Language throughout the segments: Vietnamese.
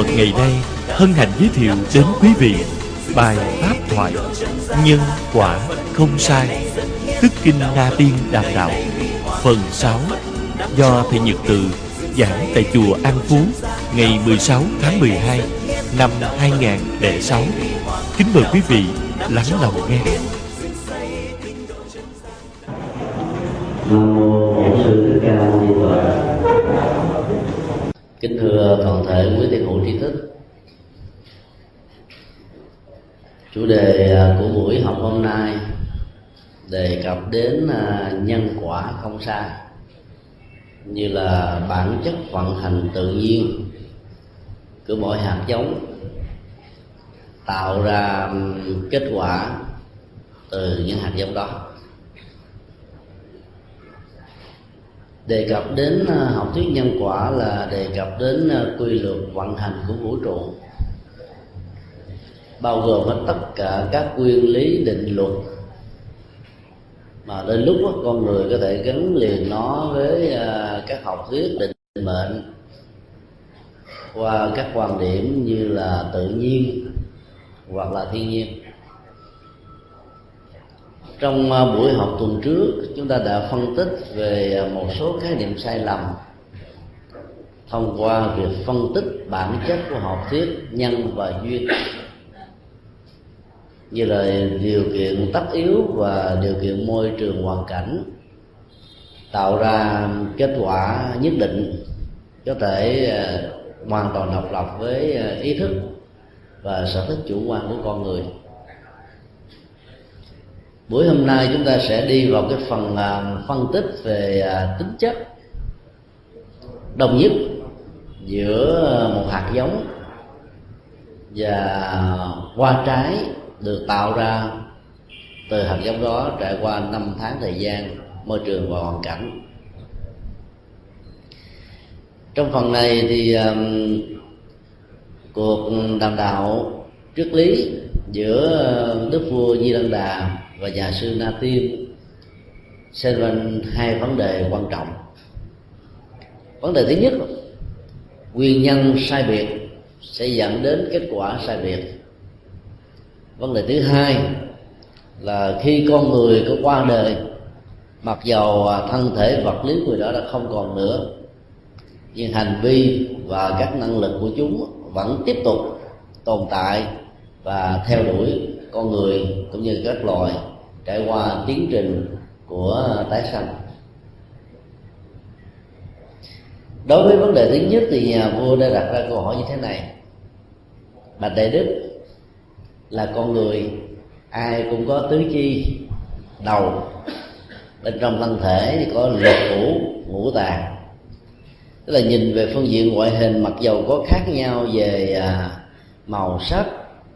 Phật ngày nay hân hạnh giới thiệu đến quý vị bài pháp thoại nhân quả không sai, tức kinh na tiên đàm đạo. Phần 6 do thầy Nhật Từ giảng tại chùa An Phú ngày 16 tháng 12 năm 2006 kính mời quý vị lắng lòng nghe. Nam mô bổn sư thích ca mâu ni phật kính thưa toàn thể quý thiền phụ tri thức. Chủ đề à, của buổi học hôm nay đề cập đến à, nhân quả không sai như là bản chất vận hành tự nhiên của mỗi hạt giống, tạo ra kết quả từ những hạt giống đó. Đề cập đến ờ, học thuyết nhân quả là đề cập đến ờ, quy luật vận hành của vũ trụ. Bao gồm hết tất cả các nguyên lý định luật. Mà đến lúc đó, con người có thể gắn liền nó với ờ, các học thuyết định mệnh qua các quan điểm như là tự nhiên hoặc là thiên nhiên trong à, buổi học tuần trước, chúng ta đã phân tích về à, một số khái niệm sai lầm thông qua việc phân tích bản chất của học thuyết nhân và duyên, như là điều kiện tất yếu và điều kiện môi trường hoàn cảnh, tạo ra kết quả nhất định có thể à, hoàn toàn độc lập với ý thức và sở thích chủ quan của con người buổi hôm nay chúng ta sẽ đi vào cái phần à, phân tích về à, tính chất đồng nhất giữa một hạt giống và hoa trái được tạo ra từ hạt giống đó trải qua năm tháng thời gian môi trường và hoàn cảnh. Trong phần này thì um, cuộc đàm đạo triết lý giữa đức vua di Lăng đà và nhà sư na tiên xoay quanh hai vấn đề quan trọng. Vấn đề thứ nhất, nguyên nhân sai biệt sẽ dẫn đến kết quả sai biệt. Vấn đề thứ hai là khi con người có qua đời, mặc dầu thân thể vật lý người đó đã không còn nữa, nhưng hành vi và các năng lực của chúng vẫn tiếp tục tồn tại và theo đuổi con người cũng như các loài trải qua tiến trình của tái sanh. Đối với vấn đề thứ nhất thì nhà vua đã đặt ra câu hỏi như thế này. Bạch đại đức là con người, ai cũng có tứ chi, đầu, bên trong thân thể thì có lục phủ ngũ tạng. Tức là nhìn về phương diện ngoại hình, mặc dầu có khác nhau về à, màu sắc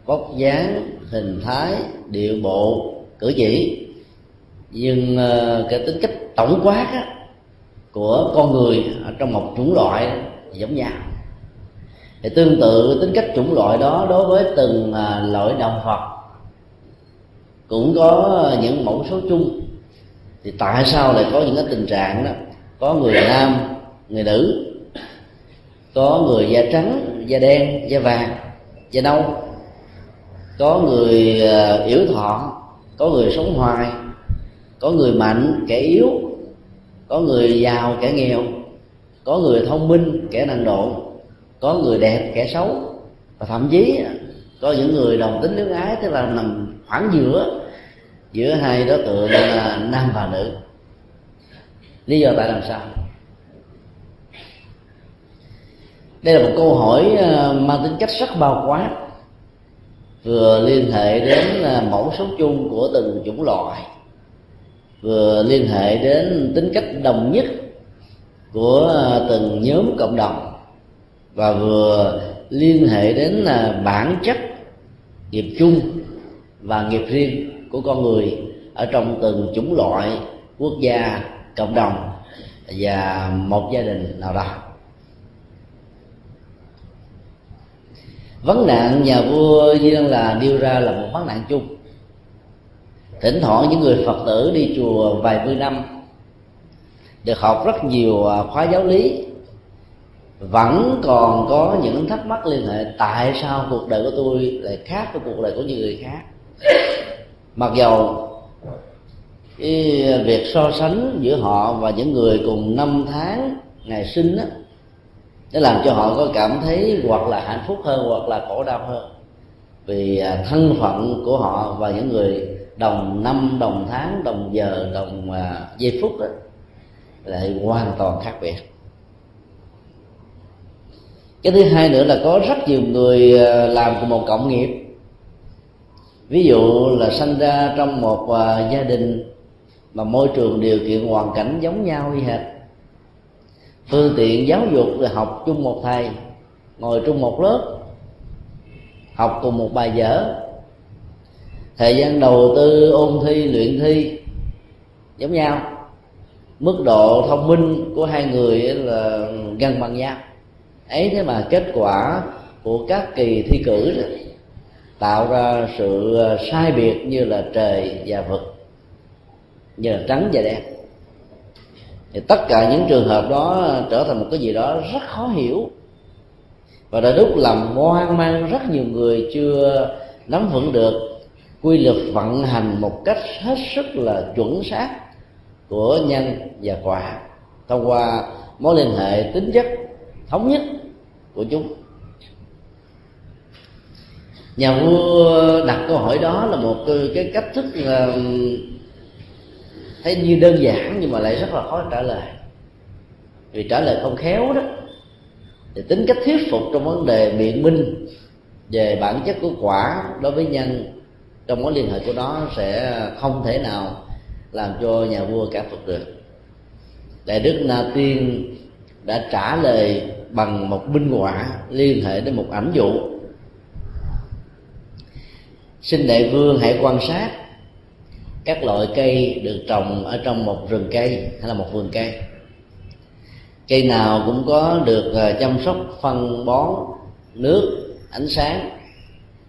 vóc dáng hình thái điệu bộ cử chỉ. Nhưng ờ, cái tính cách tổng quát á, của con người ở trong một chủng loại giống nhau. Thì tương tự tính cách chủng loại đó đối với từng ờ, loại động vật cũng có những mẫu số chung. Thì tại sao lại có những cái tình trạng đó? Có người nam người nữ có người da trắng da đen da vàng da nâu có người ờ, yếu thọ, có người sống hoài, có người mạnh, kẻ yếu, có người giàu, kẻ nghèo, có người thông minh, kẻ năng độ, có người đẹp, kẻ xấu. Và thậm chí, có những người đồng tính luyến ái, tức là nằm khoảng giữa giữa hai đối tượng là nam và nữ. Lý do tại làm sao? Đây là một câu hỏi ờ, mang tính cách rất bao quát vừa liên hệ đến à, mẫu số chung của từng chủng loại, vừa liên hệ đến tính cách đồng nhất của à, từng nhóm cộng đồng, và vừa liên hệ đến à, bản chất nghiệp chung và nghiệp riêng của con người ở trong từng chủng loại quốc gia, cộng đồng và một gia đình nào đó. Vấn nạn nhà vua duyên là nêu ra là một vấn nạn chung. Thỉnh thoảng những người phật tử đi chùa vài mươi năm được học rất nhiều à, khóa giáo lý, vẫn còn có những thắc mắc liên hệ tại sao cuộc đời của tôi lại khác với cuộc đời của những người khác. Mặc dầu cái việc so sánh giữa họ và những người cùng năm tháng ngày sinh đó để làm cho họ có cảm thấy hoặc là hạnh phúc hơn hoặc là khổ đau hơn. Vì à, thân phận của họ và những người đồng năm, đồng tháng, đồng giờ, đồng à, giây phút đó lại hoàn toàn khác biệt. Cái thứ hai nữa là có rất nhiều người à, làm cùng một cộng nghiệp. Ví dụ là sinh ra trong một gia đình mà môi trường điều kiện hoàn cảnh giống nhau y hệt phương tiện giáo dục là học chung một thầy, ngồi chung một lớp, học cùng một bài vở. Thời gian đầu tư, ôn thi, luyện thi, giống nhau. Mức độ thông minh của hai người là gần bằng nhau. Ấy thế mà kết quả của các kỳ thi cử tạo ra sự sai biệt như là trời và vực, như là trắng và đen thì tất cả những trường hợp đó trở thành một cái gì đó rất khó hiểu. Và đã đúc làm hoang mang rất nhiều người chưa nắm vững được quy luật vận hành một cách hết sức là chuẩn xác của nhân và quả thông qua mối liên hệ tính chất thống nhất của chúng. Nhà vua đặt câu hỏi đó là một cái cách thức thấy như đơn giản nhưng mà lại rất là khó trả lời. Vì trả lời không khéo đó. Thì tính cách thuyết phục trong vấn đề biện minh về bản chất của quả đối với nhân trong mối liên hệ của nó sẽ không thể nào làm cho nhà vua cảm phục được. Đại đức na tiên đã trả lời bằng một minh họa liên hệ đến một ảnh dụ. Xin đại vương hãy quan sát các loại cây được trồng ở trong một rừng cây hay là một vườn cây. Cây nào cũng có được ờ, chăm sóc, phân bón, nước, ánh sáng.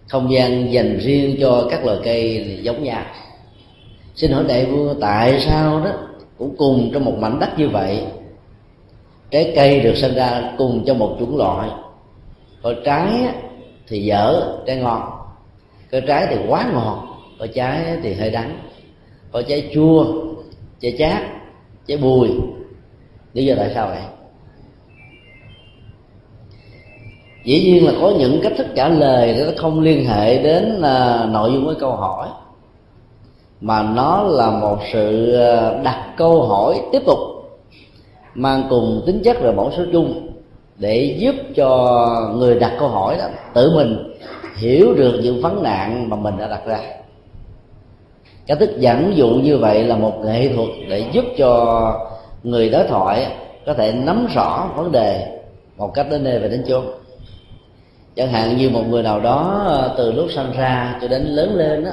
Không gian dành riêng cho các loài cây giống nhau. Xin hỏi đại vua tại sao đó cũng cùng trong một mảnh đất như vậy? Trái cây được sinh ra cùng trong một chủng loại. Có trái thì dở, trái ngon có trái thì quá ngọt, có trái thì hơi đắng có trái chua trái chát trái bùi. Lý do tại sao vậy? Dĩ nhiên là có những cách thức trả lời nó không liên hệ đến uh, nội dung của câu hỏi mà nó là một sự à, đặt câu hỏi tiếp tục mang cùng tính chất là mẫu số chung để giúp cho người đặt câu hỏi đó tự mình hiểu được những vấn nạn mà mình đã đặt ra cái thức dẫn dụ như vậy là một nghệ thuật để giúp cho người đối thoại có thể nắm rõ vấn đề một cách đến nơi và đến chốn. Chẳng hạn như một người nào đó ờ, từ lúc sinh ra cho đến lớn lên đó,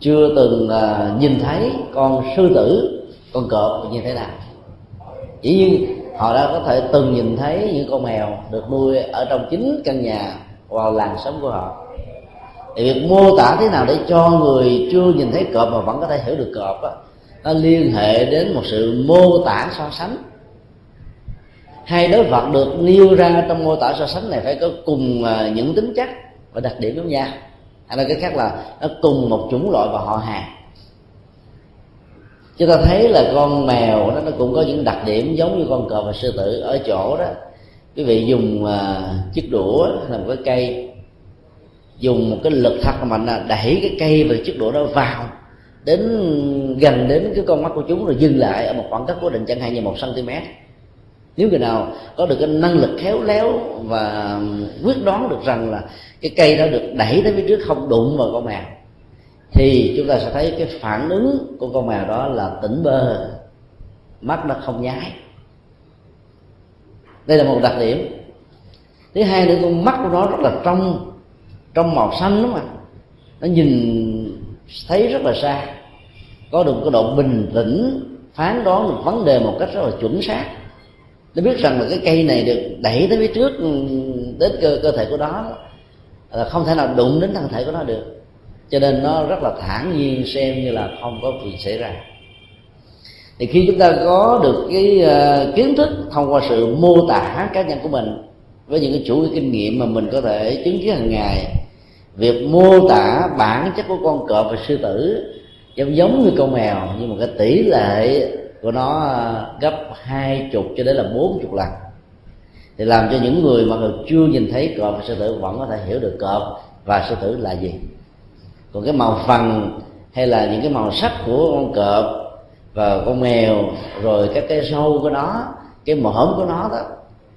chưa từng ờ, nhìn thấy con sư tử con cọp như thế nào. Chỉ nhiên họ đã có thể từng nhìn thấy những con mèo được nuôi ở trong chính căn nhà hoặc làng sống của họ thì việc mô tả thế nào để cho người chưa nhìn thấy cọp mà vẫn có thể hiểu được cọp á nó liên hệ đến một sự mô tả so sánh. Hai đối vật được nêu ra trong mô tả so sánh này phải có cùng à, những tính chất và đặc điểm giống nhau. Hay là cái khác là nó cùng một chủng loại và họ hàng. Chúng ta thấy là con mèo đó nó cũng có những đặc điểm giống như con cọp và sư tử. Ở chỗ đó quý vị dùng uh, chiếc đũa làm cái cây dùng một cái lực thật mạnh là đẩy cái cây về chiếc đũa đó vào, đến gần đến cái con mắt của chúng rồi dừng lại ở một khoảng cách cố định chẳng hạn như một cm nếu người nào có được cái năng lực khéo léo và quyết đoán được rằng là cái cây đó được đẩy tới phía trước không đụng vào con mèo, thì chúng ta sẽ thấy cái phản ứng của con mèo đó là tỉnh bơ, mắt nó không nháy đây là một đặc điểm. Thứ hai nữa, con mắt của nó rất là trong trong màu xanh đúng không à. nó nhìn thấy rất là xa. Có được cái độ bình tĩnh phán đoán được vấn đề một cách rất là chuẩn xác. Nó biết rằng là cái cây này được đẩy tới phía trước ừ, đến cơ, cơ thể của nó là không thể nào đụng đến thân thể của nó được. Cho nên nó rất là thản nhiên xem như là không có chuyện xảy ra. Thì khi chúng ta có được cái uh, kiến thức thông qua sự mô tả cá nhân của mình với những cái chủ kinh nghiệm mà mình có thể chứng kiến hàng ngày việc mô tả bản chất của con cọp và sư tử giống giống như con mèo, nhưng mà cái tỷ lệ của nó à, gấp hai chục cho đến là bốn chục lần. Thì làm cho những người mà chưa nhìn thấy cọp và sư tử vẫn có thể hiểu được cọp và sư tử là gì. Còn cái màu phần hay là những cái màu sắc của con cọp và con mèo, rồi các cái sâu của nó, cái mõm của nó đó,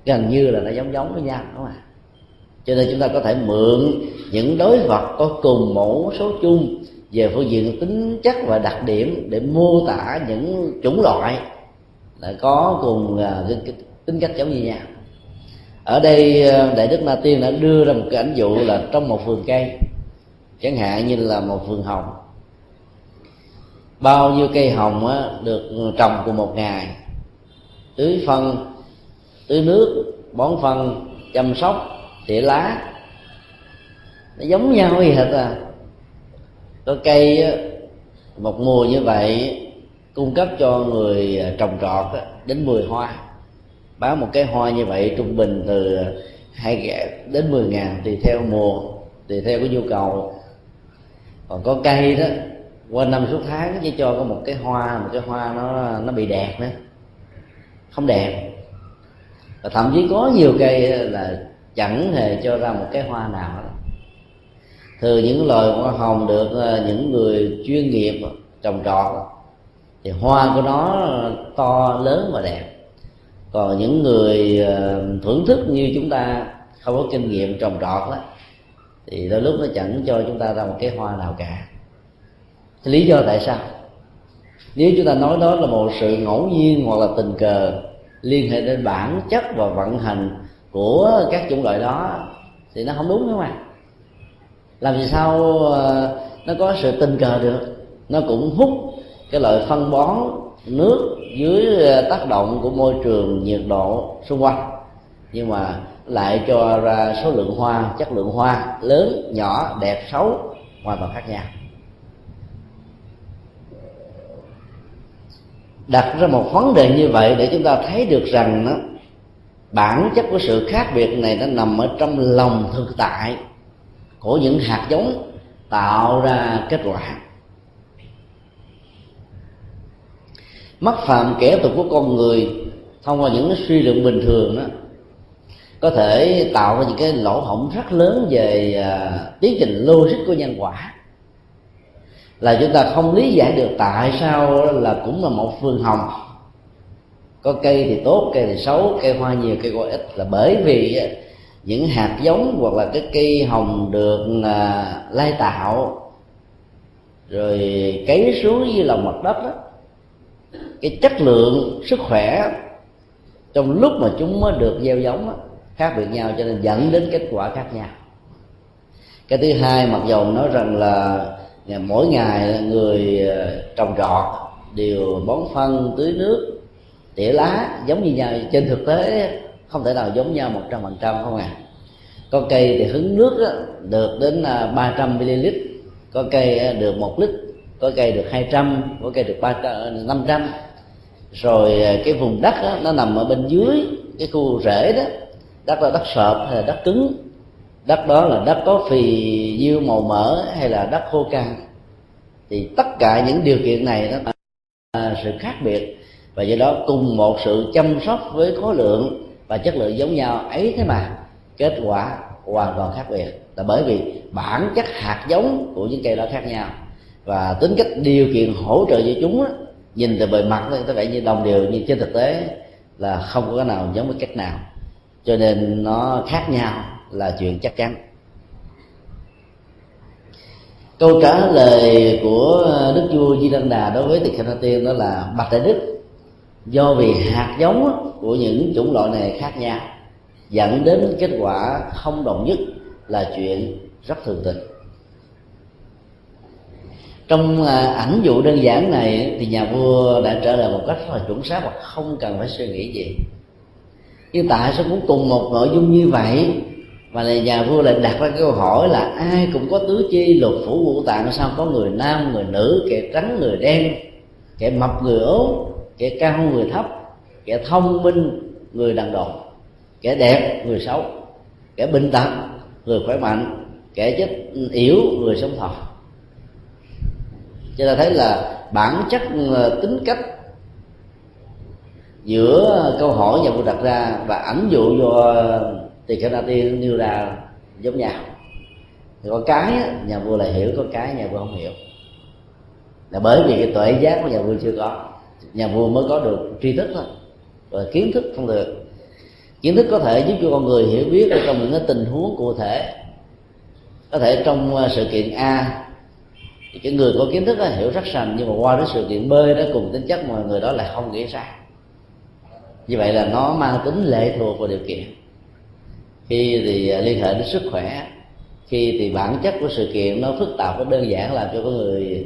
gần như là nó giống giống với nhau, đúng không ạ? Cho nên chúng ta có thể mượn những đối vật có cùng mẫu số chung về phương diện tính chất và đặc điểm để mô tả những chủng loại lại có cùng à, tính cách giống như nhau. Ở đây à, đại đức na tiên đã đưa ra một cái ảnh dụ là trong một vườn cây chẳng hạn như là một vườn hồng. Bao nhiêu cây hồng á, được trồng cùng một ngày tưới phân tưới nước bón phân chăm sóc tỉa lá. Nó giống nhau vậy hết à. Có cây một mùa như vậy, cung cấp cho người à, trồng trọt đến 10 hoa. Bán một cái hoa như vậy trung bình từ hai đến 10 ngàn tùy theo mùa, tùy theo cái nhu cầu. Còn có cây đó, qua năm suốt tháng chỉ cho có một cái hoa, một cái hoa nó nó bị đẹp nữa. Không đẹp. Và thậm chí có nhiều cây là chẳng hề cho ra một cái hoa nào thường những loài hoa hồng được ờ, những người chuyên nghiệp trồng trọt, thì hoa của nó to, lớn và đẹp. Còn những người ờ, thưởng thức như chúng ta không có kinh nghiệm trồng trọt đó, thì đôi lúc nó chẳng cho chúng ta ra một cái hoa nào cả. Thì lý do tại sao? Nếu chúng ta nói đó là một sự ngẫu nhiên hoặc là tình cờ liên hệ đến bản chất và vận hành của các chủng loại đó thì nó không đúng đúng không ạ? Làm gì sao ờ, nó có sự tình cờ được? Nó cũng hút cái loại phân bón nước dưới ờ, tác động của môi trường nhiệt độ xung quanh. Nhưng mà lại cho ra số lượng hoa chất lượng hoa lớn nhỏ đẹp xấu hoàn toàn khác nhau. Đặt ra một vấn đề như vậy để chúng ta thấy được rằng đó, bản chất của sự khác biệt này nó nằm ở trong lòng thực tại của những hạt giống tạo ra kết quả. Mắc phạm kẻ tục của con người thông qua những suy luận bình thường đó có thể tạo ra những cái lỗ hổng rất lớn về uh, tiến trình logic của nhân quả. Là chúng ta không lý giải được tại sao là cũng là một phương hồng có cây thì tốt cây thì xấu cây hoa nhiều cây hoa ít. Là bởi vì những hạt giống hoặc là cái cây hồng được à, lai tạo rồi cấy xuống dưới lòng mặt đất đó cái chất lượng sức khỏe trong lúc mà chúng mới được gieo giống đó, khác biệt nhau cho nên dẫn đến kết quả khác nhau. Cái thứ hai mặc dầu nói rằng là mỗi ngày người à, trồng trọt đều bón phân tưới nước tỉa lá giống như nhau trên thực tế không thể nào giống nhau một trăm phần trăm không à. Có cây thì hứng nước đó, được đến 300 ml có cây à, được một lít có cây được 200 có cây được 300, 500 à, rồi à, cái vùng đất đó, nó nằm ở bên dưới cái khu rễ đó. Đất là đất sợp hay là đất cứng? Đất đó là đất có phì nhiêu màu mỡ hay là đất khô cằn? Thì tất cả những điều kiện này nó là sự khác biệt và do đó cùng một sự chăm sóc với khối lượng và chất lượng giống nhau ấy thế mà kết quả hoàn toàn khác biệt. Là bởi vì bản chất hạt giống của những cây đó khác nhau. Và tính cách điều kiện hỗ trợ cho chúng đó, nhìn từ bề mặt thì có vẻ như đồng đều nhưng trên thực tế là không có cái nào giống với cách nào. Cho nên nó khác nhau là chuyện chắc chắn. Câu trả lời của đức vua di Lăng đà đối với tỳ kheo tiên đó là bạch đại đức do vì hạt giống của những chủng loại này khác nhau, dẫn đến kết quả không đồng nhất là chuyện rất thường tình. Trong à, ảnh dụ đơn giản này thì nhà vua đã trả lời một cách rất là chuẩn xác và không cần phải suy nghĩ gì. Nhưng tại sao cũng cùng một nội dung như vậy? Mà là nhà vua lại đặt ra câu hỏi là ai cũng có tứ chi lục phủ ngũ tạng, sao có người nam, người nữ, kẻ trắng, người đen, kẻ mập, người ốm kẻ cao, người thấp, kẻ thông minh, người đàn độn kẻ đẹp, người xấu, kẻ bệnh tật người khỏe mạnh, kẻ chết yếu, người sống thọ. Cho ta thấy là bản chất ờ, tính cách giữa câu hỏi nhà vua đặt ra và ảnh dụ do tỳ kheo na tiên nêu ra giống nhau. Thì có cái nhà vua là hiểu có cái nhà vua không hiểu. Là bởi vì cái tuệ giác của nhà vua chưa có nhà vua mới có được tri thức thôi, và kiến thức không được. Kiến thức có thể giúp cho con người hiểu biết ở trong những cái tình huống cụ thể. Có thể trong à, sự kiện a, thì cái người có kiến thức đó hiểu rất sành, nhưng mà qua đến sự kiện b đó, cùng tính chất mà người đó lại không nghĩ ra. Như vậy là nó mang tính lệ thuộc vào điều kiện. Khi thì à, liên hệ đến sức khỏe, khi thì bản chất của sự kiện nó phức tạp, nó đơn giản làm cho con người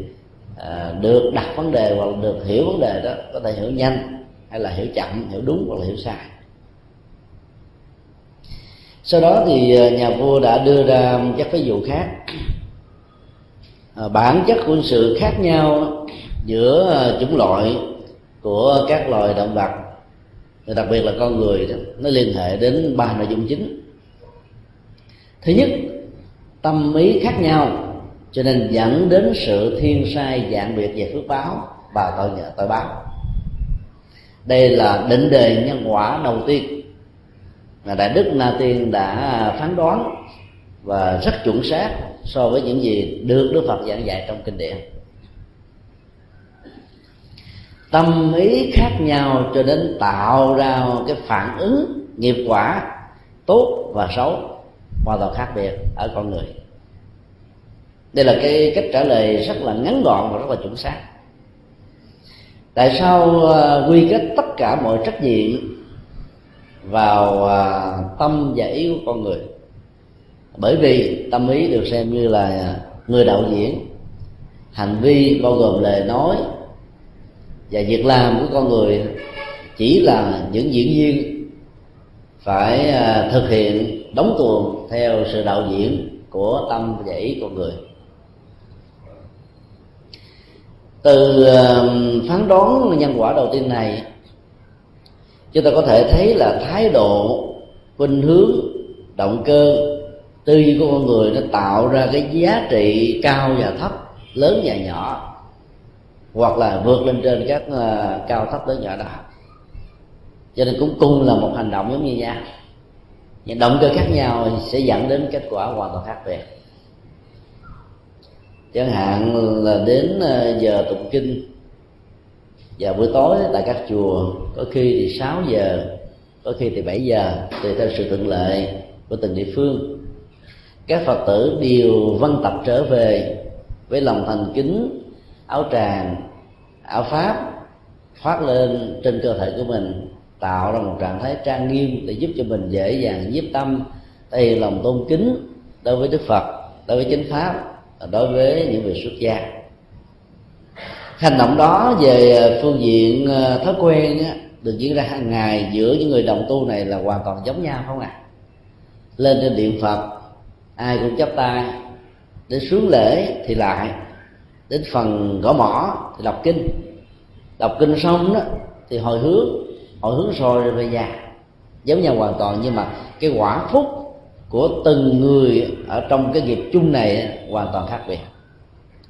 à, được đặt vấn đề hoặc được hiểu vấn đề đó có thể hiểu nhanh hay là hiểu chậm hiểu đúng hoặc là hiểu sai. Sau đó thì ờ, nhà vua đã đưa ra các ví dụ khác. À, bản chất của sự khác nhau giữa chủng loại của các loài động vật đặc biệt là con người đó, nó liên hệ đến ba nội dung chính. Thứ nhất tâm ý khác nhau cho nên dẫn đến sự thiên sai dạng biệt về phước báo và tội nhờ tội báo. Đây là định đề nhân quả đầu tiên mà đại đức na tiên đã phán đoán và rất chuẩn xác so với những gì được đức phật giảng dạy trong kinh điển. Tâm ý khác nhau cho đến tạo ra cái phản ứng nghiệp quả tốt và xấu hoàn toàn khác biệt ở con người đây là cái cách trả lời rất là ngắn gọn và rất là chuẩn xác. Tại sao ờ, quy kết tất cả mọi trách nhiệm vào ờ, tâm và ý của con người? Bởi vì tâm ý được xem như là người đạo diễn. Hành vi bao gồm lời nói và việc làm của con người chỉ là những diễn viên phải ờ, thực hiện đóng tuồng theo sự đạo diễn của tâm và ý con người. Từ um, phán đoán nhân quả đầu tiên này, chúng ta có thể thấy là thái độ, khuynh hướng, động cơ tư duy của con người nó tạo ra cái giá trị cao và thấp, lớn và nhỏ, hoặc là vượt lên trên các ờ, cao thấp, lớn, nhỏ đó. Cho nên cũng cùng là một hành động giống như nhau. Nhưng động cơ khác nhau sẽ dẫn đến kết quả hoàn toàn khác biệt chẳng hạn là đến ờ, giờ tụng kinh và buổi tối tại các chùa, có khi thì 6 giờ, có khi thì 7 giờ, tùy theo sự thuận lợi của từng địa phương. Các phật tử đều văn tập trở về với lòng thành kính, áo tràng, áo pháp phát lên trên cơ thể của mình, tạo ra một trạng thái trang nghiêm để giúp cho mình dễ dàng nhiếp tâm, thể hiện lòng tôn kính đối với đức phật, đối với chính pháp. Ờ, đối với những người xuất gia. Hành động đó về ờ, phương diện ờ, thói quen á, được diễn ra hàng ngày giữa những người đồng tu này là hoàn toàn giống nhau không ạ? À? lên trên điện phật ai cũng chắp tay đến xuống lễ thì lại đến phần gõ mỏ thì đọc kinh. Đọc kinh xong đó thì hồi hướng hồi hướng rồi về nhà. Giống nhau hoàn toàn nhưng mà cái quả phúc của từng người ở trong cái nghiệp chung này hoàn toàn khác biệt.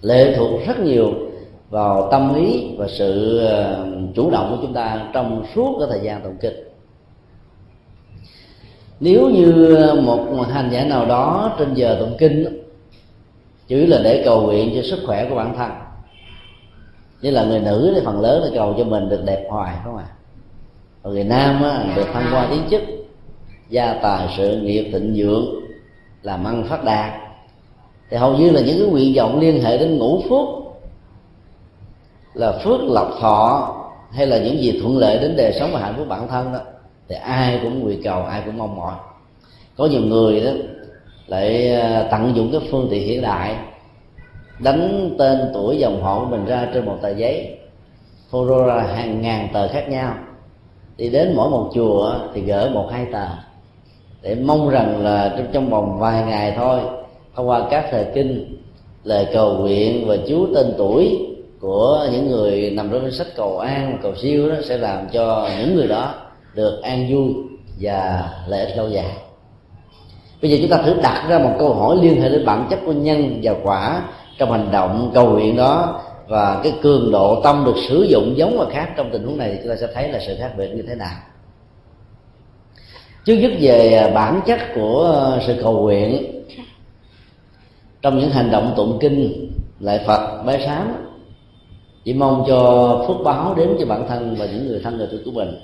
Lệ thuộc rất nhiều vào tâm ý và sự ờ, chủ động của chúng ta trong suốt cái thời gian tụng kinh nếu như một hành giả nào đó trên giờ tụng kinh chỉ là để cầu nguyện cho sức khỏe của bản thân như là người nữ thì phần lớn là cầu cho mình được đẹp hoài không ạ? À? còn người nam á, được thăng hoa tiến chức gia tài sự nghiệp thịnh vượng làm ăn phát đạt. Thì hầu như là những cái nguyện vọng liên hệ đến ngũ phước là phước lộc thọ hay là những gì thuận lợi đến đời sống và hạnh phúc bản thân đó, thì ai cũng nguyện cầu, ai cũng mong mỏi. Có nhiều người đó lại à, tận dụng cái phương tiện hiện đại, đánh tên tuổi dòng họ của mình ra trên một tờ giấy, phô ra hàng ngàn tờ khác nhau. Đi đến mỗi một chùa thì gỡ một, hai tờ để mong rằng là trong, trong vòng vài ngày thôi thông qua các thời kinh lời cầu nguyện và chú tên tuổi của những người nằm trong danh sách cầu an và cầu siêu đó sẽ làm cho những người đó được an vui và lợi ích lâu dài. Bây giờ chúng ta thử đặt ra một câu hỏi liên hệ đến bản chất của nhân và quả trong hành động cầu nguyện đó và cái cường độ tâm được sử dụng giống và khác trong tình huống này thì chúng ta sẽ thấy là sự khác biệt như thế nào trước nhất về à, bản chất của ờ, sự cầu nguyện. Trong những hành động tụng kinh lại phật bái sám chỉ mong cho phước báo đến cho bản thân và những người thân người thân của mình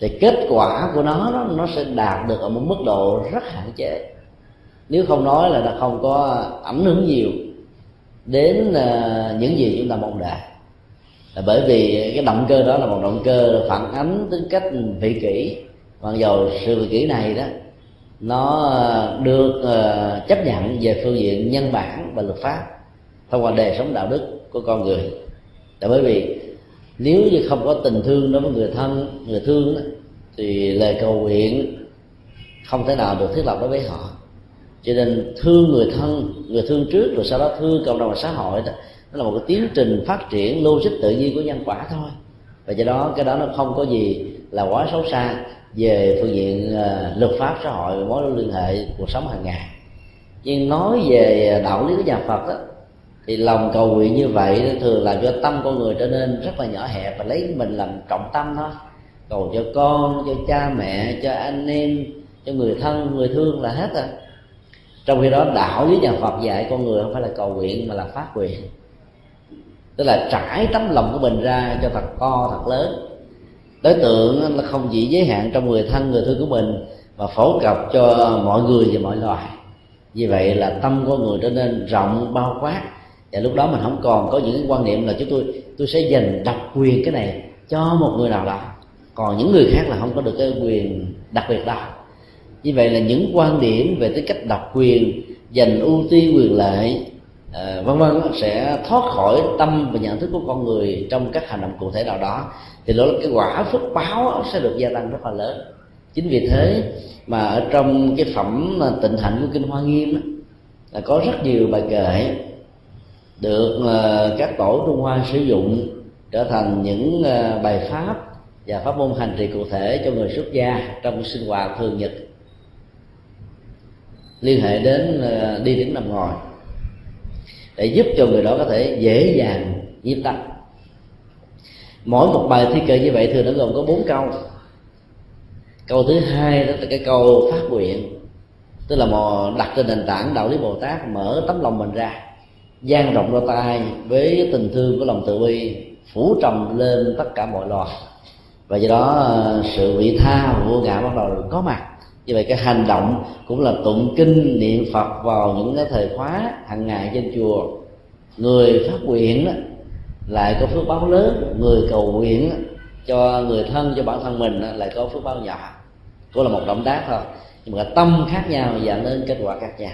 thì kết quả của nó nó, nó sẽ đạt được ở một mức độ rất hạn chế. Nếu không nói là nó không có ảnh hưởng nhiều đến à, những gì chúng ta mong đợi. Là bởi vì cái động cơ đó là một động cơ phản ánh tính cách vị kỷ mặc dầu sự việc kỷ này đó nó ờ, được ờ, chấp nhận về phương diện nhân bản và luật pháp thông qua đời sống đạo đức của con người. Tại bởi vì nếu như không có tình thương đối với người thân người thương đó, thì lời cầu nguyện không thể nào được thiết lập đối với họ. Cho nên thương người thân người thương trước rồi sau đó thương cộng đồng và xã hội đó nó là một cái tiến trình phát triển logic tự nhiên của nhân quả thôi. Và do đó cái đó nó không có gì là quá xấu xa về phương diện à, luật pháp xã hội mối liên hệ cuộc sống hàng ngày. Nhưng nói về đạo lý của nhà phật đó, thì lòng cầu nguyện như vậy thường làm cho tâm con người trở nên rất là nhỏ hẹp và lấy mình làm trọng tâm thôi. Cầu cho con cho cha mẹ cho anh em cho người thân người thương là hết rồi. Trong khi đó đạo với nhà phật dạy con người không phải là cầu nguyện mà là phát nguyện. Tức là trải tấm lòng của mình ra cho thật to thật lớn đối tượng là không chỉ giới hạn trong người thân, người thương của mình, mà phổ cập cho mọi người và mọi loài. Vì vậy là tâm của người trở nên rộng, bao quát. Và lúc đó mình không còn có những quan niệm là chúng tôi tôi sẽ dành đặc quyền cái này cho một người nào đó. Còn những người khác là không có được cái quyền đặc biệt đó. Như vậy là những quan điểm về tính cách độc quyền dành ưu tiên quyền lợi à, vân vân sẽ thoát khỏi tâm và nhận thức của con người trong các hành động cụ thể nào đó. Thì đó là cái quả phước báo sẽ được gia tăng rất là lớn. Chính vì thế mà ở trong cái phẩm tịnh hạnh của kinh hoa nghiêm là có rất nhiều bài kệ được ờ, các tổ trung hoa sử dụng trở thành những ờ, bài pháp và pháp môn hành trì cụ thể cho người xuất gia trong sinh hoạt thường nhật liên hệ đến đi đứng nằm ngồi để giúp cho người đó có thể dễ dàng nhiếp tâm. Mỗi một bài thi kệ như vậy thường nó gồm có bốn câu. Câu thứ hai đó là cái câu phát nguyện, tức là mò đặt trên nền tảng đạo lý bồ tát, mở tấm lòng mình ra dang rộng đôi tay với tình thương của lòng tự bi phủ trầm lên tất cả mọi loài. Và do đó, sự vị tha vô ngã bắt đầu có mặt như vậy cái hành động cũng là tụng kinh niệm phật vào những cái thời khóa hàng ngày trên chùa. Người phát nguyện đó lại có phước báo lớn. Người cầu nguyện cho người thân cho bản thân mình lại có phước báo nhỏ. Cũng là một động tác thôi. Nhưng mà tâm khác nhau dẫn đến kết quả khác nhau.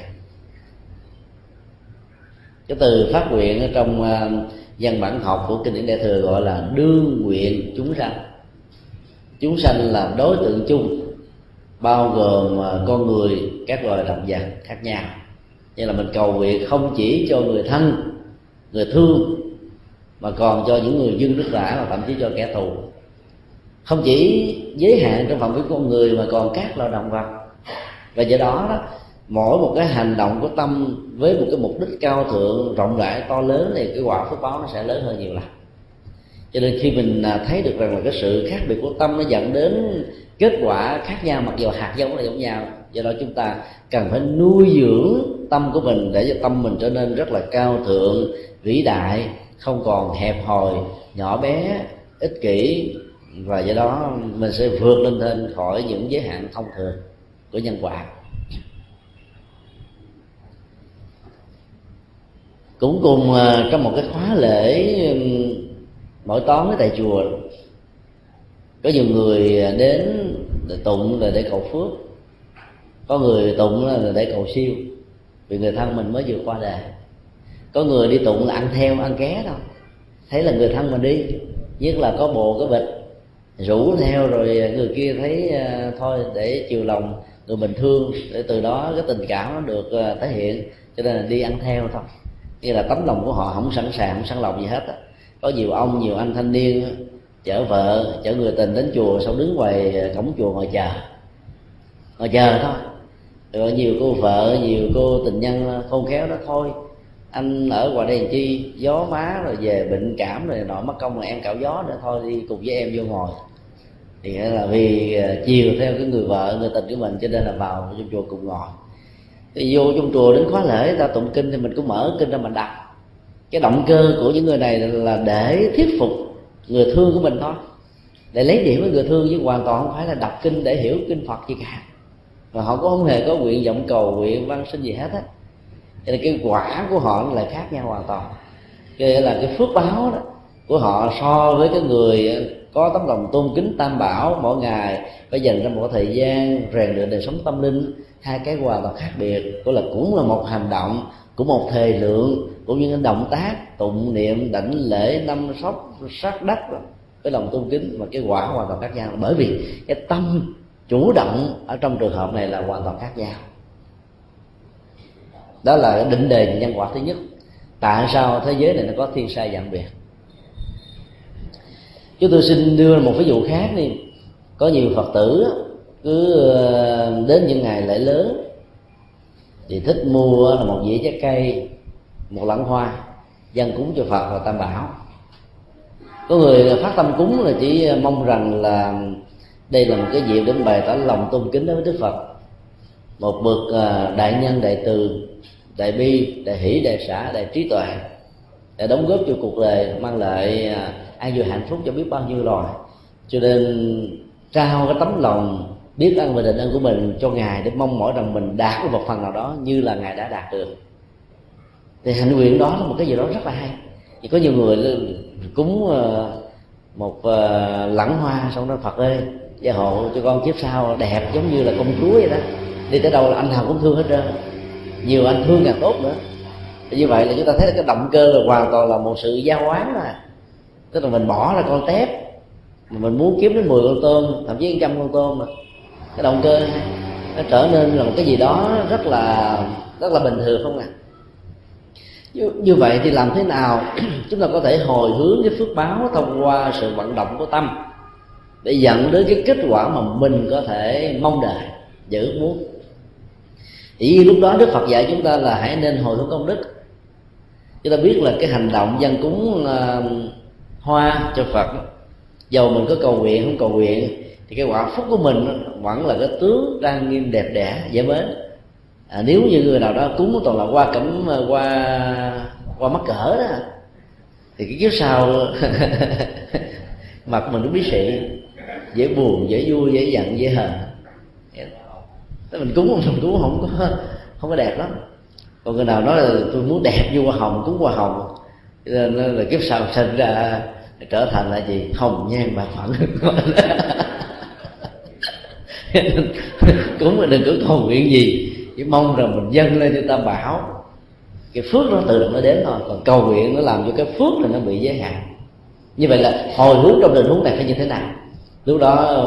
Cái từ phát nguyện ở trong uh, văn bản học của kinh điển đại thừa gọi là đương nguyện chúng sanh. Chúng sanh là đối tượng chung bao gồm à, con người các loài động vật khác nhau. Như là mình cầu nguyện không chỉ cho người thân, người thương, mà còn cho những người dân rất rã và thậm chí cho kẻ thù. Không chỉ giới hạn trong phạm vi con người mà còn các loài động vật. Và do đó đó, mỗi một cái hành động của tâm với một cái mục đích cao thượng, rộng rãi, to lớn thì cái quả phước báo nó sẽ lớn hơn nhiều lần cho nên khi mình à, thấy được rằng là cái sự khác biệt của tâm nó dẫn đến kết quả khác nhau, mặc dù hạt giống là giống nhau, do đó chúng ta cần phải nuôi dưỡng tâm của mình để cho tâm mình trở nên rất là cao thượng, vĩ đại, không còn hẹp hòi, nhỏ bé, ích kỷ. Và do đó mình sẽ vượt lên trên khỏi những giới hạn thông thường của nhân quả. Cũng cùng à, trong một cái khóa lễ mỗi toán tại chùa. Có nhiều người đến để tụng là để cầu phước. Có người tụng là để cầu siêu vì người thân mình mới vừa qua đời có người đi tụng là ăn theo ăn ké đâu thấy là người thân mình đi nhất là có bồ có bịch rủ theo rồi người kia thấy uh, thôi để chiều lòng người bình thương để từ đó cái tình cảm nó được à, thể hiện. Cho nên là đi ăn theo thôi. Như là tấm lòng của họ không sẵn sàng không sẵn lòng gì hết có nhiều ông, nhiều anh thanh niên chở vợ, chở người tình đến chùa sau đứng ngoài cổng chùa ngồi chờ. Ngồi chờ thôi. Rồi nhiều cô vợ, nhiều cô tình nhân, khôn khéo đó thôi. Anh ở ngoài đây làm chi, gió má, rồi về bệnh cảm rồi nọ, mất công rồi em cạo gió nữa thôi, đi cùng với em vô ngồi. Thì là vì à, chiều theo cái người vợ, người tình của mình, cho nên là vào trong chùa cùng ngồi. Thì vô trong chùa đến khóa lễ ta tụng kinh thì mình cũng mở kinh ra mình đọc cái động cơ của những người này là để thuyết phục người thương của mình thôi. Để lấy điểm với người thương chứ hoàn toàn không phải là đọc kinh để hiểu kinh phật gì cả. Và họ cũng không hề có nguyện vọng cầu nguyện văn sinh gì hết á. Cho nên cái quả của họ là khác nhau hoàn toàn. Cái là cái phước báo đó của họ so với cái người có tấm lòng tôn kính tam bảo mỗi ngày, phải dành ra một thời gian rèn luyện đời sống tâm linh, hai cái hoàn toàn khác biệt của là cũng là một hành động của một thời lượng, cũng như cái động tác, tụng niệm, đảnh lễ, năm sóc, sát đất với lòng tôn kính và cái quả hoàn toàn khác nhau. Bởi vì cái tâm chủ động ở trong trường hợp này là hoàn toàn khác nhau. Đó là định đề nhân quả thứ nhất. Tại sao thế giới này nó có thiên sai dạng biệt? Chúng tôi xin đưa một ví dụ khác đi. Có nhiều phật tử cứ ờ, đến những ngày lễ lớn thì thích mua là một dĩa trái cây, một lẵng hoa, dân cúng cho phật và tam bảo. Có người phát tâm cúng là chỉ mong rằng là đây là một cái dịp để bày tỏ lòng tôn kính đối với đức phật. Một bậc à, đại nhân, đại từ, đại bi, đại hỷ, đại xã, đại trí tuệ để đóng góp cho cuộc đời, mang lại à, an vui hạnh phúc cho biết bao nhiêu loài. Cho nên trao cái tấm lòng biết ơn và định ơn của mình cho ngài để mong mỏi rằng mình đạt được một phần nào đó như là ngài đã đạt được. Thì hạnh nguyện đó là một cái gì đó rất là hay. Thì có nhiều người cúng ờ, một ờ, lẵng hoa xong đó, phật ơi, gia hộ cho con kiếp sau đẹp giống như là công chúa vậy đó. Đi tới đâu là anh nào cũng thương hết trơn. Nhiều anh thương càng tốt nữa. Thì như vậy là chúng ta thấy cái động cơ là hoàn toàn là một sự giao hóa mà. Tức là mình bỏ ra con tép, mà mình muốn kiếm đến 10 con tôm, thậm chí trăm con tôm mà cái động cơ nó trở nên là một cái gì đó rất là rất là bình thường không ạ à? như, như vậy thì làm thế nào chúng ta có thể hồi hướng cái phước báo thông qua sự vận động của tâm để dẫn đến cái kết quả mà mình có thể mong đợi và ước muốn thì lúc đó đức phật dạy chúng ta là hãy nên hồi hướng công đức chúng ta biết là cái hành động dân cúng uh, hoa cho phật dầu mình có cầu nguyện không cầu nguyện thì cái quả phúc của mình vẫn là cái tướng đang nghiêm đẹp đẽ dễ mến. À, nếu như người nào đó cúng toàn là qua cẩm à, qua qua mắc cỡ đó thì cái kiếp sau mặt mình cũng biết xị dễ buồn dễ vui dễ giận dễ hờn. Thế mình cúng mình cúng không có không có đẹp lắm. Còn người nào nói là tôi muốn đẹp như hoa hồng cúng hoa hồng nên là kiếp sau sinh ra trở thành là gì? Hồng nhan bạc phận cũng mà đừng có cầu nguyện gì. Chỉ mong rằng mình dâng lên cho ta bảo. Cái phước nó tự động nó đến thôi. Còn cầu nguyện nó làm cho cái phước này nó bị giới hạn. Như vậy là hồi hướng trong tình huống này phải như thế nào? Lúc đó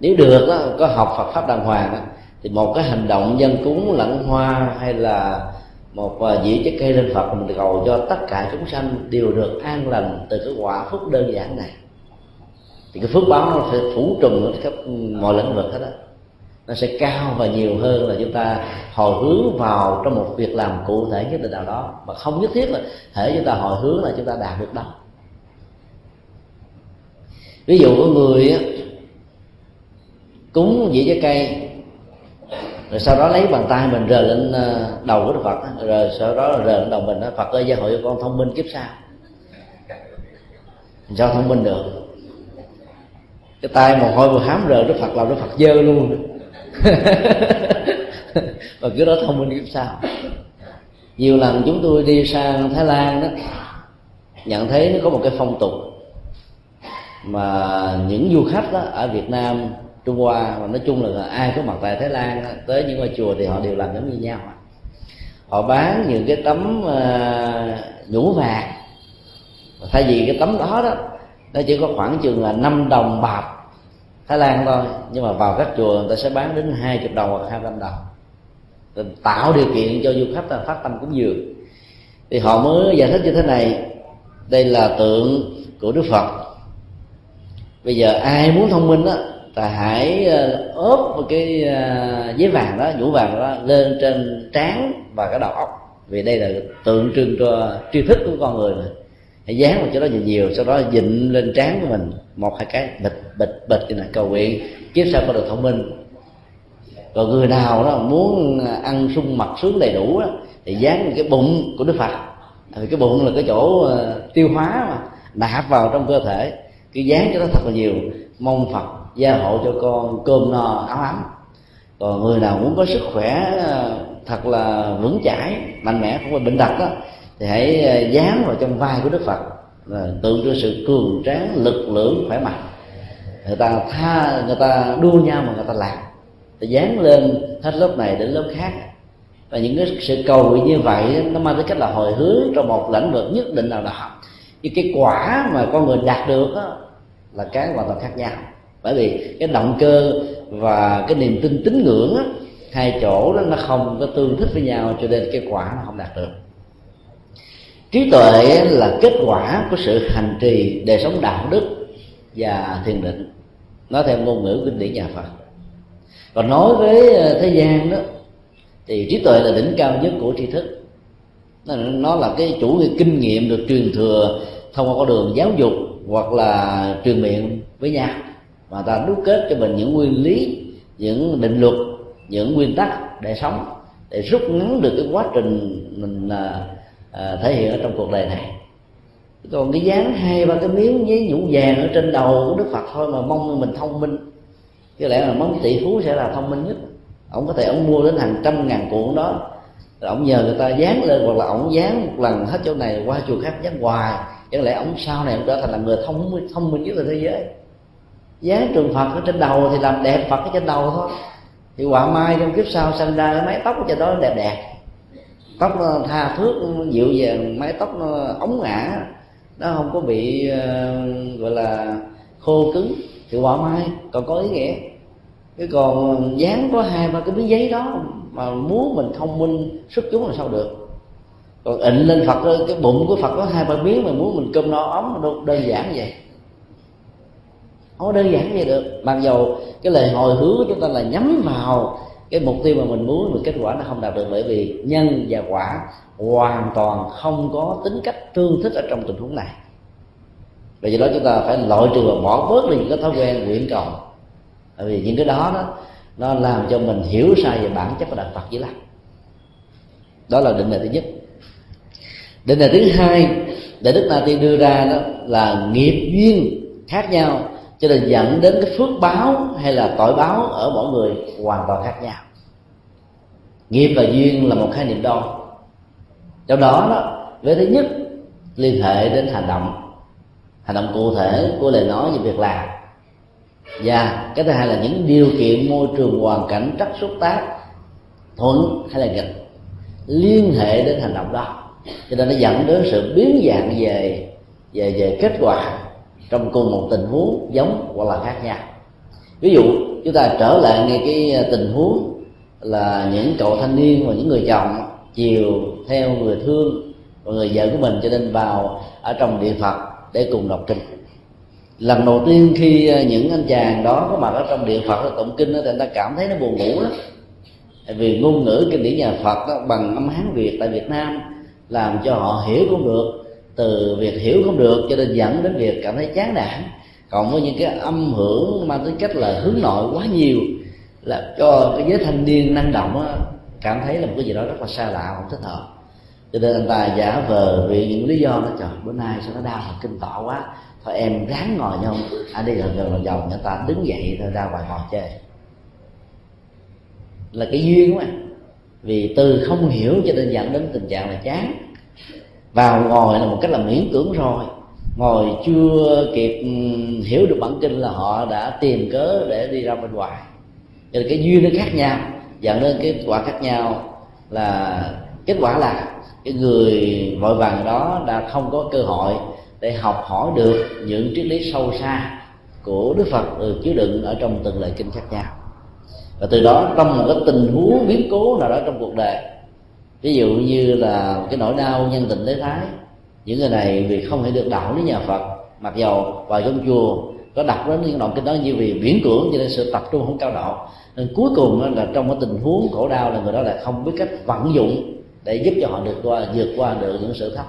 nếu được đó, có học Phật pháp đàng hoàng đó, thì một cái hành động dân cúng lẫn hoa hay là một à, dĩa trái cây lên Phật mình cầu cho tất cả chúng sanh đều được an lành từ cái quả phúc đơn giản này. Thì cái phước báo nó phải phủ trùm ở khắp mọi lĩnh vực hết đó nó sẽ cao và nhiều hơn là chúng ta hồi hướng vào trong một việc làm cụ thể nhất định nào đó. Mà không nhất thiết là thể chúng ta hồi hướng là chúng ta đạt được đâu ví dụ có người cúng dĩa trái cây rồi sau đó lấy bàn tay mình rờ lên ờ, đầu của Đức Phật rồi sau đó rờ lên đầu mình đó, Phật ơi gia hội cho con thông minh kiếp sau. Sao thông minh được? Cái tay mồ hôi vừa hám rờ Đức Phật làm Đức Phật dơ luôn. và cứ đó thông minh kiếp sau. Nhiều lần chúng tôi đi sang Thái Lan đó nhận thấy nó có một cái phong tục mà những du khách đó ở Việt Nam Trung Hoa và nói chung là ai có mặt tại Thái Lan tới những ngôi chùa thì họ đều làm giống như nhau. Họ bán những cái tấm uh, nhũ vàng. Thay vì cái tấm đó đó nó chỉ có khoảng chừng là năm đồng bạc thái lan thôi, nhưng mà vào các chùa người ta sẽ bán đến hai chục đồng hoặc hai trăm đồng. Để tạo điều kiện cho du khách phát tâm cúng dường. Thì họ mới giải thích như thế này, đây là tượng của đức phật. Bây giờ ai muốn thông minh đó ta hãy ờ, ốp một cái ờ, giấy vàng đó, nhũ vàng đó lên trên trán và cái đầu óc. Vì đây là tượng trưng cho tri thức của con người mà dán vào chỗ đó nhiều nhiều. Sau đó dịnh lên trán của mình một hai cái bịch bịch bịch như là cầu nguyện. Kiếp sau có được thông minh. Còn người nào đó muốn ăn sung mặt sướng đầy đủ đó, thì dán cái bụng của đức phật. Thì cái bụng là cái chỗ ờ, tiêu hóa mà nạp vào trong cơ thể. Cái dán cho nó thật là nhiều. Mong phật gia hộ cho con cơm no áo ấm. Còn người nào muốn có sức khỏe ờ, thật là vững chãi mạnh mẽ không phải bệnh tật đó thì hãy ờ, dán vào trong vai của đức phật là tượng trưng sự cường tráng lực lượng khỏe mạnh. Người ta tha người ta đua nhau mà người ta làm thì dán lên hết lớp này đến lớp khác. Và những cái sự cầu nguyện như vậy nó mang tới cách là hồi hướng trong một lĩnh vực nhất định nào đó. Nhưng cái quả mà con người đạt được đó, là cái hoàn toàn khác nhau. Bởi vì cái động cơ và cái niềm tin tín ngưỡng đó, hai chỗ đó nó không có tương thích với nhau cho nên cái quả nó không đạt được trí tuệ là kết quả của sự hành trì đời sống đạo đức và thiền định. Nói theo ngôn ngữ kinh điển nhà phật. Còn nói với ờ, thế gian đó, thì trí tuệ là đỉnh cao nhất của tri thức. Nó là cái chủ nghĩa kinh nghiệm được truyền thừa thông qua con đường giáo dục hoặc là truyền miệng với nhau. Mà ta đúc kết cho mình những nguyên lý, những định luật, những nguyên tắc để sống, để rút ngắn được cái quá trình mình ờ, à, thể hiện ở trong cuộc đời này. Còn cái dáng hai ba cái miếng giấy nhũ vàng ở trên đầu của đức phật thôi mà mong mình thông minh. Có lẽ là mong tỷ phú sẽ là thông minh nhất. Ông có thể ông mua đến hàng trăm ngàn cuộn đó. Rồi ông nhờ người ta dán lên hoặc là ông dán một lần hết chỗ này qua chùa khác dán hoài. Chẳng lẽ ông sau này ông trở thành là người thông minh thông minh nhất là thế giới. Dán trường phật ở trên đầu thì làm đẹp phật ở trên đầu thôi. Thì quả mai trong kiếp sau sinh ra cái mái tóc ở trên đó đẹp đẹp tóc nó tha thước dịu dàng mái tóc nó ống ngã nó không có bị uh, gọi là khô cứng thì quả mai còn có ý nghĩa. Cái còn dán có hai ba cái miếng giấy đó mà muốn mình thông minh xuất chúng là sao được. Còn ịnh lên phật cái bụng của phật có hai ba miếng mà muốn mình cơm no ấm đâu đơn giản vậy. Không đơn giản vậy được. Mặc dầu cái lời hồi hướng của chúng ta là nhắm vào cái mục tiêu mà mình muốn được kết quả nó không đạt được bởi vì nhân và quả hoàn toàn không có tính cách tương thích ở trong tình huống này. Vì vậy đó chúng ta phải loại trừ và bỏ bớt đi những cái thói quen nguyện cầu. Bởi vì những cái đó đó, nó làm cho mình hiểu sai về bản chất của đạo Phật dữ lắm đó là định đề thứ nhất. Định đề thứ hai để đức na tiên đưa ra đó là nghiệp duyên khác nhau cho nên dẫn đến cái phước báo hay là tội báo ở mỗi người hoàn toàn khác nhau. Nghiệp và duyên là một khái niệm đo. Trong đó đó với thứ nhất, liên hệ đến hành động. Hành động cụ thể của lời nói và việc làm. Và cái thứ hai là những điều kiện môi trường hoàn cảnh rất xúc tác, thuận hay là nghịch, liên hệ đến hành động đó. Cho nên nó dẫn đến sự biến dạng về về về kết quả trong cùng một tình huống giống hoặc là khác nhau. Ví dụ chúng ta trở lại ngay cái à, tình huống là những cậu thanh niên và những người chồng chiều theo người thương và người vợ của mình cho nên vào ở trong địa phật để cùng đọc kinh. Lần đầu tiên khi à, những anh chàng đó có mặt ở trong điện phật tụng kinh đó, thì người ta cảm thấy nó buồn ngủ lắm. Vì ngôn ngữ kinh điển nhà phật đó, bằng âm hán việt tại việt nam làm cho họ hiểu không được từ việc hiểu không được cho nên dẫn đến việc cảm thấy chán nản. Còn với những cái âm hưởng mang tính cách là hướng nội quá nhiều là cho cái giới thanh niên năng động đó, cảm thấy là một cái gì đó rất là xa lạ không thích hợp. Cho nên anh ta giả vờ vì những lý do nó trời bữa nay sao nó đau thần kinh tọa quá. Thôi em ráng ngồi nhau anh đi gần gần vòng vòng người ta đứng dậy rồi ra ngoài ngồi chơi. Là cái duyên mà vì từ không hiểu cho nên dẫn đến tình trạng là chán vào ngồi là một cách là miễn cưỡng rồi. Ngồi chưa kịp ừ, hiểu được bản kinh là họ đã tìm cớ để đi ra bên ngoài. Cho nên cái duyên nó khác nhau dẫn đến kết quả khác nhau là, kết quả là cái người vội vàng đó đã không có cơ hội để học hỏi được những triết lý sâu xa của đức phật được chứa đựng ở trong từng lời kinh khác nhau. Và từ đó trong một cái tình huống biến cố nào đó trong cuộc đời ví dụ như là cái nỗi đau nhân tình thế thái, những người này vì không thể được đạo đến nhà phật, mặc dầu vào trong chùa có đọc đến những đoạn kinh đó như vì miễn cưỡng cho nên sự tập trung không cao độ. Nên cuối cùng là trong cái tình huống khổ đau là người đó lại không biết cách vận dụng để giúp cho họ được qua, vượt qua được những sự thấp.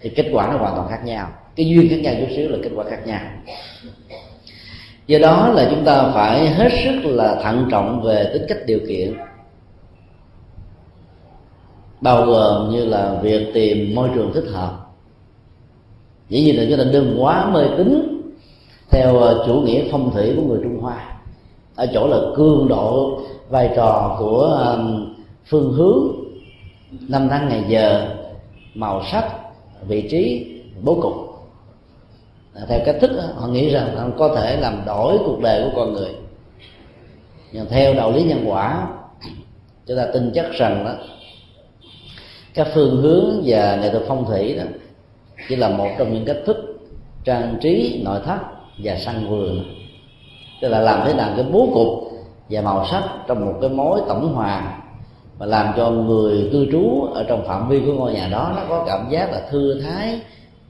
Thì kết quả nó hoàn toàn khác nhau. Cái duyên khác nhau chút xíu là kết quả khác nhau. Do đó là chúng ta phải hết sức là thận trọng về tính cách điều kiện bao gồm như là việc tìm môi trường thích hợp. Dĩ nhiên là chúng ta đừng quá mê tín theo ờ, chủ nghĩa phong thủy của người trung hoa. Ở chỗ là cương độ vai trò của phương hướng, năm tháng ngày giờ, màu sắc, vị trí, bố cục. Theo cách thức họ nghĩ rằng có thể làm đổi cuộc đời của con người. Nhưng theo đạo lý nhân quả, chúng ta tin chắc rằng đó các phương hướng và nghệ thuật phong thủy đó chỉ là một trong những cách thức trang trí nội thất và săn vườn. Tức là làm thế nào cái bố cục và màu sắc trong một cái mối tổng hòa mà làm cho người cư trú ở trong phạm vi của ngôi nhà đó nó có cảm giác là thư thái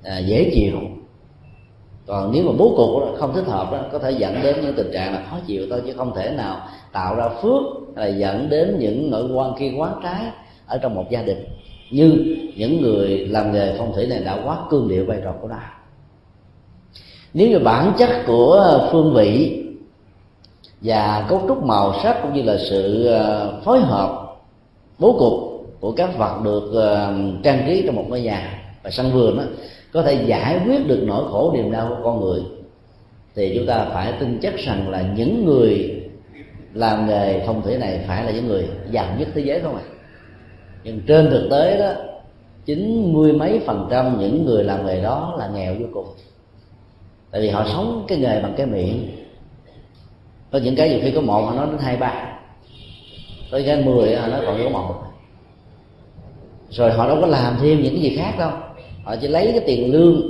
à, dễ chịu. Còn nếu mà bố cục không thích hợp đó, có thể dẫn đến những tình trạng là khó chịu thôi chứ không thể nào tạo ra phước là dẫn đến những nội quan kia quá trái ở trong một gia đình như những người làm nghề phong thủy này đã quá cương điệu vai trò của nó nếu như bản chất của phương vị và cấu trúc màu sắc cũng như là sự ờ, phối hợp, bố cục của các vật được ờ, trang trí trong một ngôi nhà và sân vườn đó có thể giải quyết được nỗi khổ niềm đau của con người, thì chúng ta phải tin chắc rằng là những người làm nghề phong thủy này phải là những người giàu nhất thế giới không ạ à? Nhưng trên thực tế đó chín mươi mấy phần trăm những người làm nghề đó là nghèo vô cùng. Tại vì họ sống cái nghề bằng cái miệng. Có những cái nhiều khi có một họ nói đến hai ba. Có cái mười họ nói còn có một. Rồi họ đâu có làm thêm những cái gì khác đâu. Họ chỉ lấy cái tiền lương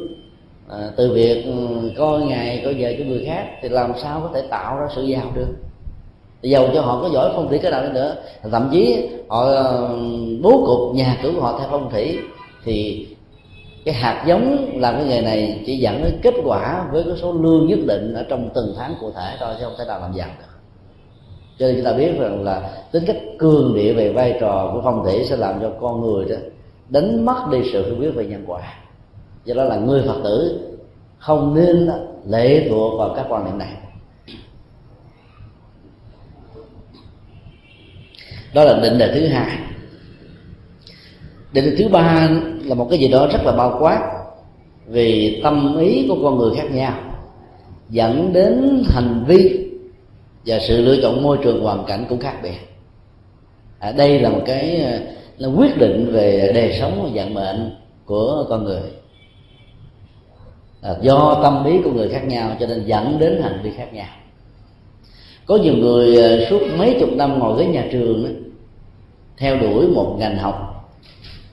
à, từ việc ừ, coi ngày coi giờ cho người khác thì làm sao có thể tạo ra sự giàu được dầu cho họ có giỏi phong thủy cái nào đi nữa. Thậm chí, họ ờ, bố cục, nhà cửa của họ theo phong thủy, thì cái hạt giống làm cái nghề này chỉ dẫn đến kết quả với cái số lương nhất định ở trong từng tháng cụ thể thôi, chứ không thể nào làm giàu được. Cho nên chúng ta biết rằng là tính cách cường địa về vai trò của phong thủy sẽ làm cho con người đó đánh mất đi sự hiểu biết về nhân quả. Do đó là người phật tử không nên lệ thuộc vào các quan niệm này. Đó là định đề thứ hai. Định đề thứ ba là một cái gì đó rất là bao quát vì tâm ý của con người khác nhau dẫn đến hành vi và sự lựa chọn môi trường hoàn cảnh cũng khác biệt. À, đây là một cái là quyết định về đời sống và vận mệnh của con người. À, do tâm ý của người khác nhau cho nên dẫn đến hành vi khác nhau có nhiều người à, suốt mấy chục năm ngồi ghế nhà trường đó, theo đuổi một ngành học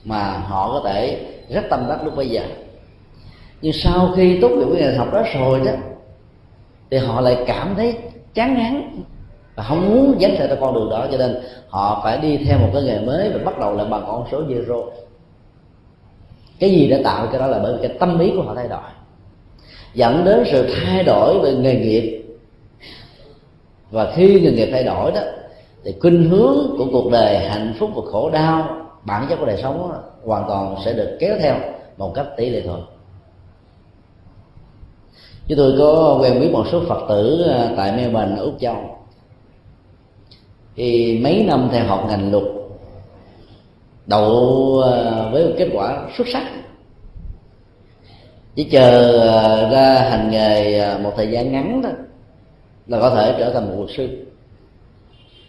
mà họ có thể rất tâm đắc lúc bây giờ. Nhưng sau khi tốt nghiệp cái ngành học đó rồi đó thì họ lại cảm thấy chán ngán và không muốn dấn theo con đường đó. Cho nên họ phải đi theo một cái nghề mới và bắt đầu lại bằng con số zero. Cái gì đã tạo cái đó là bởi vì cái tâm lý của họ thay đổi dẫn đến sự thay đổi về nghề nghiệp và khi nghề nghiệp thay đổi đó thì khuynh hướng của cuộc đời hạnh phúc và khổ đau bản chất của đời sống đó, hoàn toàn sẽ được kéo theo một cách tỷ lệ thuận chúng tôi có quen biết một số phật tử à, tại Melbourne ở úc châu. Thì mấy năm theo học ngành luật đậu à, với một kết quả xuất sắc. Chỉ chờ à, ra hành nghề một thời gian ngắn đó là có thể trở thành một luật sư.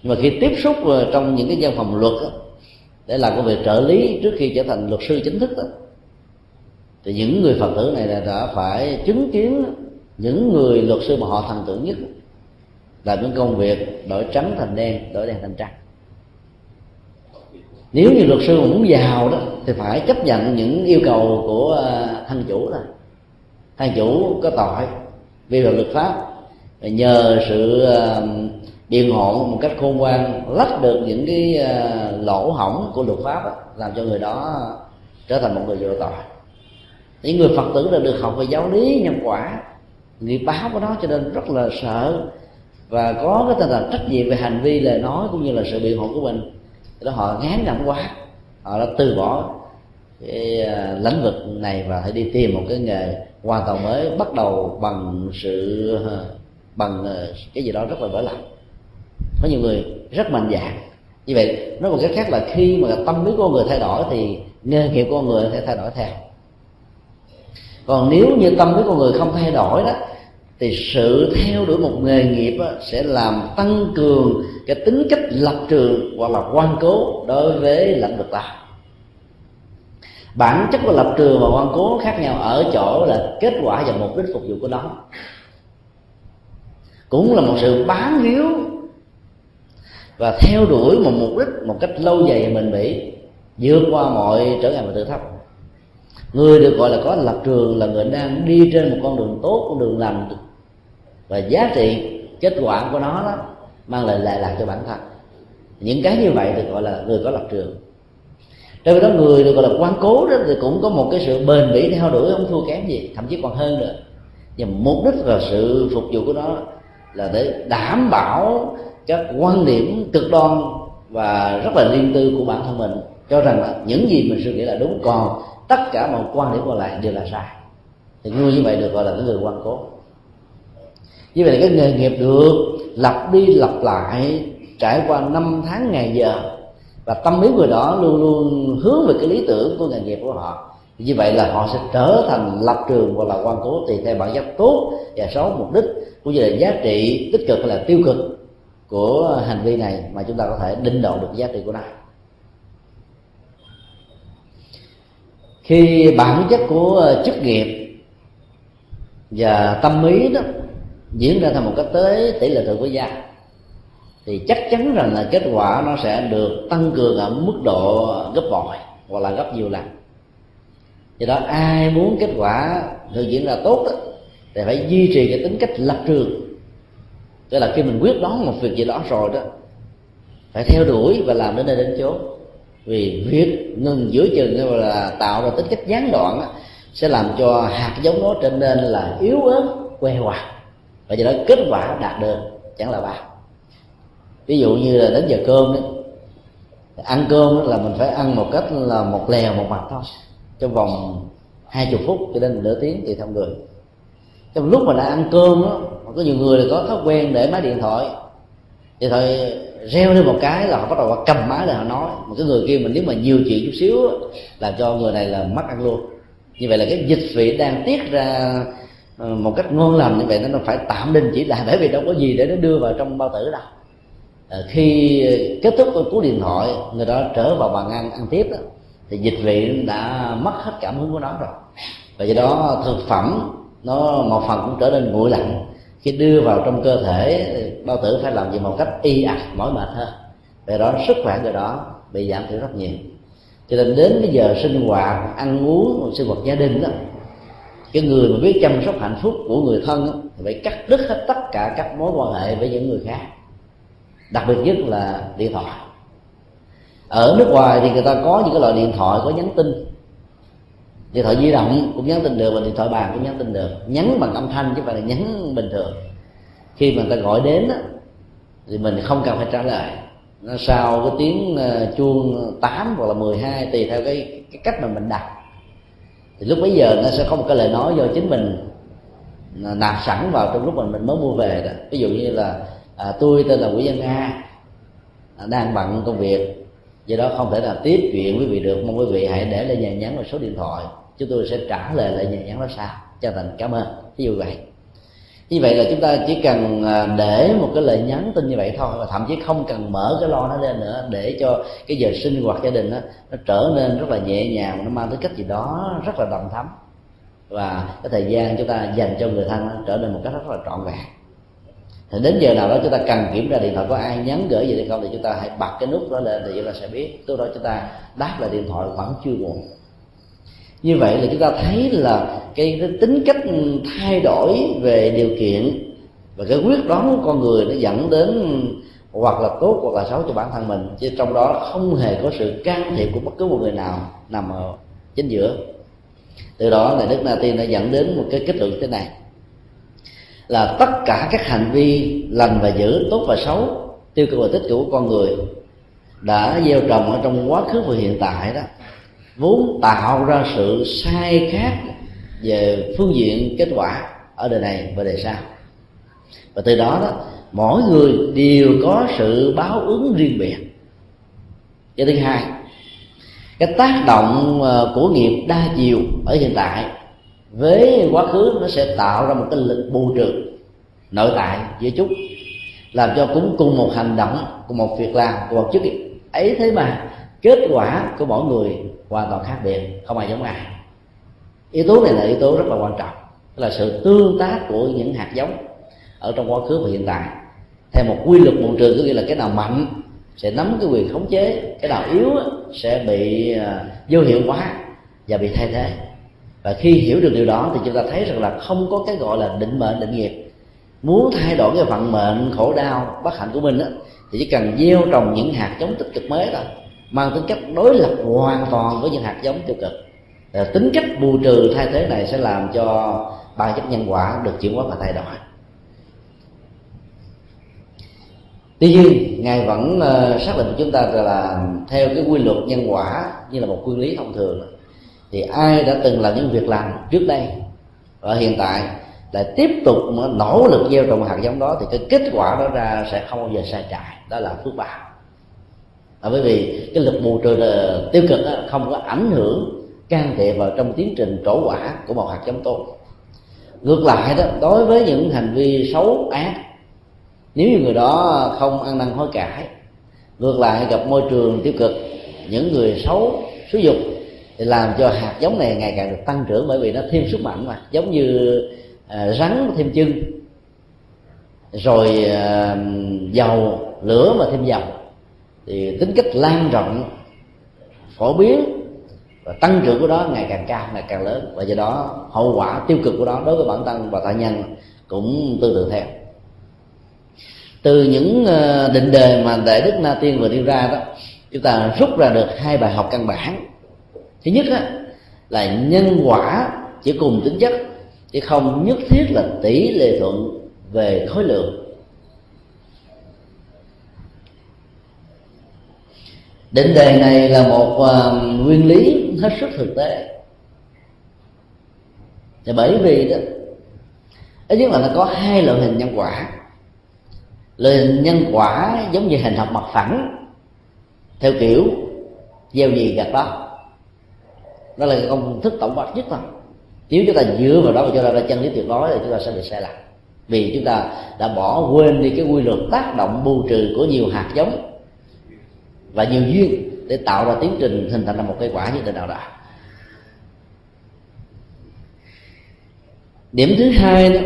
Nhưng mà khi tiếp xúc trong những cái văn phòng luật đó, để làm công việc trợ lý trước khi trở thành luật sư chính thức đó, thì những người phật tử này là đã phải chứng kiến những người luật sư mà họ thần tượng nhất làm những công việc đổi trắng thành đen đổi đen thành trắng. Nếu như luật sư mà muốn giàu đó thì phải chấp nhận những yêu cầu của à, thân chủ là thân chủ có tội vi phạm luật pháp nhờ sự điên biện một cách khôn ngoan lách được những cái ờ, lỗ hỏng của luật pháp đó, làm cho người đó trở thành một người vô tội. Những người phật tử đã được học về giáo lý nhân quả nghiệp báo của nó cho nên rất là sợ và có cái tinh thần trách nhiệm về hành vi lời nói cũng như là sự biện hộ của mình. Đó họ ngán ngẩm quá họ đã từ bỏ cái ờ, lĩnh vực này và phải đi tìm một cái nghề hoàn toàn mới bắt đầu bằng sự bằng ờ, cái gì đó rất là vỡ lòng có nhiều người rất mạnh dạng như vậy nói một cách khác là khi mà tâm lý của người thay đổi thì nghề nghiệp của người sẽ thay đổi theo. Còn nếu như tâm lý của người không thay đổi đó, thì sự theo đuổi một nghề nghiệp sẽ làm tăng cường cái tính cách lập trường hoặc là quan cố đối với lĩnh vực ta bản chất của lập trường và quan cố khác nhau ở chỗ là kết quả và mục đích phục vụ của nó cũng là một sự bán hiếu và theo đuổi một mục đích một cách lâu dài mình bền bỉ vượt qua mọi trở ngại và thử thách. Người được gọi là có lập trường là người đang đi trên một con đường tốt, con đường lành và giá trị kết quả của nó đó mang lại lệ lạc cho bản thân. Những cái như vậy được gọi là người có lập trường. Trong khi đó, người được gọi là quan cố đó thì cũng có một cái sự bền bỉ theo đuổi, không thua kém gì, thậm chí còn hơn nữa. Nhưng mục đích và sự phục vụ của nó là để đảm bảo các quan điểm cực đoan và rất là riêng tư của bản thân mình, cho rằng là những gì mình suy nghĩ là đúng, còn tất cả mọi quan điểm còn lại đều là sai. Thì người như vậy được gọi là cái người quan cố. Như vậy là cái nghề nghiệp được lặp đi lặp lại, trải qua năm tháng ngày giờ, và tâm lý người đó luôn luôn hướng về cái lý tưởng của nghề nghiệp của họ như vậy là họ sẽ trở thành lập trường hoặc là quan cố tùy theo bản chất tốt và xấu mục đích cũng như là giá trị tích cực hay là tiêu cực của hành vi này mà chúng ta có thể định độ được giá trị của nó. Khi bản chất của chức nghiệp và tâm ý đó diễn ra theo một cách tới tỷ lệ thuận với gia thì chắc chắn rằng là kết quả nó sẽ được tăng cường ở mức độ gấp bội hoặc là gấp nhiều lần do đó ai muốn kết quả thực diễn ra tốt đó, thì phải duy trì cái tính cách lập trường. Tức là khi mình quyết đoán một việc gì đó rồi đó phải theo đuổi và làm đến nơi đến chốn. Vì việc ngừng giữa chừng là tạo ra tính cách gián đoạn đó, sẽ làm cho hạt giống nó trở nên là yếu ớt que hoạt và do đó kết quả đạt được chẳng là bao ví dụ như là đến giờ cơm đó, ăn cơm là mình phải ăn một cách là một lèo một mặt thôi trong vòng hai chục phút cho đến nửa tiếng thì theo người trong lúc mà đã ăn cơm đó, có nhiều người là có thói quen để máy điện thoại. Điện thoại reo lên một cái là họ bắt đầu cầm máy là họ nói. Một cái người kia mình nếu mà nhiều chuyện chút xíu là cho người này là mất ăn luôn. Như vậy là cái dịch vị đang tiết ra ờ, một cách ngon lành như vậy nó phải tạm đình chỉ lại bởi vì đâu có gì để nó đưa vào trong bao tử đâu. Ờ, khi kết thúc cái cú điện thoại người đó trở vào bàn ăn ăn tiếp đó, thì dịch vị đã mất hết cảm hứng của nó rồi. Và do đó thực phẩm nó một phần cũng trở nên nguội lạnh. Khi đưa vào trong cơ thể bao tử phải làm gì một cách y ạch mỏi mệt hơn. Về đó sức khỏe người đó bị giảm thiểu rất nhiều. Cho nên đến cái giờ sinh hoạt ăn uống sinh hoạt gia đình đó cái người mà biết chăm sóc hạnh phúc của người thân đó, thì phải cắt đứt hết tất cả các mối quan hệ với những người khác. Đặc biệt nhất là điện thoại ở nước ngoài thì người ta có những cái loại điện thoại có nhắn tin. Điện thoại di động cũng nhắn tin được và điện thoại bàn cũng nhắn tin được. Nhắn bằng âm thanh chứ không phải là nhắn bình thường. Khi mà người ta gọi đến đó, thì mình không cần phải trả lời. Nó sau cái tiếng ờ, chuông 8 hoặc là 12 tùy theo cái cái cách mà mình đặt. Thì lúc bấy giờ nó sẽ có một cái lời nói do chính mình ờ, nạp sẵn vào trong lúc mình mình mới mua về đó. Ví dụ như là à, tôi tên là Nguyễn Văn Nga à, đang bận công việc do đó không thể nào tiếp chuyện quý vị được mong quý vị hãy để lại nhà nhắn và số điện thoại. Chúng tôi sẽ trả lời lại nhà nhắn đó sau. Cho thành cảm ơn. Ví dụ vậy. Như vậy là chúng ta chỉ cần à, để một cái lời nhắn tin như vậy thôi và thậm chí không cần mở cái lo nó lên nữa để cho cái giờ sinh hoạt gia đình đó, nó trở nên rất là nhẹ nhàng nó mang tới cách gì đó rất là đầm thắm. Và cái thời gian chúng ta dành cho người thân trở nên một cách rất là trọn vẹn thì đến giờ nào đó chúng ta cần kiểm tra điện thoại có ai nhắn gửi gì hay không thì chúng ta hãy bật cái nút đó lên thì chúng ta sẽ biết. Lúc đó chúng ta đáp lại điện thoại vẫn chưa muộn. Như vậy là chúng ta thấy là cái, cái tính cách thay đổi về điều kiện và cái quyết đoán của con người nó dẫn đến hoặc là tốt hoặc là xấu cho bản thân mình. Chứ trong đó không hề có sự can thiệp của bất cứ một người nào nằm ở chính giữa. Từ đó là đức na tiên đã dẫn đến một cái kết luận thế này là tất cả các hành vi lành và dữ, tốt và xấu, tiêu cực và tích cực của con người đã gieo trồng ở trong quá khứ và hiện tại đó, vốn tạo ra sự sai khác về phương diện kết quả ở đời này và đời sau. Và từ đó đó, mỗi người đều có sự báo ứng riêng biệt. Cái thứ hai, cái tác động ờ, của nghiệp đa chiều ở hiện tại với quá khứ nó sẽ tạo ra một cái lực bù trừ, nội tại giữa chúng làm cho cũng cùng một hành động, cùng một việc làm, cùng một chức ấy thế mà kết quả của mỗi người hoàn toàn khác biệt, không ai giống ai. Yếu tố này là yếu tố rất là quan trọng là sự tương tác của những hạt giống ở trong quá khứ và hiện tại. Theo một quy luật bù trừ có nghĩa là cái nào mạnh sẽ nắm cái quyền khống chế, cái nào yếu sẽ bị à, vô hiệu hóa và bị thay thế và khi hiểu được điều đó thì chúng ta thấy rằng là không có cái gọi là định mệnh, định nghiệp. Muốn thay đổi cái vận mệnh, khổ đau, bất hạnh của mình á, thì chỉ cần gieo trồng những hạt giống tích cực mới thôi, mang tính cách đối lập hoàn toàn với những hạt giống tiêu cực. Là tính cách bù trừ thay thế này sẽ làm cho ba chất nhân quả được chuyển hóa và thay đổi. Tuy nhiên, ngài vẫn ờ, xác định chúng ta là theo cái quy luật nhân quả như là một quy lý thông thường thì ai đã từng làm những việc làm trước đây và hiện tại lại tiếp tục mà nỗ lực gieo trồng hạt giống đó thì cái kết quả đó ra sẽ không bao giờ sai trái đó là phước báo. À, bởi vì cái lực bù trừ ờ, tiêu cực đó, không có ảnh hưởng can thiệp vào trong tiến trình trổ quả của một hạt giống tốt. Ngược lại đó đối với những hành vi xấu ác nếu như người đó không ăn năn hối cải ngược lại gặp môi trường tiêu cực những người xấu xúi dục thì làm cho hạt giống này ngày càng được tăng trưởng bởi vì nó thêm sức mạnh mà. Giống như uh, rắn thêm chân rồi uh, dầu lửa mà thêm dầu. Thì tính cách lan rộng phổ biến và tăng trưởng của đó ngày càng cao ngày càng lớn. Và do đó hậu quả tiêu cực của đó đối với bản thân và tại nhân cũng tương tự theo. Từ những à, định đề mà đại đức na tiên vừa đưa ra đó chúng ta rút ra được hai bài học căn bản thứ nhất á, là nhân quả chỉ cùng tính chất chứ không nhất thiết là tỷ lệ thuận về khối lượng. Định đề này là một uh, nguyên lý hết sức thực tế. Thì bởi vì đó ít nhất là nó có hai loại hình nhân quả. Loại hình nhân quả giống như hình học mặt phẳng theo kiểu gieo gì gặt đó đó là công thức tổng quát nhất thôi. Nếu chúng ta dựa vào đó mà cho ra chân lý tuyệt đối thì chúng ta sẽ bị sai lạc. vì chúng ta đã bỏ quên đi cái quy luật tác động bù trừ của nhiều hạt giống và nhiều duyên để tạo ra tiến trình hình thành ra một cây quả như thế nào đó. Điểm thứ hai đó,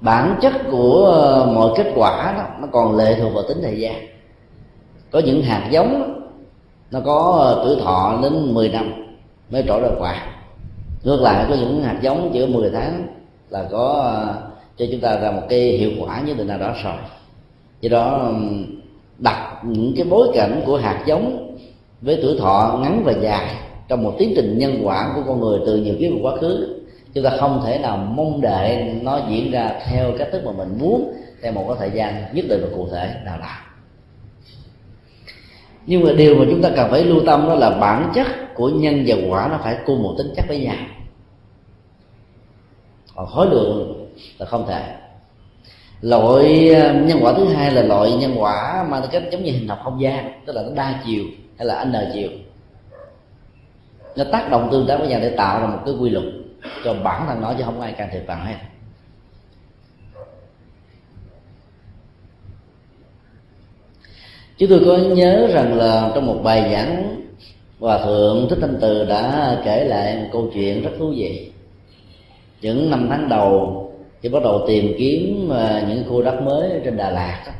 bản chất của ờ, mọi kết quả đó, nó còn lệ thuộc vào tính thời gian. Có những hạt giống, nó có ờ, tuổi thọ đến 10 năm mới trổ ra quả ngược lại, có những hạt giống chỉ 10 tháng là có ờ, cho chúng ta ra một cái hiệu quả như thế nào đó rồi. Do đó đặt những cái bối cảnh của hạt giống với tuổi thọ ngắn và dài trong một tiến trình nhân quả của con người từ nhiều kiếp quá khứ, chúng ta không thể nào mong đợi nó diễn ra theo cách thức mà mình muốn, theo một cái thời gian nhất định và cụ thể nào đó nhưng mà điều mà chúng ta cần phải lưu tâm đó là bản chất của nhân và quả nó phải cùng một tính chất với nhau. Còn khối lượng là không thể. Loại ờ, nhân quả thứ hai là loại nhân quả mà cái giống như hình học không gian, tức là nó đa chiều hay là n chiều. Nó tác động tương tác với nhau để tạo ra một cái quy luật cho bản thân nó chứ không ai can thiệp vào hết. Chúng tôi có nhớ rằng là trong một bài giảng hòa thượng thích thanh từ đã kể lại một câu chuyện rất thú vị. Những năm tháng đầu khi bắt đầu tìm kiếm à, những khu đất mới trên Đà Lạt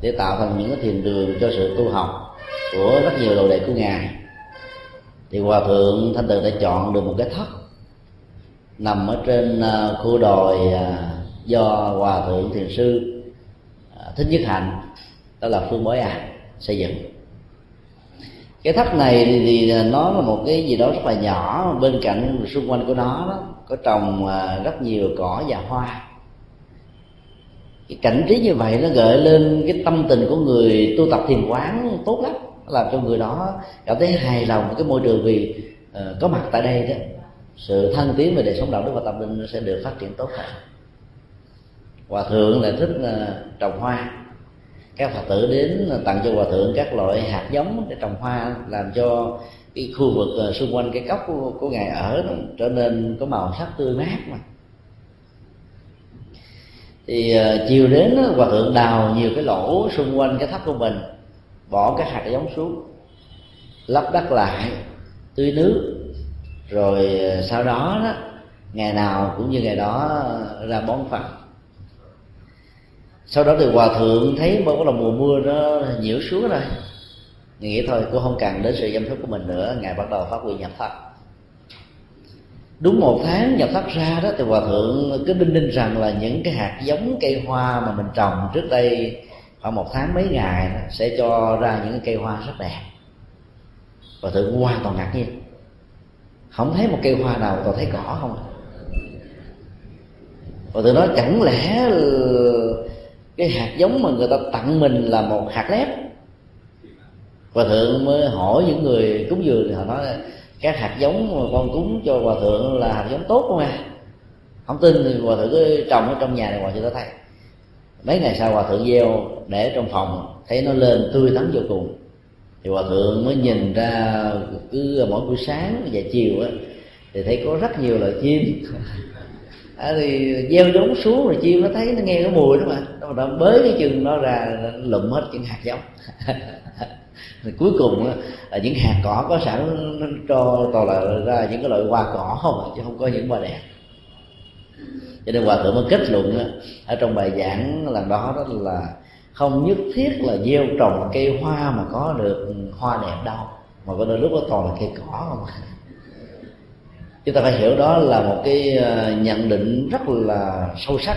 để tạo thành những cái thiền đường cho sự tu học của rất nhiều đồ đệ của ngài. Thì hòa thượng thanh từ đã chọn được một cái thất nằm ở trên à, khu đồi à, do hòa thượng thiền sư thích nhất hạnh đó là phương bối à xây dựng. Cái tháp này thì, nó là một cái gì đó rất là nhỏ bên cạnh xung quanh của nó đó, có trồng à, rất nhiều cỏ và hoa. Cái cảnh trí như vậy nó gợi lên cái tâm tình của người tu tập thiền quán tốt lắm. Làm cho người đó cảm thấy hài lòng cái môi trường vì uh, có mặt tại đây đó. Sự thân tiến về đời sống đạo đức và tâm linh sẽ được phát triển tốt hơn. Hòa thượng là thích uh, trồng hoa các phật tử đến tặng cho hòa thượng các loại hạt giống để trồng hoa làm cho cái khu vực ờ, xung quanh cái cốc của, của ngài ở trở nên có màu sắc tươi mát mà. Thì uh, chiều đến hòa thượng đào nhiều cái lỗ xung quanh cái tháp của mình bỏ cái hạt giống xuống lấp đất lại tưới nước. Rồi ờ, sau đó đó ngày nào cũng như ngày đó ra bón phật sau đó thì hòa thượng thấy bắt là mùa mưa nó nhiễu xuống rồi. Nghĩ thôi, cô không cần đến sự giám thức của mình nữa, ngài bắt đầu phát huy nhập thất đúng một tháng nhập thất ra đó, thì hòa thượng cứ đinh đinh rằng là những cái hạt giống cây hoa mà mình trồng trước đây khoảng một tháng mấy ngày sẽ cho ra những cây hoa rất đẹp. Và thượng hoàn toàn ngạc nhiên. Không thấy một cây hoa nào toàn thấy cỏ không và từ đó chẳng lẽ cái hạt giống mà người ta tặng mình là một hạt lép. Và thượng mới hỏi những người cúng dường thì họ nói là các hạt giống mà con cúng cho hòa thượng là hạt giống tốt không à không tin thì hòa thượng cứ trồng ở trong nhà này hòa thượng ta thấy. Mấy ngày sau hòa thượng gieo để trong phòng thấy nó lên tươi tắn vô cùng. Thì hòa thượng mới nhìn ra cứ mỗi buổi sáng và chiều á thì thấy có rất nhiều loại chim. À, thì gieo giống xuống rồi chim nó thấy nó nghe cái mùi đó mà nó, bới cái chừng nó ra lụm hết những hạt giống. Thì cuối cùng là những hạt cỏ có sẵn nó cho toàn là ra những cái loại hoa cỏ không à, chứ không có những hoa đẹp. Cho nên hòa thượng mới kết luận ở trong bài giảng lần đó đó là không nhất thiết là gieo trồng cây hoa mà có được hoa đẹp đâu mà có đôi lúc đó toàn là cây cỏ không à. chúng ta phải hiểu đó là một cái ờ, nhận định rất là sâu sắc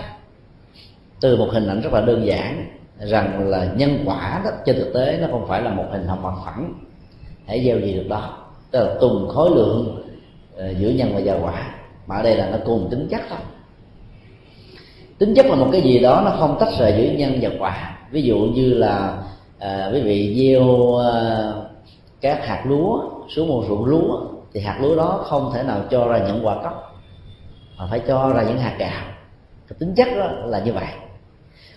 từ một hình ảnh rất là đơn giản rằng là nhân quả đó trên thực tế nó không phải là một hình học mặt phẳng. Hãy gieo gì được đó. Tức là tùng khối lượng ờ, giữa nhân và gieo quả. Mà ở đây là nó cùng tính chất thôi. Tính chất là một cái gì đó nó không tách rời giữa nhân và quả. Ví dụ như là à, quý vị gieo à, các hạt lúa xuống một ruộng lúa thì hạt lúa đó không thể nào cho ra những quả cốc mà phải cho ra những hạt gạo. Tính chất đó là như vậy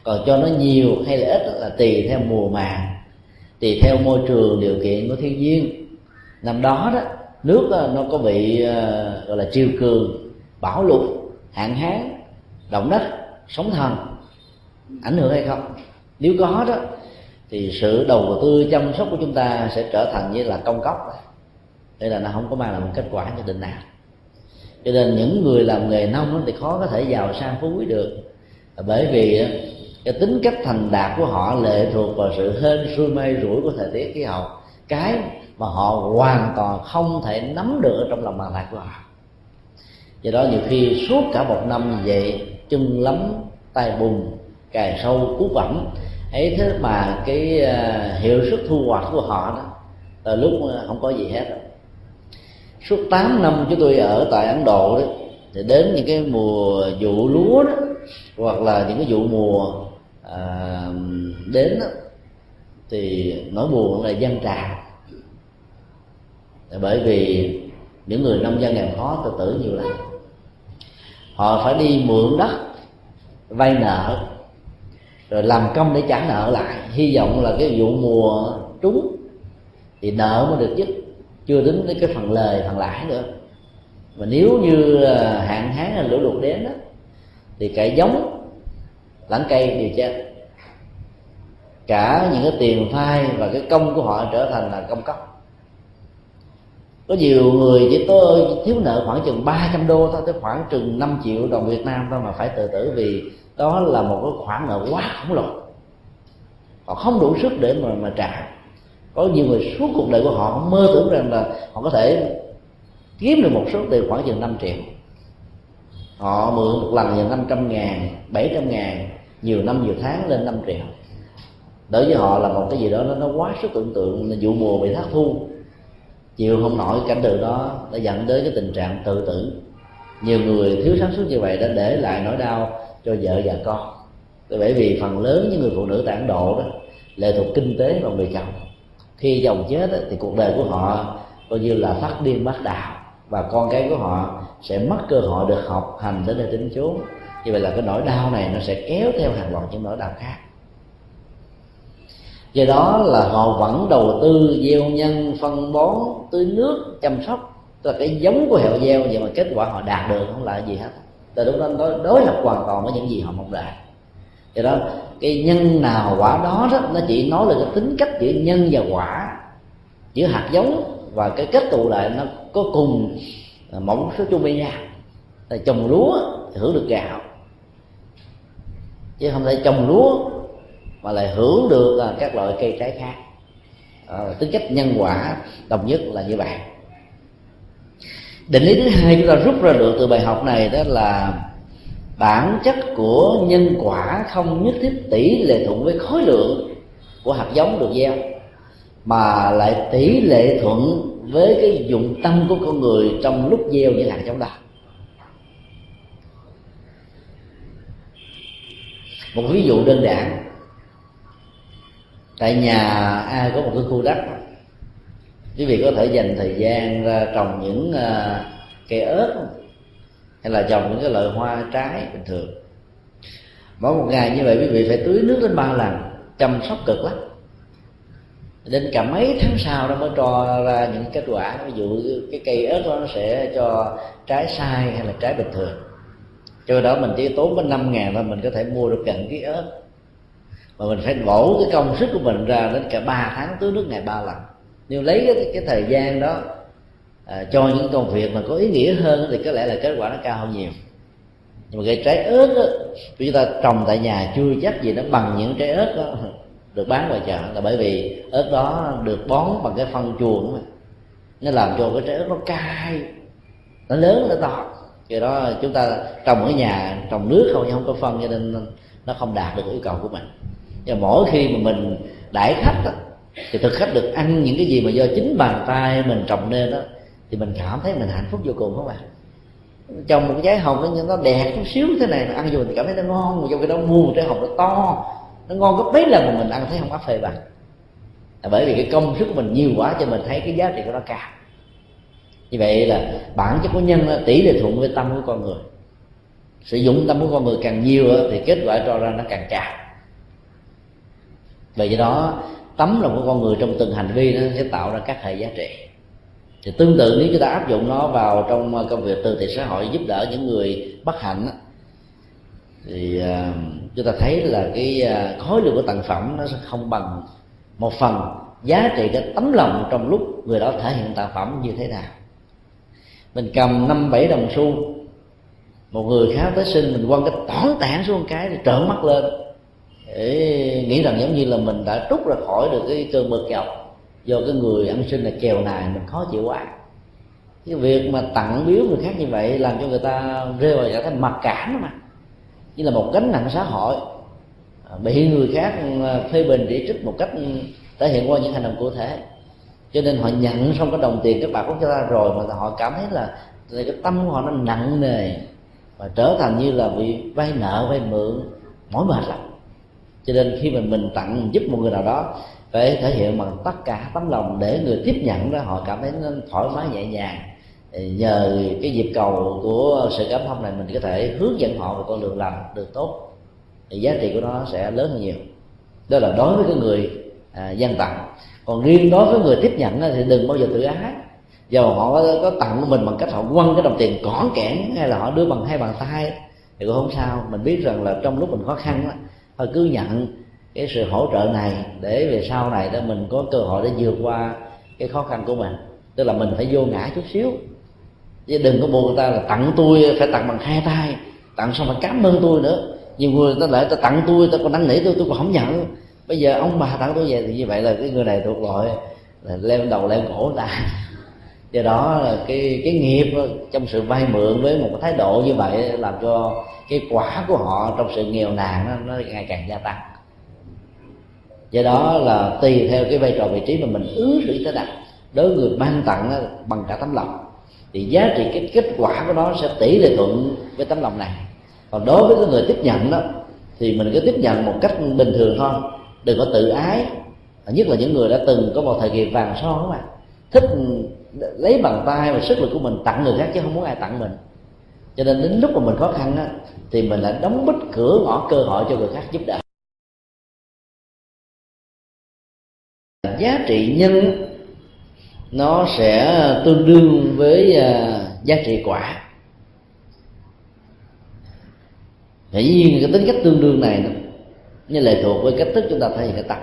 còn cho nó nhiều hay là ít là tùy theo mùa màng tùy theo môi trường điều kiện của thiên nhiên. Năm đó đó nước đó, nó có bị ờ, gọi là triều cường bão lụt hạn hán động đất sóng thần. Ảnh hưởng hay không? Nếu có đó thì sự đầu tư chăm sóc của chúng ta sẽ trở thành như là công cốc. Đây là nó không có mang lại một kết quả nhất định nào. Cho nên những người làm nghề nông thì khó có thể giàu sang phú quý được. Bởi vì cái tính cách thành đạt của họ lệ thuộc vào sự hên, xui, mê, rủi của thời tiết khí hậu. Cái mà họ hoàn toàn không thể nắm được ở trong lòng bàn tay của họ. Do đó nhiều khi suốt cả một năm vậy, chân lắm tay bùn cài sâu cú vẫm ấy thế mà cái à, hiệu suất thu hoạch của họ đó, từ lúc à, không có gì hết rồi suốt 8 năm chúng tôi ở tại ấn độ đó, thì đến những cái mùa vụ lúa đó, hoặc là những cái vụ mùa à, đến đó, thì nỗi buồn là dân trà. Bởi vì những người nông dân nghèo khó tự tử nhiều lắm. Họ phải đi mượn đất vay nợ rồi làm công để trả nợ lại. Hy vọng là cái vụ mùa trúng thì nợ mới được dứt chưa tính đến cái phần lời phần lãi nữa. Mà nếu như à, hạn hán hay lũ lụt đến đó thì cái giống lãng cây đều chết. Cả những cái tiền phai và cái công của họ trở thành là công cốc. Có nhiều người chỉ tôi thiếu nợ khoảng chừng 300 đô thôi, tới khoảng chừng 5 triệu đồng Việt Nam thôi mà phải tự tử vì đó là một cái khoản nợ quá khổng lồ. Họ không đủ sức để mà mà trả. Có nhiều người suốt cuộc đời của họ mơ tưởng rằng là họ có thể kiếm được một số tiền khoảng chừng 5 triệu. Họ mượn một lần là năm trăm ngàn, bảy trăm ngàn nhiều năm nhiều tháng lên 5 triệu đối với họ là một cái gì đó nó, nó quá sức tưởng tượng là vụ mùa bị thất thu. Chịu không nổi cảnh tượng đó đã dẫn đến cái tình trạng tự tử. Nhiều người thiếu sáng suốt như vậy đã để lại nỗi đau cho vợ và con. Bởi vì phần lớn những người phụ nữ tản độ đó lệ thuộc kinh tế vào người chồng. Khi chồng chết đó, thì cuộc đời của họ coi như là phát điên bắt đạo và con cái của họ sẽ mất cơ hội được học hành đến nơi tính chốn như vậy là cái nỗi đau này nó sẽ kéo theo hàng loạt những nỗi đau khác. Do đó là họ vẫn đầu tư gieo nhân phân bón tưới nước chăm sóc. Tức là cái giống của hẹo gieo vậy mà kết quả họ đạt được không là gì hết. Từ lúc đó đối, đối lập hoàn toàn với những gì họ mong đợi. Do đó cái nhân nào quả đó, đó nó chỉ nói là cái tính cách giữa nhân và quả giữa hạt giống và cái kết tụ lại nó có cùng mẫu số chung với nhau. Trồng lúa thì hưởng được gạo chứ không thể trồng lúa mà lại hưởng được à, các loại cây trái khác. À, tính cách nhân quả đồng nhất là như vậy. Định lý thứ hai chúng ta rút ra được từ bài học này đó là bản chất của nhân quả không nhất thiết tỷ lệ thuận với khối lượng của hạt giống được gieo mà lại tỷ lệ thuận với cái dụng tâm của con người trong lúc gieo những hạt giống đó. Một ví dụ đơn giản. Tại nhà ai có một cái khu đất. Quý vị có thể dành thời gian ra trồng những uh, cây ớt hay là trồng những cái loại hoa trái bình thường. Mỗi một ngày như vậy quý vị phải tưới nước đến ba lần chăm sóc cực lắm. Đến cả mấy tháng sau nó mới cho ra những kết quả. Ví dụ cái cây ớt đó nó sẽ cho trái sai hay là trái bình thường cho đó mình chỉ tốn có năm ngàn thôi mình có thể mua được gần ký ớt mà mình phải bổ cái công sức của mình ra đến cả ba tháng tưới nước ngày ba lần. Nếu lấy cái, cái thời gian đó à, cho những công việc mà có ý nghĩa hơn thì có lẽ là kết quả nó cao hơn nhiều. Nhưng mà cái trái ớt đó, chúng ta trồng tại nhà chưa chắc gì nó bằng những trái ớt đó được bán ngoài chợ. Là bởi vì ớt đó được bón bằng cái phân chuồng mà nó làm cho cái trái ớt nó cay nó lớn nó to do đó chúng ta trồng ở nhà, trồng nước không không có phân, cho nên nó không đạt được yêu cầu của mình. Và mỗi khi mà mình đãi khách thì thực khách được ăn những cái gì mà do chính bàn tay mình trồng nên đó thì mình cảm thấy mình hạnh phúc vô cùng, không bạn trồng một cái trái hồng nó nó đẹp chút xíu thế này mà ăn vô mình cảm thấy nó ngon, mà trong cái đó mua một trái hồng nó to, nó ngon gấp mấy lần mà mình ăn thấy không áp phê bằng là bởi vì cái công sức của mình nhiều quá cho mình thấy cái giá trị của nó cao như vậy là bản chất của nhân tỷ lệ thuận với tâm của con người. Sử dụng tâm của con người càng nhiều thì kết quả cho ra nó càng cao. Vì vậy đó, tấm lòng của con người trong từng hành vi nó sẽ tạo ra các hệ giá trị. Thì tương tự nếu chúng ta áp dụng nó vào trong à, công việc từ thiện xã hội giúp đỡ những người bất hạnh thì à, chúng ta thấy là cái à, khối lượng của tặng phẩm nó sẽ không bằng một phần giá trị cái tấm lòng trong lúc người đó thể hiện tặng phẩm như thế nào mình cầm năm, bảy đồng xu. Một người khác tới xin mình quăng cái tỏn tản xuống cái thì trợn mắt lên. Để nghĩ rằng giống như là mình đã trút ra khỏi được cái cơn bực dọc do cái người ăn xin là kèo này mình khó chịu quá. Cái việc mà tặng biếu người khác như vậy làm cho người ta rơi vào trạng thái mặc cảm mà. Như là một gánh nặng xã hội. À, bị người khác à, phê bình chỉ trích một cách thể hiện qua những hành động cụ thể cho nên họ nhận xong cái đồng tiền các bạn cũng cho ra rồi mà họ cảm thấy là cái tâm của họ nó nặng nề và trở thành như là bị vay nợ vay mượn mỏi mệt lắm. Cho nên khi mình mình tặng mình giúp một người nào đó phải thể hiện bằng tất cả tấm lòng để người tiếp nhận đó họ cảm thấy nó thoải mái nhẹ nhàng. Nhờ cái dịp cầu của sự cảm thông này mình có thể hướng dẫn họ về con đường làm được tốt. Thì giá trị của nó sẽ lớn hơn nhiều. Đó là đối với cái người à, dân tặng còn riêng đối với người tiếp nhận thì đừng bao giờ tự ái. Dầu họ có, tặng của mình bằng cách họ quăng cái đồng tiền cỏn kẽn hay là họ đưa bằng hai bàn tay thì cũng không sao. Mình biết rằng là trong lúc mình khó khăn đó, thôi cứ nhận cái sự hỗ trợ này để về sau này đó mình có cơ hội để vượt qua cái khó khăn của mình. Tức là mình phải vô ngã chút xíu. Chứ đừng có buộc người ta là tặng tôi phải tặng bằng hai tay tặng xong phải cảm ơn tôi nữa. Nhiều người ta lại ta tặng tôi ta còn năn nỉ tôi tôi còn không nhận bây giờ ông bà tặng tôi về thì như vậy là cái người này thuộc loại là leo đầu leo cổ ta. Do đó là cái cái nghiệp trong sự vay mượn với một cái thái độ như vậy làm cho cái quả của họ trong sự nghèo nàn nó, nó ngày càng gia tăng. Do đó là tùy theo cái vai trò vị trí mà mình ứng xử tới đặt. Đối với người ban tặng bằng cả tấm lòng. Thì giá trị cái kết quả của nó sẽ tỷ lệ thuận với tấm lòng này. Còn đối với cái người tiếp nhận đó thì mình cứ tiếp nhận một cách bình thường thôi đừng có tự ái. Nhất là những người đã từng có một thời kỳ vàng son các bạn thích lấy bằng tay và sức lực của mình tặng người khác chứ không muốn ai tặng mình. Cho nên đến lúc mà mình khó khăn á, thì mình lại đóng bít cửa ngõ cơ hội cho người khác giúp đỡ. Giá trị nhân nó sẽ tương đương với à, giá trị quả. Dĩ nhiên cái tính cách tương đương này nó như lệ thuộc với cách thức chúng ta thể hiện cái tâm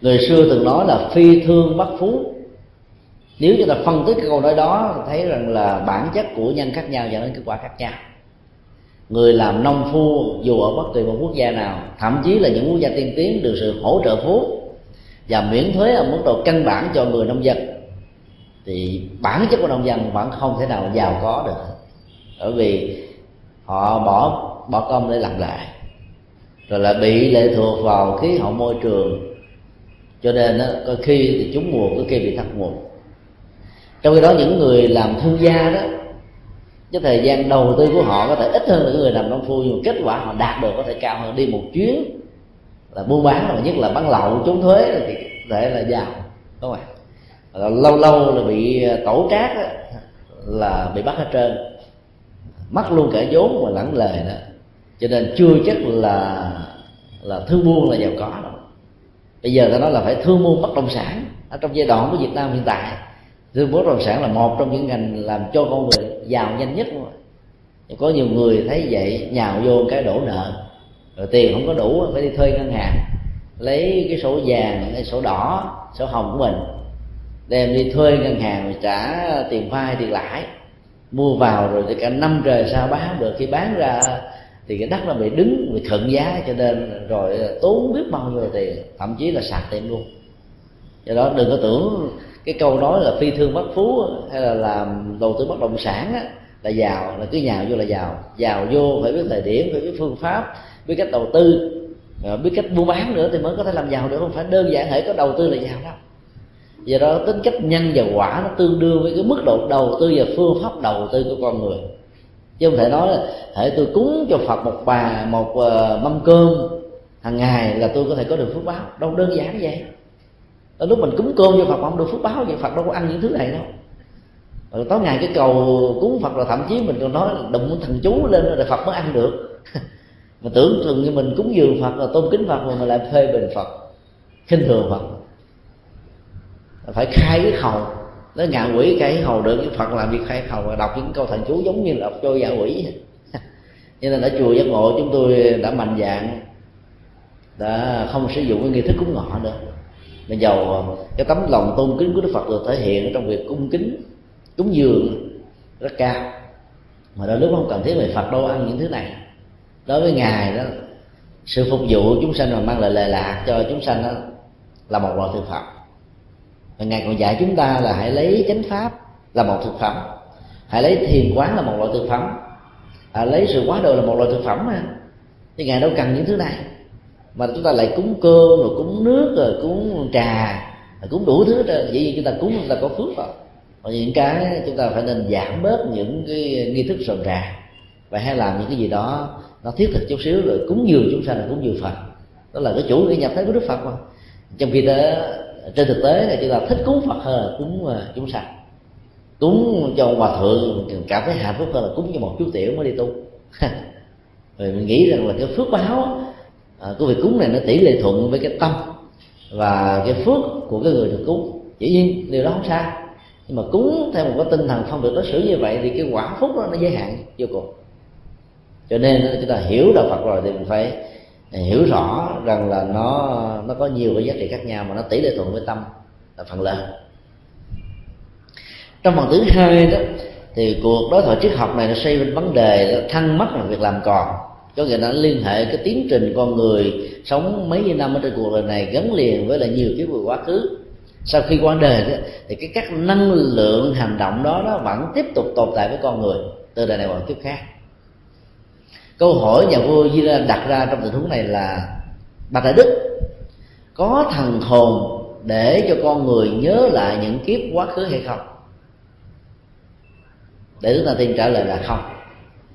người xưa từng nói là phi thương bất phú. Nếu chúng ta phân tích cái câu nói đó thấy rằng là bản chất của nhân khác nhau dẫn đến kết quả khác nhau. Người làm nông phu, dù ở bất kỳ một quốc gia nào, thậm chí là những quốc gia tiên tiến được sự hỗ trợ phú và miễn thuế ở mức độ căn bản cho người nông dân, thì bản chất của nông dân vẫn không thể nào giàu có được. Bởi vì họ bỏ bỏ công để làm lại rồi lại bị lệ thuộc vào khí hậu môi trường. Cho nên đó, có khi thì chúng mùa có khi bị thất mùa. Trong khi đó những người làm thương gia đó cái thời gian đầu tư của họ có thể ít hơn những người làm nông phu nhưng kết quả họ đạt được có thể cao hơn. Đi một chuyến là buôn bán và nhất là bán lậu trốn thuế thì có thể là giàu đúng không ạ? Lâu lâu là bị ờ, tổ trác đó, là bị bắt hết trơn. Mất luôn cả vốn mà lẳng lời đó cho nên chưa chắc là là thương buôn là giàu có đâu. Bây giờ ta nói là phải thương buôn bất động sản. Ở trong giai đoạn của việt nam hiện tại, thương bất động sản là một trong những ngành làm cho con người giàu nhanh nhất luôn có nhiều người thấy vậy, nhào vô cái đổ nợ. Rồi tiền không có đủ, phải đi thuê ngân hàng. Lấy cái sổ vàng cái sổ đỏ, sổ hồng của mình. Đem đi thuê ngân hàng trả tiền vay tiền lãi. Mua vào rồi thì cả năm trời sao bán được. Khi bán ra thì cái đất nó bị đứng bị thuận giá cho nên rồi tốn biết bao nhiêu tiền thậm chí là sạc tiền luôn. Do đó đừng có tưởng cái câu nói là phi thương bất phú hay là làm đầu tư bất động sản á, là giàu là cứ nhào vô là giàu. Giàu vô phải biết thời điểm phải biết phương pháp biết cách đầu tư à, biết cách buôn bán nữa thì mới có thể làm giàu được không phải đơn giản hệ có đầu tư là giàu đâu. Do đó tính cách nhân và quả nó tương đương với cái mức độ đầu tư và phương pháp đầu tư của con người chứ không thể nói là thể tôi cúng cho phật một bà một uh, mâm cơm hàng ngày là tôi có thể có được phước báo. Đâu đơn giản vậy. Ở lúc mình cúng cơm cho phật mà không được phước báo vậy phật đâu có ăn những thứ này đâu. Rồi tối ngày cái cầu cúng phật là thậm chí mình còn nói là đụng thần chú lên rồi phật mới ăn được. Mà tưởng thường như mình cúng dường phật là tôn kính phật mà mình lại phê bình phật khinh thường phật. Phải khai cái khẩu nó ngạ quỷ cái hầu được, cái phật làm việc khai hầu và đọc những câu thần chú giống như là đọc cho dạ quỷ. Cho nên ở chùa giác ngộ chúng tôi đã mạnh dạng, đã không sử dụng cái nghi thức cúng ngọ nữa mà giàu cái tấm lòng tôn kính của đức phật được thể hiện trong việc cung kính, cúng dường rất cao. Mà đôi lúc không cần thiết về phật đâu, ăn những thứ này. Đối với ngài đó, sự phục vụ chúng sanh mà mang lại lệ lạc cho chúng sanh đó là một loại thực phẩm và ngài còn dạy chúng ta là hãy lấy chánh pháp là một thực phẩm hãy lấy thiền quán là một loại thực phẩm à, lấy sự quá độ là một loại thực phẩm mà. Thì ngài đâu cần những thứ này. Mà chúng ta lại cúng cơm rồi cúng nước rồi cúng trà rồi cúng đủ thứ đó vậy vì chúng ta cúng chúng ta có phước rồi. Còn những cái chúng ta phải nên giảm bớt những cái nghi thức rộn ràng và hay làm những cái gì đó nó thiết thực chút xíu rồi cúng dường chúng sanh là cúng dường phật. Đó là cái chủ nghĩa nhập thế của đức phật mà. Trong khi đó trên thực tế là chúng ta thích cúng phật hơn là cúng à, chúng sanh. Cúng cho hòa thượng cảm thấy hạnh phúc hơn là cúng cho một chú tiểu mới đi tu. Rồi mình nghĩ rằng là cái phước báo à, của việc cúng này nó tỷ lệ thuận với cái tâm và cái phước của cái người được cúng. Dĩ nhiên điều đó không sai nhưng mà cúng theo một cái tinh thần không được đối xử như vậy thì cái quả phúc đó nó giới hạn vô cùng. Cho nên chúng ta hiểu đạo Phật rồi thì mình phải hiểu rõ rằng là nó nó có nhiều cái giá trị khác nhau mà nó tỷ lệ thuận với tâm là phần lớn. Trong phần thứ hai đó thì cuộc đối thoại triết học này nó xoay lên vấn đề thăng mất là việc làm còn. Cho người ta liên hệ cái tiến trình con người sống mấy năm ở trên cuộc đời này gắn liền với là nhiều kiếp vừa quá khứ. Sau khi qua đời đó, thì cái các năng lượng hành động đó nó vẫn tiếp tục tồn tại với con người từ đời này qua kiếp khác câu hỏi nhà vua Di đặt ra trong tình huống này là, bạch đại đức, có thần hồn để cho con người nhớ lại những kiếp quá khứ hay không? Để chúng ta tiên trả lời là không.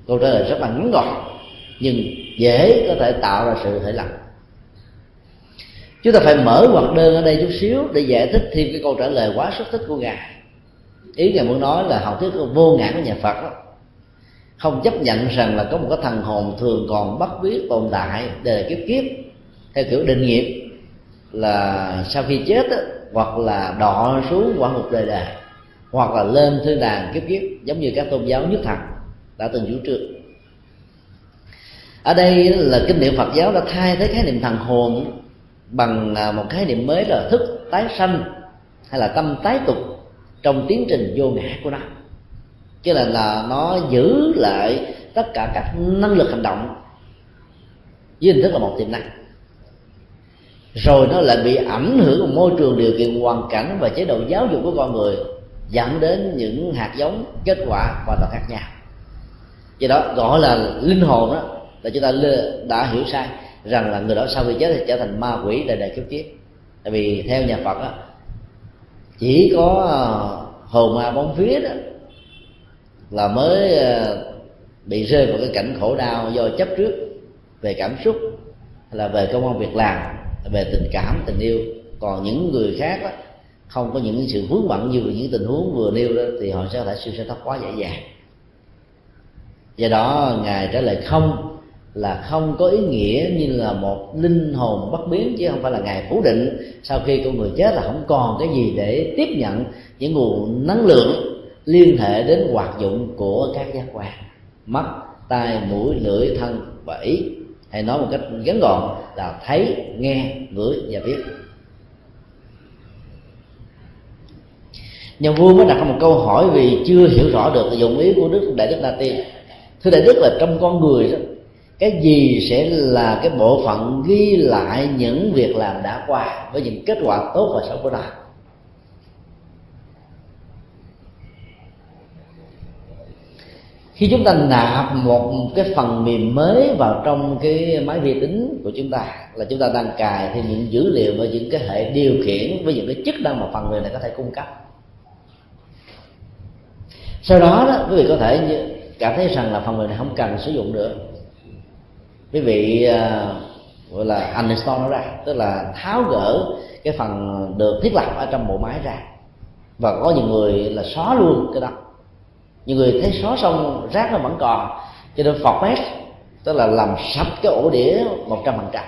Câu trả lời rất là ngắn gọn, nhưng dễ có thể tạo ra sự thể lầm chúng ta phải mở hoạt đơn ở đây chút xíu để giải thích thêm cái câu trả lời quá xuất thích của ngài. Ý ngài muốn nói là học thuyết vô ngã của nhà phật đó không chấp nhận rằng là có một cái thần hồn thường còn bất biết tồn tại để kiếp kiếp. Theo kiểu định nghiệp là sau khi chết đó, hoặc là đọ xuống quả ngục đời đời hoặc là lên thiên đàng kiếp kiếp giống như các tôn giáo nhất thần đã từng chủ trương ở đây là kinh điển phật giáo đã thay thế khái niệm thần hồn bằng à, một khái niệm mới là thức tái sanh hay là tâm tái tục trong tiến trình vô ngã của nó chứ là là nó giữ lại tất cả các năng lực hành động với hình thức là một tiềm năng. Rồi nó lại bị ảnh hưởng của môi trường điều kiện hoàn cảnh và chế độ giáo dục của con người, dẫn đến những hạt giống, kết quả hoàn toàn khác nhau. Do đó, gọi là linh hồn đó, là chúng ta đã hiểu sai rằng là người đó sau khi chết thì trở thành ma quỷ đời đời kiếp kiếp. Tại vì theo nhà phật á, chỉ có à, hồn ma bóng phía đó là mới ờ, bị rơi vào cái cảnh khổ đau do chấp trước về cảm xúc hay là về công an việc làm về tình cảm tình yêu. Còn những người khác đó, không có những sự vướng bận như những tình huống vừa nêu đó thì họ sẽ có thể siêu sẽ thoát quá dễ dàng. Do đó ngài trả lời không là không có ý nghĩa như là một linh hồn bất biến chứ không phải là ngài phủ định sau khi con người chết là không còn cái gì để tiếp nhận những nguồn năng lượng liên hệ đến hoạt dụng của các giác quan. Mắt, tai, mũi, lưỡi, thân và ý hay nói một cách ngắn gọn là thấy, nghe, ngửi và biết. Nhà vua mới đặt ra một câu hỏi vì chưa hiểu rõ được dụng ý của đức đại đức la tiên. Thưa đại đức là trong con người đó, cái gì sẽ là cái bộ phận ghi lại những việc làm đã qua với những kết quả tốt và xấu của ta khi chúng ta nạp một cái phần mềm mới vào trong cái máy vi tính của chúng ta là chúng ta đang cài thêm những dữ liệu và những cái hệ điều khiển với những cái chức năng mà phần mềm này có thể cung cấp. Sau đó đó quý vị có thể cảm thấy rằng là phần mềm này không cần sử dụng nữa. Quý vị uh, gọi là uninstall nó ra tức là tháo gỡ cái phần được thiết lập ở trong bộ máy ra. Và có nhiều người là xóa luôn cái đó nhiều người thấy xóa xong rác nó vẫn còn. Cho nên format tức là làm sạch cái ổ đĩa một trăm phần trăm.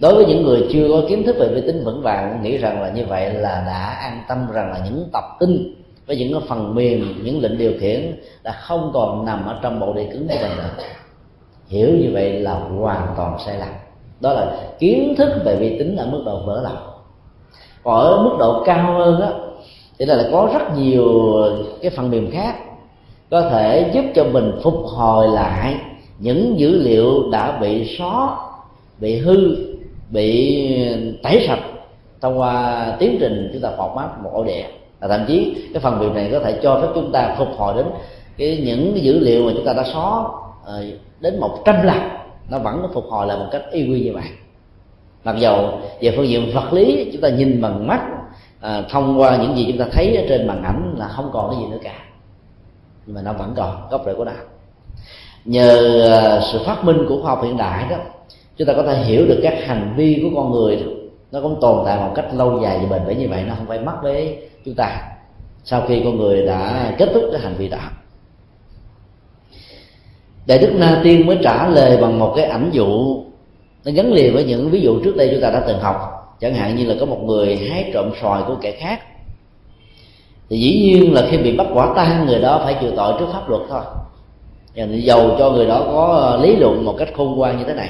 Đối với những người chưa có kiến thức về vi tính vững vàng, nghĩ rằng là như vậy là đã an tâm rằng là những tập tin với những cái phần mềm, những lệnh điều khiển đã không còn nằm ở trong bộ đĩa cứng của mình nữa. Hiểu như vậy là hoàn toàn sai lầm. Đó là kiến thức về vi tính ở mức độ vỡ lòng. Còn ở mức độ cao hơn á thì là có rất nhiều cái phần mềm khác có thể giúp cho mình phục hồi lại những dữ liệu đã bị xóa, bị hư, bị tẩy sạch thông qua tiến trình chúng ta format một ổ đĩa và thậm chí cái phần mềm này có thể cho phép chúng ta phục hồi đến cái những cái dữ liệu mà chúng ta đã xóa ờ, đến một trăm lần. Nó vẫn có phục hồi lại một cách y quy như vậy. Mặc dầu về phương diện vật lý, chúng ta nhìn bằng mắt à, thông qua những gì chúng ta thấy ở trên màn ảnh là không còn cái gì nữa cả. Nhưng mà nó vẫn còn gốc rễ của nó. Nhờ ờ, sự phát minh của khoa học hiện đại đó chúng ta có thể hiểu được các hành vi của con người đó. nó cũng tồn tại một cách lâu dài và bền vững như vậy nó không phải mất với chúng ta sau khi con người đã kết thúc cái hành vi đó. Đại đức na tiên mới trả lời bằng một cái ảnh dụ nó gắn liền với những ví dụ trước đây chúng ta đã từng học chẳng hạn như là có một người hái trộm sòi của kẻ khác. Thì dĩ nhiên là khi bị bắt quả tang, người đó phải chịu tội trước pháp luật thôi. Và dầu cho người đó có ờ, lý luận một cách khôn ngoan như thế này.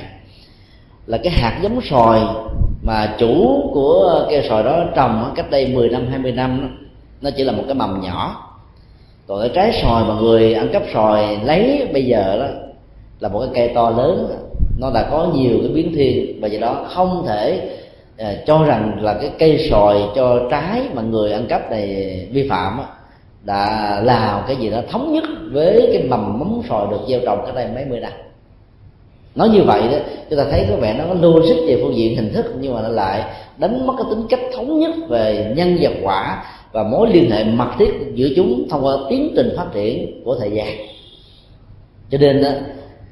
Là cái hạt giống sòi mà chủ của cây sòi đó trồng cách đây 10 năm 20 năm, nó chỉ là một cái mầm nhỏ. Còn cái trái sòi mà người ăn cắp sòi lấy bây giờ đó là một cái cây to lớn, nó đã có nhiều cái biến thiên. Và do đó không thể à, cho rằng là cái cây sòi cho trái mà người ăn cắp này vi phạm đã làm cái gì đó thống nhất với cái mầm móng sòi được gieo trồng cách đây mấy mươi năm. Nói như vậy đó chúng ta thấy có vẻ nó có logic về phương diện hình thức nhưng mà nó lại đánh mất cái tính cách thống nhất về nhân vật quả và mối liên hệ mật thiết giữa chúng thông qua tiến trình phát triển của thời gian. Cho nên đó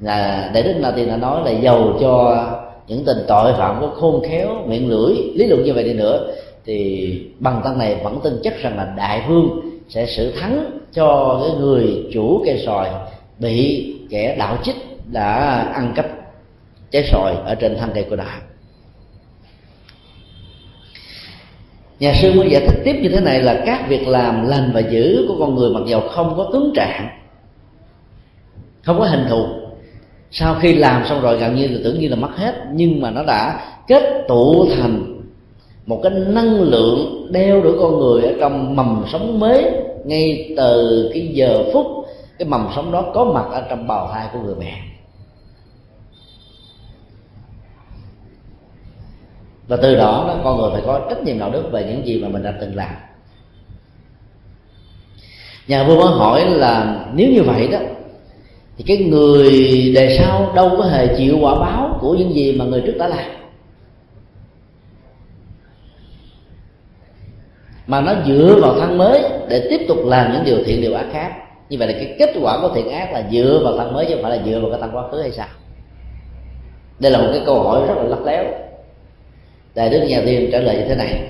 là đại đức na tiên đã nói là giàu cho những tình tội phạm có khôn khéo, miệng lưỡi, lý luận như vậy đi nữa, thì bằng tăng này vẫn tin chắc rằng là đại vương sẽ xử thắng cho cái người chủ cây sòi bị kẻ đạo chích đã ăn cắp trái sòi ở trên thân cây của đạo nhà sư mới giải thích tiếp như thế này là các việc làm lành và dữ của con người mặc dầu không có tướng trạng, không có hình thù sau khi làm xong rồi, gần như là tưởng như là mất hết, nhưng mà nó đã kết tụ thành một cái năng lượng đeo đuổi con người ở trong mầm sống mới, ngay từ cái giờ phút cái mầm sống đó có mặt ở trong bào thai của người mẹ. Và từ đó đó, con người phải có trách nhiệm đạo đức về những gì mà mình đã từng làm. Nhà vua mới hỏi là, nếu như vậy đó thì cái người đề sau đâu có hề chịu quả báo của những gì mà người trước đã làm. Mà nó dựa vào thân mới để tiếp tục làm những điều thiện, điều ác khác. Như vậy là cái kết quả của thiện ác là dựa vào thân mới chứ không phải là dựa vào cái thân quá khứ hay sao? Đây là một cái câu hỏi rất là lắc léo. Đại đức nhà tiên trả lời như thế này.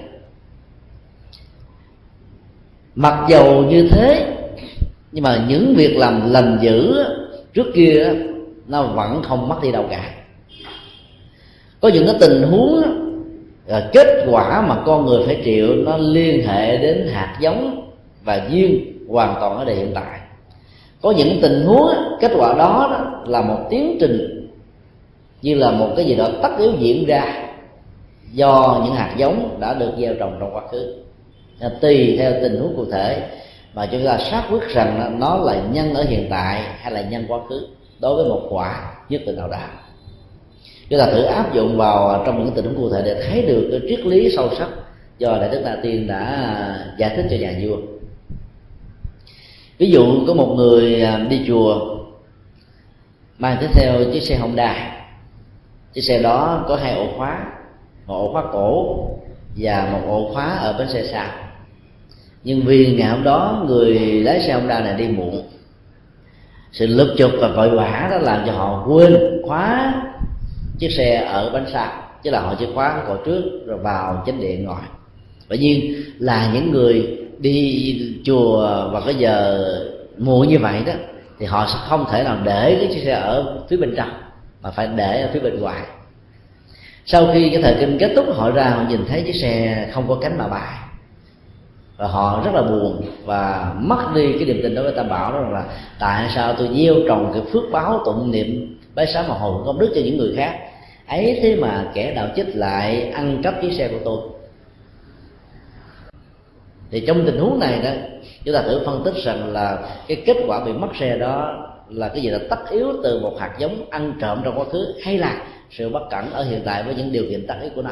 Mặc dầu như thế, nhưng mà những việc làm lành dữ trước kia nó vẫn không mất đi đâu cả. Có những cái tình huống là kết quả mà con người phải chịu nó liên hệ đến hạt giống và duyên hoàn toàn ở đời hiện tại. Có những tình huống kết quả đó, đó là một tiến trình như là một cái gì đó tất yếu diễn ra do những hạt giống đã được gieo trồng trong quá khứ. Tùy theo tình huống cụ thể mà chúng ta xác quyết rằng nó là nhân ở hiện tại hay là nhân quá khứ, đối với một quả nhất định nào đó. Chúng ta thử áp dụng vào trong những tình huống cụ thể để thấy được cái triết lý sâu sắc do đại đức na tiên đã à, giải thích cho nhà vua. Ví dụ có một người à, đi chùa, mang tiếp theo chiếc xe honda. Chiếc xe đó có hai ổ khóa, một ổ khóa cổ và một ổ khóa ở bến xe sau nhưng vì ngày hôm đó người lái xe honda này đi muộn. Sự lục chụp và vội vã đó làm cho họ quên, khóa chiếc xe ở bánh sau chứ là họ chỉ khóa cổ trước rồi vào chánh điện ngồi bởi nhiên là những người đi chùa vào cái giờ muộn như vậy đó, thì họ sẽ không thể nào để cái chiếc xe ở phía bên trong, mà phải để ở phía bên ngoài. Sau khi cái thời kinh kết thúc, họ ra họ nhìn thấy chiếc xe không có cánh mà bài và họ rất là buồn và mất đi cái niềm tin đối với tam bảo đó là tại sao tôi gieo trồng cái phước báo tụng niệm bái sám mà hồi công đức cho những người khác? Ấy thế mà kẻ đạo chích lại ăn cắp chiếc xe của tôi. Thì trong tình huống này đó, chúng ta thử phân tích rằng là cái kết quả bị mất xe đó là cái gì là tất yếu từ một hạt giống ăn trộm trong quá khứ, hay là sự bất cẩn ở hiện tại với những điều kiện tất yếu của nó.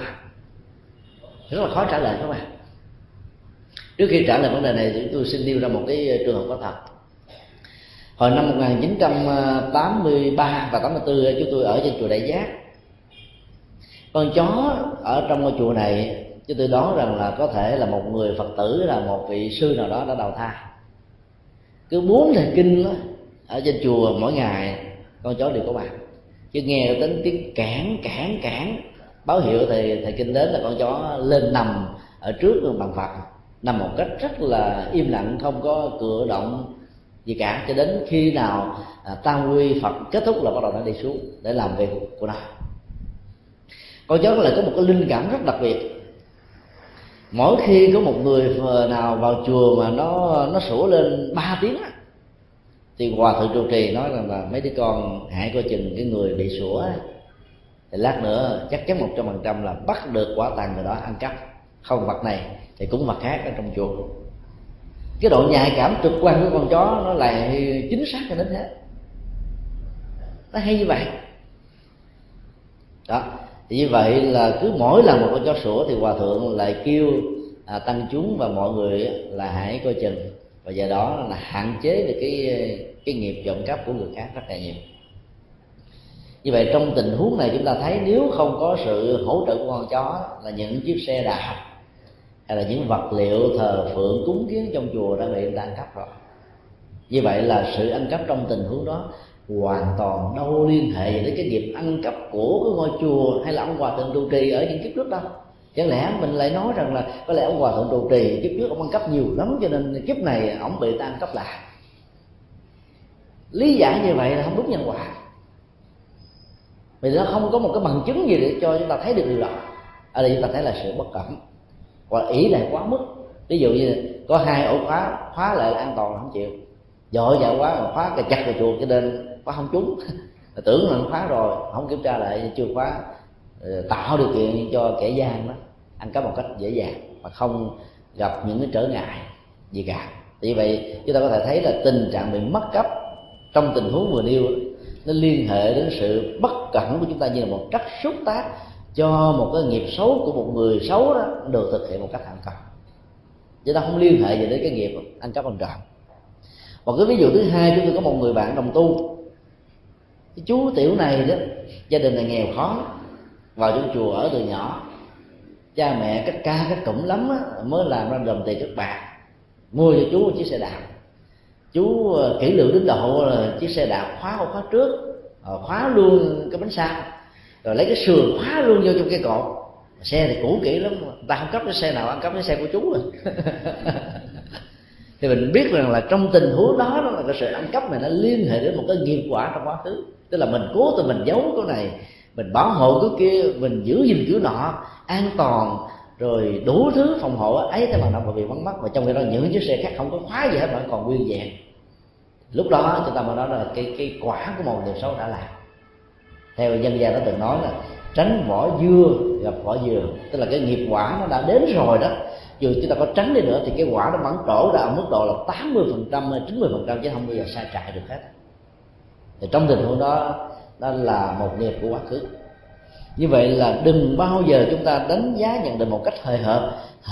Rất là khó trả lời các bạn trước khi trả lời vấn đề này chúng tôi xin nêu ra một cái ờ, trường hợp có thật. Hồi năm 1983 và 84 ờ, chúng tôi ở trên chùa Đại Giác. Con chó ở trong ngôi chùa này chúng tôi đoán rằng là có thể là một người phật tử là một vị sư nào đó đã đầu thai cứ bốn thời kinh đó, ở trên chùa mỗi ngày con chó đều có mặt. Chứ nghe đến tiếng cản cản cản báo hiệu thì thầy kinh đến là con chó lên nằm ở trước bằng phật nằm một cách rất là im lặng không có cử động gì cả. Cho đến khi nào à, tam quy phật kết thúc là bắt đầu nó đi xuống để làm việc của nó. Con chó là có một cái linh cảm rất đặc biệt. Mỗi khi có một người à, nào vào chùa mà nó nó sủa lên ba tiếng thì hòa thượng trụ trì nói rằng là mấy đứa con hãy coi chừng cái người bị sủa thì lát nữa chắc chắn một trăm phần trăm là bắt được quả tàng người đó ăn cắp không vật này thì cũng vật khác ở trong chùa cái độ nhạy cảm trực quan của con chó nó là chính xác cho đến thế. Nó hay như vậy. Đó thì như vậy là cứ mỗi lần một con chó sủa thì hòa thượng lại kêu à, tăng chúng và mọi người là hãy coi chừng. Và do đó là hạn chế được cái cái nghiệp trộm cắp của người khác rất là nhiều. Như vậy trong tình huống này chúng ta thấy nếu không có sự hỗ trợ của con chó là những chiếc xe đạp hay là những vật liệu thờ phượng cúng kiến trong chùa đã bị người ta ăn cắp rồi. Như vậy là sự ăn cắp trong tình huống đó hoàn toàn đâu liên hệ đến cái nghiệp ăn cắp của cái ngôi chùa hay là ông hòa thượng trụ trì ở những kiếp trước đâu. Chẳng lẽ mình lại nói rằng là có lẽ ông hòa thượng trụ trì kiếp trước ông ăn cắp nhiều lắm cho nên kiếp này ông bị ta ăn cắp lại. Lý giải như vậy là không đúng nhân quả. Vì nó không có một cái bằng chứng gì để cho chúng ta thấy được điều đó. Ở đây chúng ta thấy là sự bất cẩn hoặc ý lại quá mức. Ví dụ như có hai ổ khóa khóa lại an toàn là không chịu. Dội dạo quá, mà khóa cái chặt vào chuột cái nên khóa không trúng. Tưởng là khóa rồi, không kiểm tra lại, chưa khóa ờ, tạo điều kiện cho kẻ gian đó ăn cắp một cách dễ dàng mà không gặp những cái trở ngại gì cả. Vì vậy, chúng ta có thể thấy là tình trạng bị mất cấp trong tình huống vừa nêu nó liên hệ đến sự bất cẩn của chúng ta như là một cách xúc tác cho một cái nghiệp xấu của một người xấu đó được thực hiện một cách thành công chúng ta không liên hệ gì đến cái nghiệp ăn cắp ăn trộm một cái ví dụ thứ hai chúng tôi có một người bạn đồng tu. Cái chú tiểu này đó gia đình này nghèo khó vào trong chùa ở từ nhỏ. Cha mẹ cách ca cách cụm lắm á, mới làm ra đồng tiền cất bạc mua cho chú một chiếc xe đạp. Chú ờ, kỹ lưỡng đến độ là chiếc xe đạp khóa ô khóa trước ờ, khóa luôn cái bánh sau rồi lấy cái sườn khóa luôn vô trong cái cột. Xe thì cũ kỹ lắm ta không cấp cái xe nào ăn cắp cái xe của chú rồi. Thì mình biết rằng là trong tình huống đó, đó là cái sự ăn cắp này nó liên hệ đến một cái nghiệp quả trong quá khứ. Tức là mình cố tình mình giấu cái này mình bảo hộ cái kia mình giữ gìn kiểu nọ an toàn rồi đủ thứ phòng hộ ấy thế mà nó bị bắn mất và trong khi đó những chiếc xe khác không có khóa gì hết mà còn nguyên vẹn. Lúc đó chúng ta mới nói là cái cái quả của một điều xấu đã làm theo dân gian nó từng nói là tránh vỏ dưa, gặp vỏ dừa. Tức là cái nghiệp quả nó đã đến rồi đó. Dù chúng ta có tránh đi nữa thì cái quả nó vẫn trổ ra ở mức độ là 80 phần trăm chín mươi phần trăm chứ không bao giờ sai trại được hết. Thì trong tình huống đó đó là một nghiệp của quá khứ. Như vậy là đừng bao giờ chúng ta đánh giá nhận định một cách hời hợt.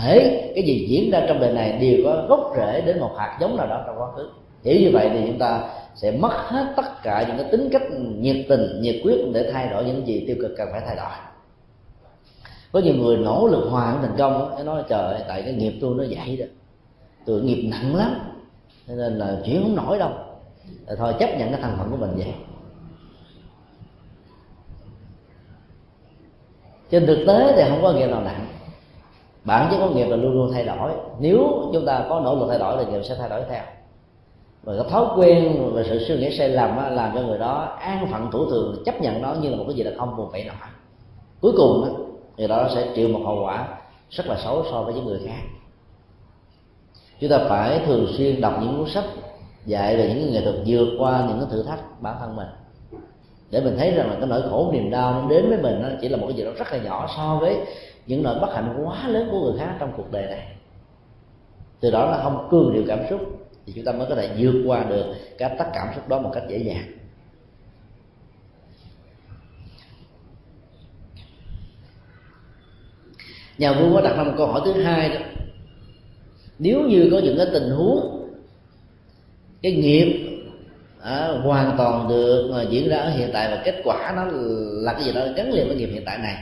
Thể cái gì diễn ra trong đời này đều có gốc rễ đến một hạt giống nào đó trong quá khứ hiểu như vậy thì chúng ta sẽ mất hết tất cả những cái tính cách nhiệt tình nhiệt quyết để thay đổi những gì tiêu cực cần phải thay đổi. Có nhiều người nỗ lực hoàn thành công nó nói trời ơi, tại cái nghiệp tôi nó vậy đó. Tôi nghiệp nặng lắm cho nên là chuyển không nổi đâu. Rồi thôi chấp nhận cái thành phận của mình vậy. Trên thực tế thì không có nghiệp nào nặng. Bản chất của nghiệp là luôn luôn thay đổi. Nếu chúng ta có nỗ lực thay đổi thì nghiệp sẽ thay đổi theo và cái thói quen và sự suy nghĩ sai lầm làm cho người đó an phận thủ thường chấp nhận nó như là một cái gì là không buồn phải nổi cuối cùng đó, người đó sẽ chịu một hậu quả rất là xấu so với những người khác. Chúng ta phải thường xuyên đọc những cuốn sách dạy về những nghệ thuật vượt qua những cái thử thách bản thân mình. Để mình thấy rằng là cái nỗi khổ niềm đau nó đến với mình nó chỉ là một cái gì đó rất là nhỏ so với những nỗi bất hạnh quá lớn của người khác trong cuộc đời này. Từ đó là không cương điều cảm xúc thì chúng ta mới có thể vượt qua được các tác cảm xúc đó một cách dễ dàng. Nhà vua có đặt ra một câu hỏi thứ hai đó. Nếu như có những cái tình huống cái nghiệp à, hoàn toàn được à, diễn ra ở hiện tại và kết quả nó là cái gì đó gắn liền với nghiệp hiện tại này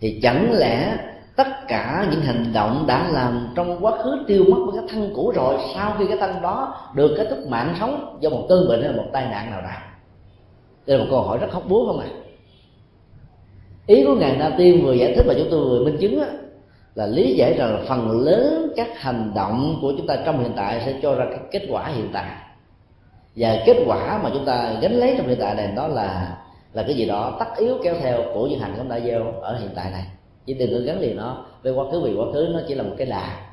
thì chẳng lẽ tất cả những hành động đã làm trong quá khứ tiêu mất với cái thân cũ rồi sau khi cái thân đó được kết thúc mạng sống do một cơn bệnh hay một tai nạn nào đó. Đây là một câu hỏi rất hóc búa không ạ? À? ý của ngài na tiên vừa giải thích và chúng tôi vừa minh chứng á, là lý giải rằng là phần lớn các hành động của chúng ta trong hiện tại sẽ cho ra cái kết quả hiện tại. Và kết quả mà chúng ta gánh lấy trong hiện tại này đó là là cái gì đó tất yếu kéo theo của những hành chúng ta gieo ở hiện tại này chỉ đừng có gắn liền nó với quá khứ vì quá khứ nó chỉ là một cái là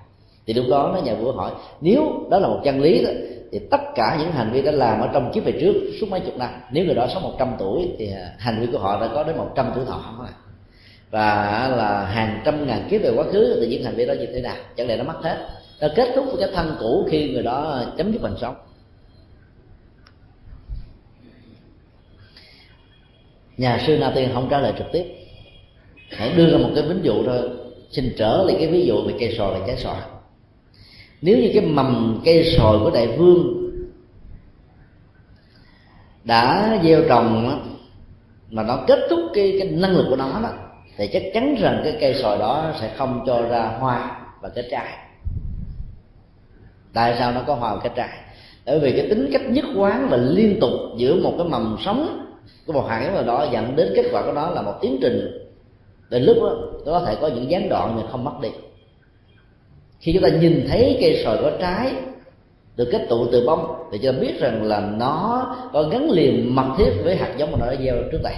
thì lúc đó nó nhà vua hỏi nếu đó là một chân lý đó, thì tất cả những hành vi đã làm ở trong kiếp về trước suốt mấy chục năm nếu người đó sống 100 tuổi thì à, hành vi của họ đã có đến 100 tuổi thọ rồi à? và là hàng trăm ngàn kiếp về quá khứ thì những hành vi đó như thế nào? Chẳng lẽ nó mất hết? Nó kết thúc với cái thân cũ khi người đó chấm dứt mình sống. Nhà sư na tiên không trả lời trực tiếp hãy đưa ra một cái ví dụ thôi. Xin trở lại cái ví dụ về cây sồi và trái sồi nếu như cái mầm cây sồi của đại vương đã gieo trồng mà nó kết thúc cái cái năng lực của nó đó, thì chắc chắn rằng cái cây sồi đó sẽ không cho ra hoa và kết trái. Tại sao nó có hoa và kết trái? Bởi vì cái tính cách nhất quán và liên tục giữa một cái mầm sống của một hạt giống đó dẫn đến kết quả của nó là một tiến trình đến lúc đó có thể có những gián đoạn nhưng không mất đi. Khi chúng ta nhìn thấy cây sồi có trái được kết tụ từ bông, thì chúng ta biết rằng là nó có gắn liền mật thiết với hạt giống mà nó đã gieo trước đây.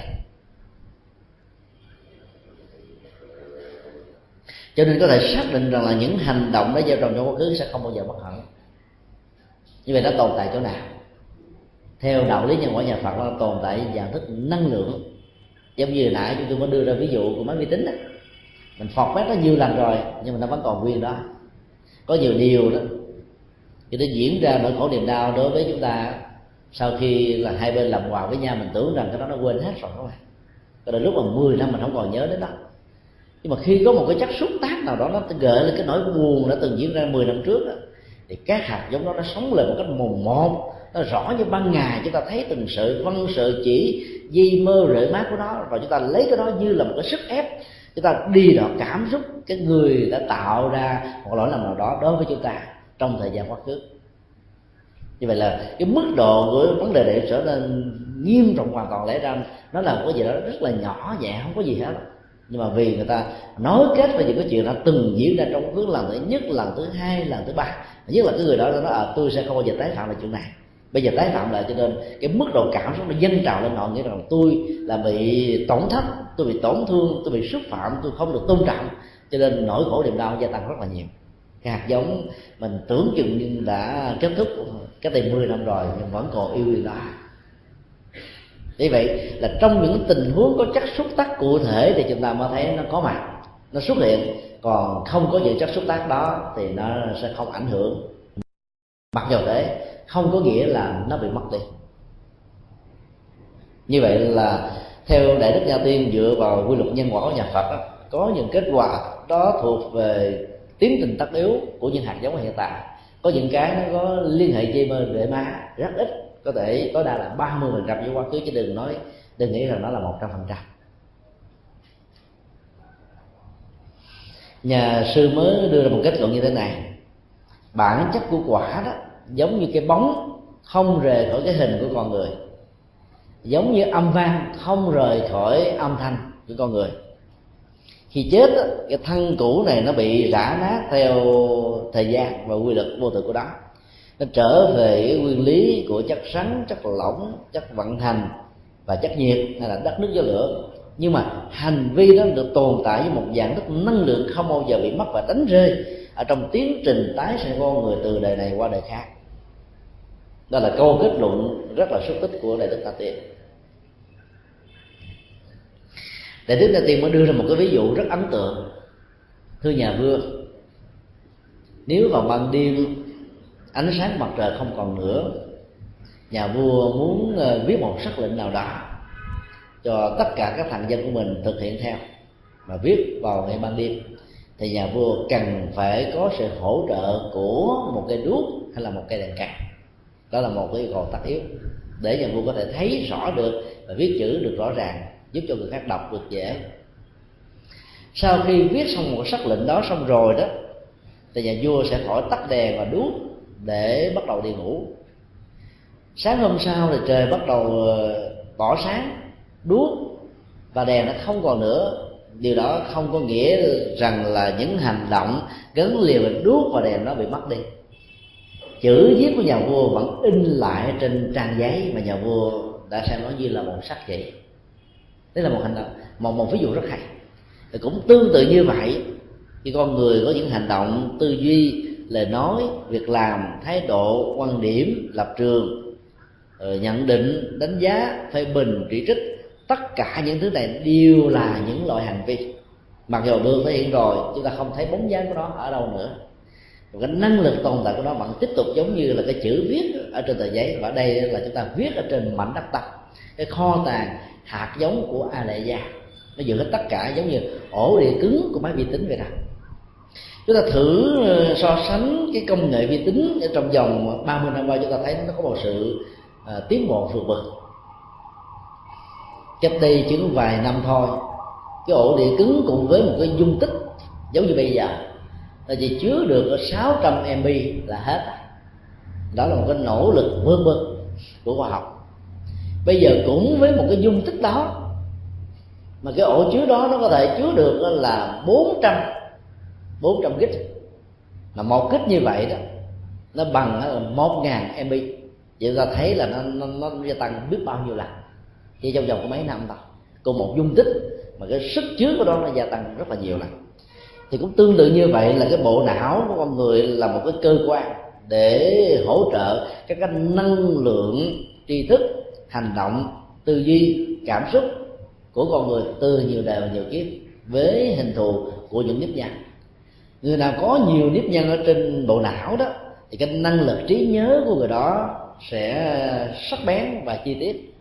Cho nên có thể xác định rằng là những hành động đã gieo trồng trong quá khứ sẽ không bao giờ bất hận. như vậy nó tồn tại chỗ nào? Theo đạo lý nhân quả nhà phật, nó tồn tại dạng thức năng lượng giống như nãy chúng tôi có đưa ra ví dụ của máy vi tính đó mình phọt quét nó nhiều lần rồi nhưng mà nó vẫn còn nguyên đó. Có nhiều điều đó cho nó diễn ra nỗi khổ niềm đau đối với chúng ta sau khi là hai bên làm hòa với nhau mình tưởng rằng cái đó nó quên hết rồi các bạn có đến lúc mà 10 năm mình không còn nhớ đến đó. Nhưng mà khi có một cái chất xúc tác nào đó nó gợi lên cái nỗi buồn đã từng diễn ra 10 năm trước đó, thì các hạt giống đó nó sống lại một cách mồm một nó rõ như ban ngày chúng ta thấy từng sự văn sự chỉ di mơ rễ mát của nó và chúng ta lấy cái đó như là một cái sức ép. Chúng ta đi đọt cảm xúc cái người đã tạo ra một lỗi lầm nào đó đối với chúng ta trong thời gian quá khứ. Như vậy là cái mức độ của vấn đề này trở nên nghiêm trọng hoàn toàn lẽ ra. Nó là một cái gì đó rất là nhỏ nhẹ không có gì hết. Nhưng mà vì người ta nói kết về những cái chuyện đã từng diễn ra trong cứ lần thứ nhất lần thứ hai lần thứ ba nhất là cái người đó nói à, tôi sẽ không bao giờ tái phạm lại chuyện này bây giờ tái phạm lại cho nên cái mức độ cảm xúc nó dâng trào lên họ, nghĩa rằng tôi là bị tổn thất, tôi bị tổn thương, tôi bị xúc phạm, tôi không được tôn trọng. Cho nên nỗi khổ niềm đau gia tăng rất là nhiều. Cái hạt giống mình tưởng chừng như đã kết thúc cái tầm 10 năm rồi, nhưng vẫn còn yêu người ta như vậy là trong những tình huống có chất xúc tác cụ thể thì chúng ta mới thấy nó có mặt, nó xuất hiện. Còn không có những chất xúc tác đó thì nó sẽ không ảnh hưởng. Mặc dù thế không có nghĩa là nó bị mất đi. Như vậy là theo đại đức gia tiên dựa vào quy luật nhân quả của nhà phật đó, có những kết quả đó thuộc về tiến trình tất yếu của những hạt giống hiện tại. Có những cái nó có liên hệ chi mơ để má rất ít có thể tối đa là 30 phần trăm với quá khứ chứ đừng nói đừng nghĩ rằng nó là một trăm phần trăm. Nhà sư mới đưa ra một kết luận như thế này. Bản chất của quả đó giống như cái bóng không rời khỏi cái hình của con người. Giống như âm vang không rời khỏi âm thanh của con người. Khi chết cái thân cũ này nó bị rã nát theo thời gian và quy luật vô thường của đó nó trở về cái nguyên lý của chất rắn, chất lỏng, chất vận hành và chất nhiệt, hay là đất nước gió lửa. Nhưng mà hành vi đó được tồn tại với một dạng thức năng lượng không bao giờ bị mất và đánh rơi ở trong tiến trình tái sinh con người từ đời này qua đời khác đó là câu kết luận rất là xúc tích của đại đức ta tiên. Đại đức ta tiên mới đưa ra một cái ví dụ rất ấn tượng. Thưa nhà vua, nếu vào ban đêm, ánh sáng mặt trời không còn nữa, nhà vua muốn ờ, viết một sắc lệnh nào đó cho tất cả các thành dân của mình thực hiện theo mà viết vào ngày ban đêm, thì nhà vua cần phải có sự hỗ trợ của một cây đuốc hay là một cây đèn cạn đó là một cái yêu cầu tất yếu. Để nhà vua có thể thấy rõ được và viết chữ được rõ ràng, giúp cho người khác đọc được dễ. Sau khi viết xong một sắc lệnh đó xong rồi đó, thì nhà vua sẽ khỏi tắt đèn và đuốc để bắt đầu đi ngủ. Sáng hôm sau thì trời bắt đầu ờ, tỏ sáng, đuốc và đèn nó không còn nữa. Điều đó không có nghĩa rằng là những hành động gắn liền đuốc và đèn nó bị mất đi chữ viết của nhà vua vẫn in lại trên trang giấy mà nhà vua đã xem nó như là một sắc vậy. Đây là một hành động, một một ví dụ rất hay. Thì cũng tương tự như vậy, khi con người có những hành động tư duy lời nói, việc làm, thái độ, quan điểm, lập trường ờ, nhận định, đánh giá, phê bình, chỉ trích, tất cả những thứ này đều là những loại hành vi. Mặc dù được thể hiện rồi, chúng ta không thấy bóng dáng của nó ở đâu nữa và cái năng lực tồn tại của nó vẫn tiếp tục giống như là cái chữ viết ở trên tờ giấy. Và đây là chúng ta viết ở trên mảnh đất tập cái kho tàng hạt giống của a lệ gia nó giữ hết tất cả giống như ổ địa cứng của máy vi tính vậy đó chúng ta thử ờ, so sánh cái công nghệ vi tính trong vòng 30 năm qua chúng ta thấy nó có một sự à, tiến bộ vượt bậc. Cách đây chỉ có vài năm thôi cái ổ địa cứng cùng với một cái dung tích giống như bây giờ là chỉ chứa được 600 MB là hết rồi. đó là một cái nỗ lực vươn bực của khoa học. Bây giờ cũng với một cái dung tích đó mà cái ổ chứa đó nó có thể chứa được là 400 400 gig mà một gig như vậy đó nó bằng là một ngàn MB vậy ta thấy là nó, nó, nó gia tăng biết bao nhiêu lần. Chỉ trong vòng có mấy năm thôi. Cùng một dung tích mà cái sức chứa của đó nó gia tăng rất là nhiều lần thì cũng tương tự như vậy là cái bộ não của con người là một cái cơ quan để hỗ trợ các cái năng lượng tri thức, hành động, tư duy, cảm xúc của con người từ nhiều đời và nhiều kiếp với hình thù của những nếp nhăn. Người nào có nhiều nếp nhăn ở trên bộ não đó, thì cái năng lực trí nhớ của người đó sẽ sắc bén và chi tiết.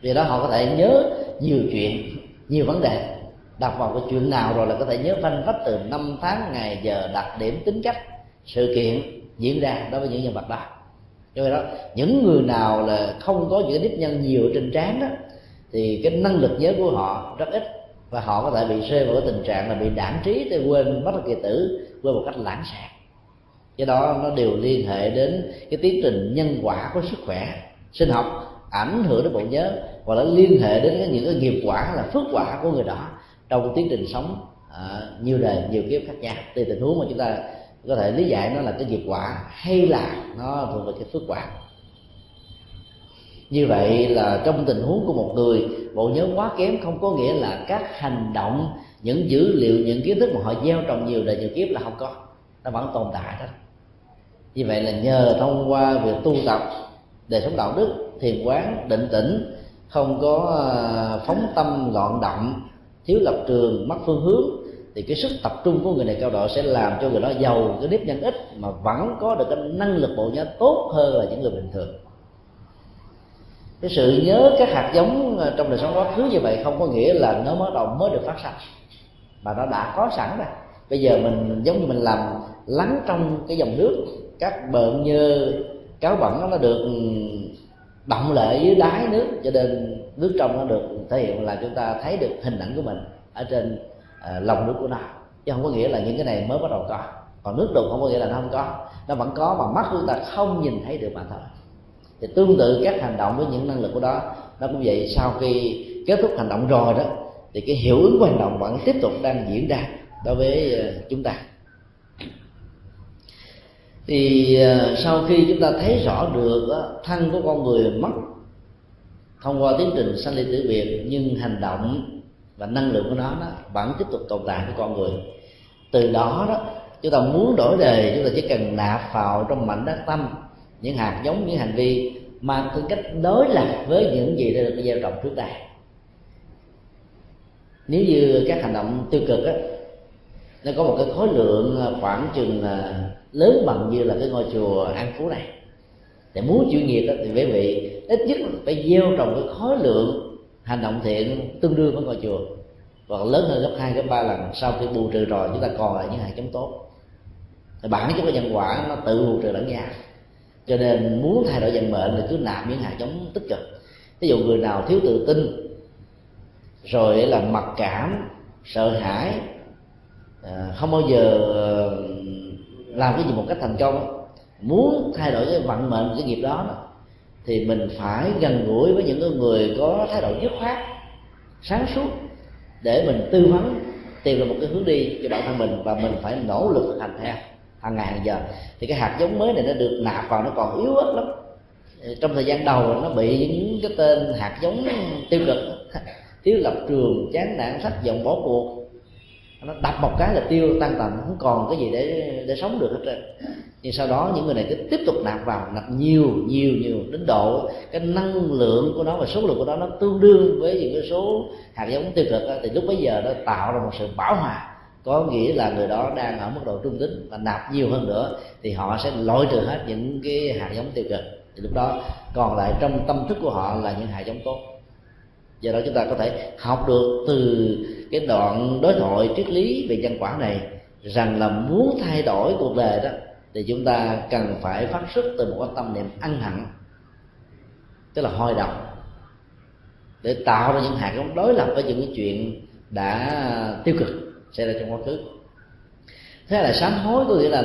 Vì đó họ có thể nhớ nhiều chuyện, nhiều vấn đề đọc vào cái chuyện nào rồi là có thể nhớ phanh phách từ năm tháng ngày giờ đặc điểm tính cách, sự kiện diễn ra đối với những nhân vật đó. Do vậy đó, những người nào là không có những cái nếp nhân nhiều trên trán đó, thì cái năng lực nhớ của họ rất ít và họ có thể bị rơi vào cái tình trạng là bị đảng trí để quên mất kỳ tử, quên một cách lãng xẹt cái đó, nó đều liên hệ đến cái tiến trình nhân quả của sức khỏe, sinh học, ảnh hưởng đến bộ nhớ và nó liên hệ đến những cái nghiệp quả là phước quả của người đó trong tiến trình sống à, nhiều đời nhiều kiếp khác nhau. Tùy tình huống mà chúng ta có thể lý giải nó là cái nghiệp quả hay là nó thuộc về cái phước quả. Như vậy là trong tình huống của một người bộ nhớ quá kém không có nghĩa là các hành động những dữ liệu những kiến thức mà họ gieo trồng nhiều đời nhiều kiếp là không có. Nó vẫn tồn tại đó. Như vậy là nhờ thông qua việc tu tập đời sống đạo đức thiền quán định tĩnh không có à, phóng tâm loạn động thiếu lập trường, mất phương hướng, thì cái sức tập trung của người này cao độ sẽ làm cho người đó giàu cái nếp nhân ít mà vẫn có được cái năng lực bộ nhớ tốt hơn là những người bình thường. Cái sự nhớ các hạt giống ờ, trong đời sống quá khứ như vậy không có nghĩa là nó mới đầu mới được phát sinh mà nó đã có sẵn rồi. Bây giờ mình giống như mình làm lắng trong cái dòng nước, các bợn như cáo bẩn nó được ừ, động lệ dưới đáy nước cho nên nước trong nó được thể hiện là chúng ta thấy được hình ảnh của mình ở trên uh, lòng nước của nó. Chứ không có nghĩa là những cái này mới bắt đầu có. Còn nước đục không có nghĩa là nó không có. Nó vẫn có mà mắt chúng ta không nhìn thấy được mà thôi. Thì tương tự các hành động với những năng lực của đó nó cũng vậy. Sau khi kết thúc hành động rồi đó thì cái hiệu ứng của hành động vẫn tiếp tục đang diễn ra đối với à, chúng ta. Thì à, sau khi chúng ta thấy rõ được thân của con người mất thông qua tiến trình sanh ly tử biệt, nhưng hành động và năng lượng của nó đó vẫn tiếp tục tồn tại với con người. Từ đó đó, chúng ta muốn đổi đề, chúng ta chỉ cần nạp vào trong mảnh đất tâm, những hạt giống, những hành vi, mang tính cách đối lập với những gì đã được gieo trồng trước đây. Nếu như các hành động tiêu cực á, nó có một cái khối lượng khoảng chừng à, lớn bằng như là cái ngôi chùa an phú này. Để muốn chịu nghiệp đó thì quý vị ít nhất phải gieo trồng cái khối lượng hành động thiện tương đương với ngôi chùa. Và lớn hơn gấp hai gấp ba lần sau khi bù trừ rồi chúng ta còn lại những hạt giống tốt. Thì bản chất của nhân quả nó tự bù trừ lẫn nhau. Cho nên muốn thay đổi vận mệnh thì cứ nạp những hạt giống tích cực. Ví dụ người nào thiếu tự tin rồi là mặc cảm sợ hãi à, không bao giờ ờ, làm cái gì một cách thành công muốn thay đổi cái vận mệnh cái nghiệp đó, thì mình phải gần gũi với những người có thái độ dứt khoát, sáng suốt để mình tư vấn, tìm được một cái hướng đi cho bản thân mình và mình phải nỗ lực hành theo hàng ngày hàng giờ. Thì cái hạt giống mới này nó được nạp vào nó còn yếu ớt lắm. Trong thời gian đầu nó bị những cái tên hạt giống tiêu cực, thiếu lập trường, chán nản sách vọng, bỏ cuộc. Nó đập một cái là tiêu tan tành không còn cái gì để để sống được hết trơn nhưng sau đó những người này cứ tiếp tục nạp vào nạp nhiều nhiều nhiều đến độ cái năng lượng của nó và số lượng của nó nó tương đương với những cái số hạt giống tiêu cực đó, thì lúc bấy giờ nó tạo ra một sự bảo hòa có nghĩa là người đó đang ở mức độ trung tính và nạp nhiều hơn nữa thì họ sẽ loại trừ hết những cái hạt giống tiêu cực. Thì lúc đó còn lại trong tâm thức của họ là những hạt giống tốt. Do đó chúng ta có thể học được từ cái đoạn đối thoại triết lý về nhân quả này rằng là muốn thay đổi cuộc đời đó thì chúng ta cần phải phát xuất từ một cái tâm niệm ăn hận tức là hôi động để tạo ra những hạt giống đối lập với những cái chuyện đã tiêu cực xảy ra trong quá khứ. Thế là sám hối có nghĩa là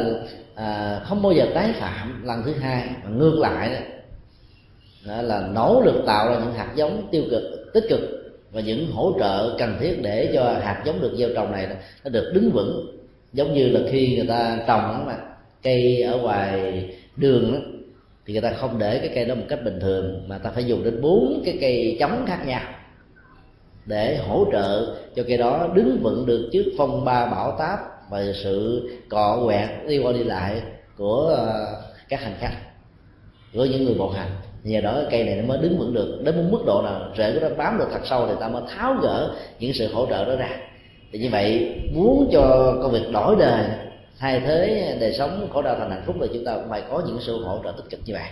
à, không bao giờ tái phạm lần thứ hai mà ngược lại đó, đó là nỗ lực tạo ra những hạt giống tiêu cực tích cực và những hỗ trợ cần thiết để cho hạt giống được gieo trồng này nó được đứng vững giống như là khi người ta trồng mà cây ở ngoài đường đó, thì người ta không để cái cây đó một cách bình thường mà ta phải dùng đến bốn cái cây chống khác nhau để hỗ trợ cho cây đó đứng vững được trước phong ba bão táp và sự cọ quẹt đi qua đi lại của ờ, các hành khách của những người bộ hành. Nhờ đó cây này nó mới đứng vững được đến một mức độ nào rễ của nó bám được thật sâu thì ta mới tháo gỡ những sự hỗ trợ đó ra. Thì như vậy muốn cho công việc đổi đời thay thế đời sống khổ đau thành hạnh phúc thì chúng ta cũng phải có những sự hỗ trợ tích cực như vậy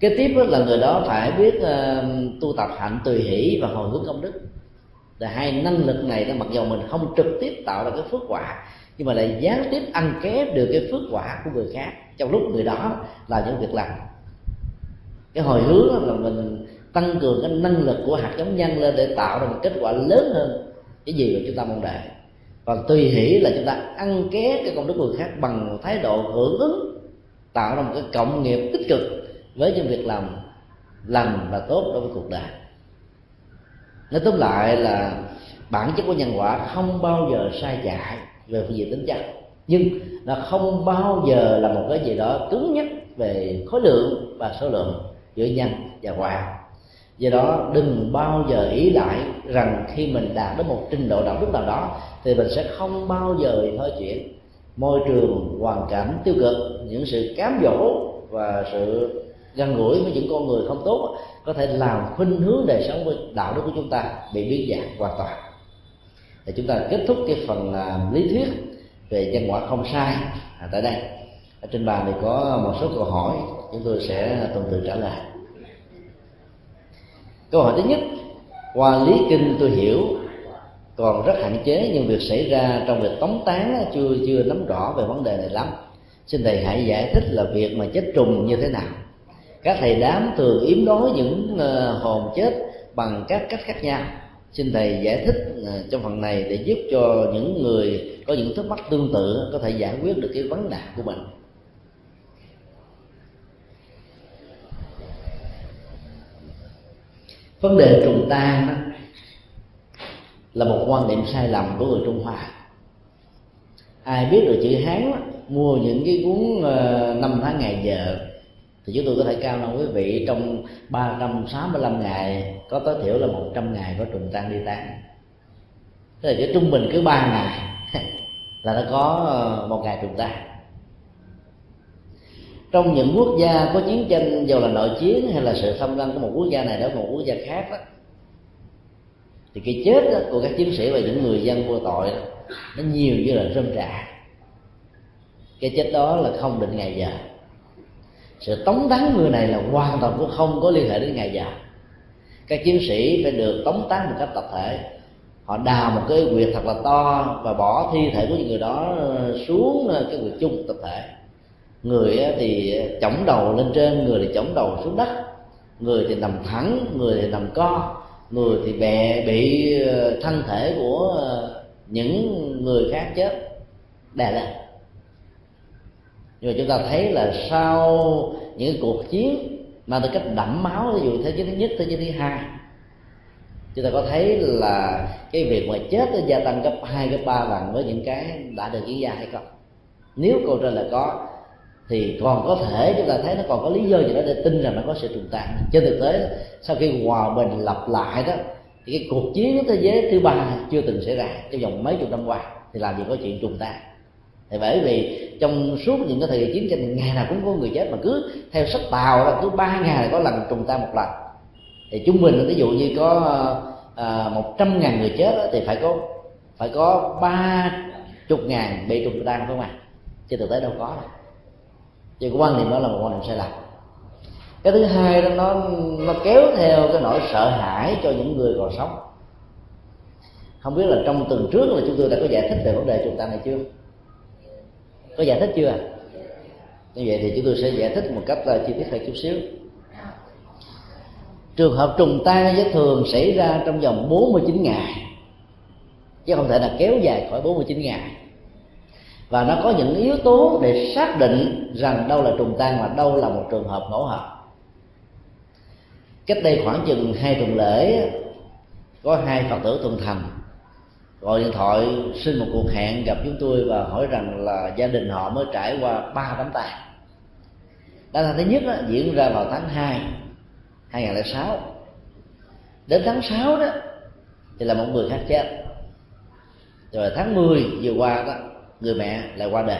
kế tiếp là người đó phải biết uh, tu tập hạnh tùy hỷ và hồi hướng công đức. Là hai năng lực này đó mặc dù mình không trực tiếp tạo ra cái phước quả nhưng mà lại gián tiếp ăn kép được cái phước quả của người khác. Trong lúc người đó là những việc làm. Cái hồi hướng là mình tăng cường cái năng lực của hạt giống nhân lên để tạo ra một kết quả lớn hơn cái gì mà chúng ta mong đợi còn tùy hỷ là chúng ta ăn ké cái công đức người khác bằng một thái độ hưởng ứng, tạo ra một cái cộng nghiệp tích cực với những việc làm lành và tốt đối với cuộc đời. Nói tóm lại là bản chất của nhân quả không bao giờ sai dạy về phương diện tính chất, nhưng nó không bao giờ là một cái gì đó cứng nhắc về khối lượng và số lượng giữa nhân và quả do đó đừng bao giờ ý lại rằng khi mình đạt đến một trình độ đạo đức nào đó thì mình sẽ không bao giờ thôi chuyển. Môi trường hoàn cảnh tiêu cực những sự cám dỗ và sự gần gũi với những con người không tốt có thể làm khuynh hướng đời sống với đạo đức của chúng ta bị biến dạng hoàn toàn. Thì chúng ta kết thúc cái phần à, lý thuyết về nhân quả không sai à, tại đây. Ở trên bàn thì có một số câu hỏi chúng tôi sẽ tuần tự trả lời câu hỏi thứ nhất qua lý kinh tôi hiểu còn rất hạn chế nhưng việc xảy ra trong việc tống tán chưa chưa nắm rõ về vấn đề này lắm. Xin thầy hãy giải thích là việc mà chết trùng như thế nào. Các thầy đám thường yếm đối những ờ, hồn chết bằng các cách khác nhau. Xin thầy giải thích ờ, trong phần này để giúp cho những người có những thắc mắc tương tự có thể giải quyết được cái vấn nạn của mình vấn đề trùng tan đó là một quan niệm sai lầm của người trung hoa. Ai biết được chữ hán đó, mua những cái cuốn ờ, năm tháng ngày giờ thì chúng tôi có thể cao lòng quý vị trong 365 ngày có tối thiểu là 100 ngày có trùng tan đi tan tức là cái trung bình cứ ba ngày là nó có ờ, một ngày trùng tan trong những quốc gia có chiến tranh dù là nội chiến hay là sự xâm lăng của một quốc gia này đến một quốc gia khác đó, thì cái chết đó, của các chiến sĩ và những người dân vô tội đó, nó nhiều như là rơm rạ. Cái chết đó là không định ngày giờ. Sự tống tán người này là hoàn toàn cũng không có liên hệ đến ngày giờ. Các chiến sĩ phải được tống tán một cách tập thể. Họ đào một cái quyệt thật là to và bỏ thi thể của những người đó xuống ờ, cái quyệt chung tập thể người thì chống đầu lên trên, người thì chống đầu xuống đất. Người thì nằm thẳng, người thì nằm co. Người thì bè bị ờ, thân thể của ờ, những người khác chết, đè lên. Nhưng mà chúng ta thấy là sau những cuộc chiến mà từ cách đẫm máu, ví dụ thế chiến thứ nhất, thế chiến thứ hai, chúng ta có thấy là cái việc mà chết nó gia tăng gấp hai gấp ba lần với những cái đã được diễn ra hay không? Nếu câu trả lời có thì còn có thể chúng ta thấy nó còn có lý do gì đó để tin rằng nó có sự trùng tại trên thực tế sau khi hòa bình lặp lại đó thì cái cuộc chiến thế giới thứ ba chưa từng xảy ra trong vòng mấy chục năm qua thì làm gì có chuyện trùng tan thì bởi vì trong suốt những cái thời kỳ chiến tranh ngày nào cũng có người chết mà cứ theo sách tàu là cứ ba ngày có lần trùng tan một lần. Thì trung bình ví dụ như có ờ, một trăm ngàn người chết đó, thì phải có phải có ba chục ngàn bị trùng tan không à? Chứ thực tế đâu có đâu vì cái quan niệm đó là một quan niệm sai lầm. Cái thứ hai đó, nó nó kéo theo cái nỗi sợ hãi cho những người còn sống. Không biết là trong tuần trước là chúng tôi đã có giải thích về vấn đề trùng ta này chưa? Có giải thích chưa? Như vậy thì chúng tôi sẽ giải thích một cách là chi tiết hơn chút xíu. Trường hợp trùng tan với thường xảy ra trong vòng 49 ngày, chứ không thể là kéo dài khỏi 49 ngày và nó có những yếu tố để xác định rằng đâu là trùng tan và đâu là một trường hợp ngẫu hợp cách đây khoảng chừng hai tuần lễ có hai phật tử tuần thành gọi điện thoại xin một cuộc hẹn gặp chúng tôi và hỏi rằng là gia đình họ mới trải qua ba tấm đám tang thứ nhất đó, diễn ra vào tháng 2 2006 đến tháng 6 đó thì là một người khác chết. Rồi tháng 10 vừa qua đó người mẹ lại qua đời.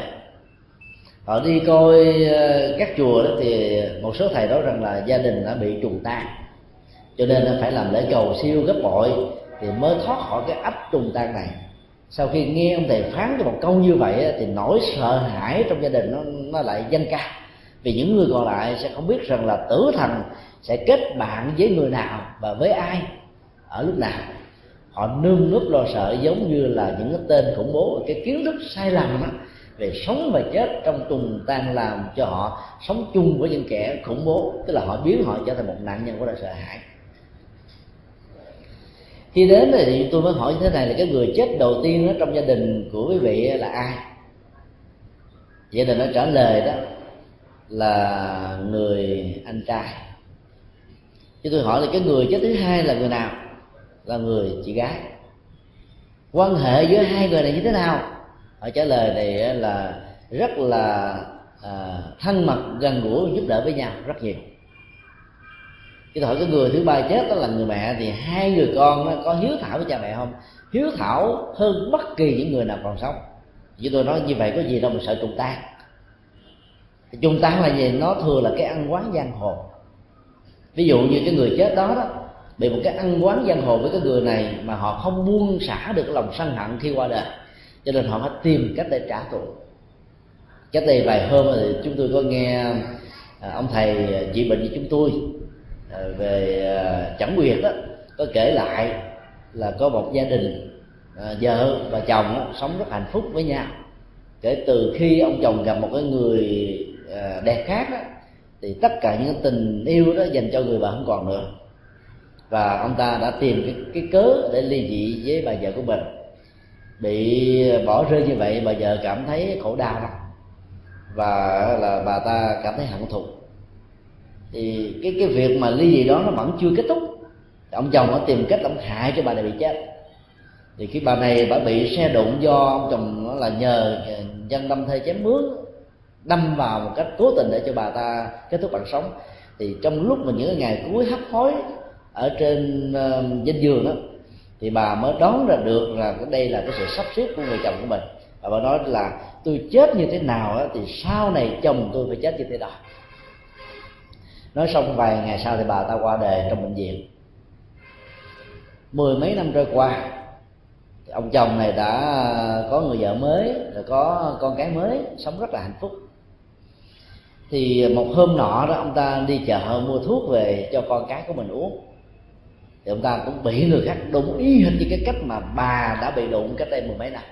Họ đi coi ờ, các chùa đó thì một số thầy nói rằng là gia đình đã bị trùng tan cho nên phải làm lễ cầu siêu gấp bội thì mới thoát khỏi cái ách trùng tan này. Sau khi nghe ông thầy phán cho một câu như vậy thì nỗi sợ hãi trong gia đình nó nó lại dâng cao. Vì những người còn lại sẽ không biết rằng là tử thần sẽ kết bạn với người nào và với ai, ở lúc nào họ nương núp lo sợ giống như là những cái tên khủng bố cái kiến thức sai lầm đó, về sống và chết trong tuần tan làm cho họ sống chung với những kẻ khủng bố. Tức là họ biến họ trở thành một nạn nhân của nỗi sợ hãi. Khi đến thì tôi mới hỏi như thế này là cái người chết đầu tiên đó trong gia đình của quý vị là ai? Gia đình nó trả lời đó là người anh trai. Chứ tôi hỏi là cái người chết thứ hai là người nào? Là người chị gái. Quan hệ giữa hai người này như thế nào? Họ trả lời này là rất là à, thân mật gần gũi giúp đỡ với nhau rất nhiều. Cái hỏi cái người thứ ba chết đó là người mẹ thì hai người con nó có hiếu thảo với cha mẹ không? Hiếu thảo hơn bất kỳ những người nào còn sống. Chứ tôi nói như vậy có gì đâu mà sợ trùng tan. Trùng tan là gì? Nó thường là cái ăn quán giang hồ. Ví dụ như cái người chết đó đó bị một cái ăn quán giang hồ với cái người này mà họ không buông xả được lòng sân hận khi qua đời. Cho nên họ phải tìm cách để trả thù cách đây vài hôm thì chúng tôi có nghe à, ông thầy trị bệnh với chúng tôi à, về à, chẳng quyệt đó có kể lại là có một gia đình vợ và chồng đó, sống rất hạnh phúc với nhau. Kể từ khi ông chồng gặp một cái người đẹp khác đó, thì tất cả những tình yêu đó dành cho người vợ không còn nữa và ông ta đã tìm cái, cái cớ để ly dị với bà vợ của mình. Bị bỏ rơi như vậy bà vợ cảm thấy khổ đau lắm. Và là bà ta cảm thấy hận thù. Thì cái cái việc mà ly dị đó nó vẫn chưa kết thúc. Ông chồng nó tìm cách ông hại cho bà này bị chết. Thì khi bà này bà bị xe đụng do ông chồng nó là nhờ dân đâm thê chém mướn đâm vào một cách cố tình để cho bà ta kết thúc bằng sống. Thì trong lúc mà những ngày cuối hấp hối ở trên um, dinh giường đó thì bà mới đoán ra được là cái đây là cái sự sắp xếp của người chồng của mình. Và bà nói là tôi chết như thế nào đó, thì sau này chồng tôi phải chết như thế đó. Nói xong vài ngày sau thì bà ta qua đời trong bệnh viện. Mười mấy năm trôi qua ông chồng này đã có người vợ mới rồi có con cái mới sống rất là hạnh phúc. Thì một hôm nọ đó ông ta đi chợ mua thuốc về cho con cái của mình uống thì ông ta cũng bị người khác đụng y hệt như cái cách mà bà đã bị đụng cách đây mười mấy năm.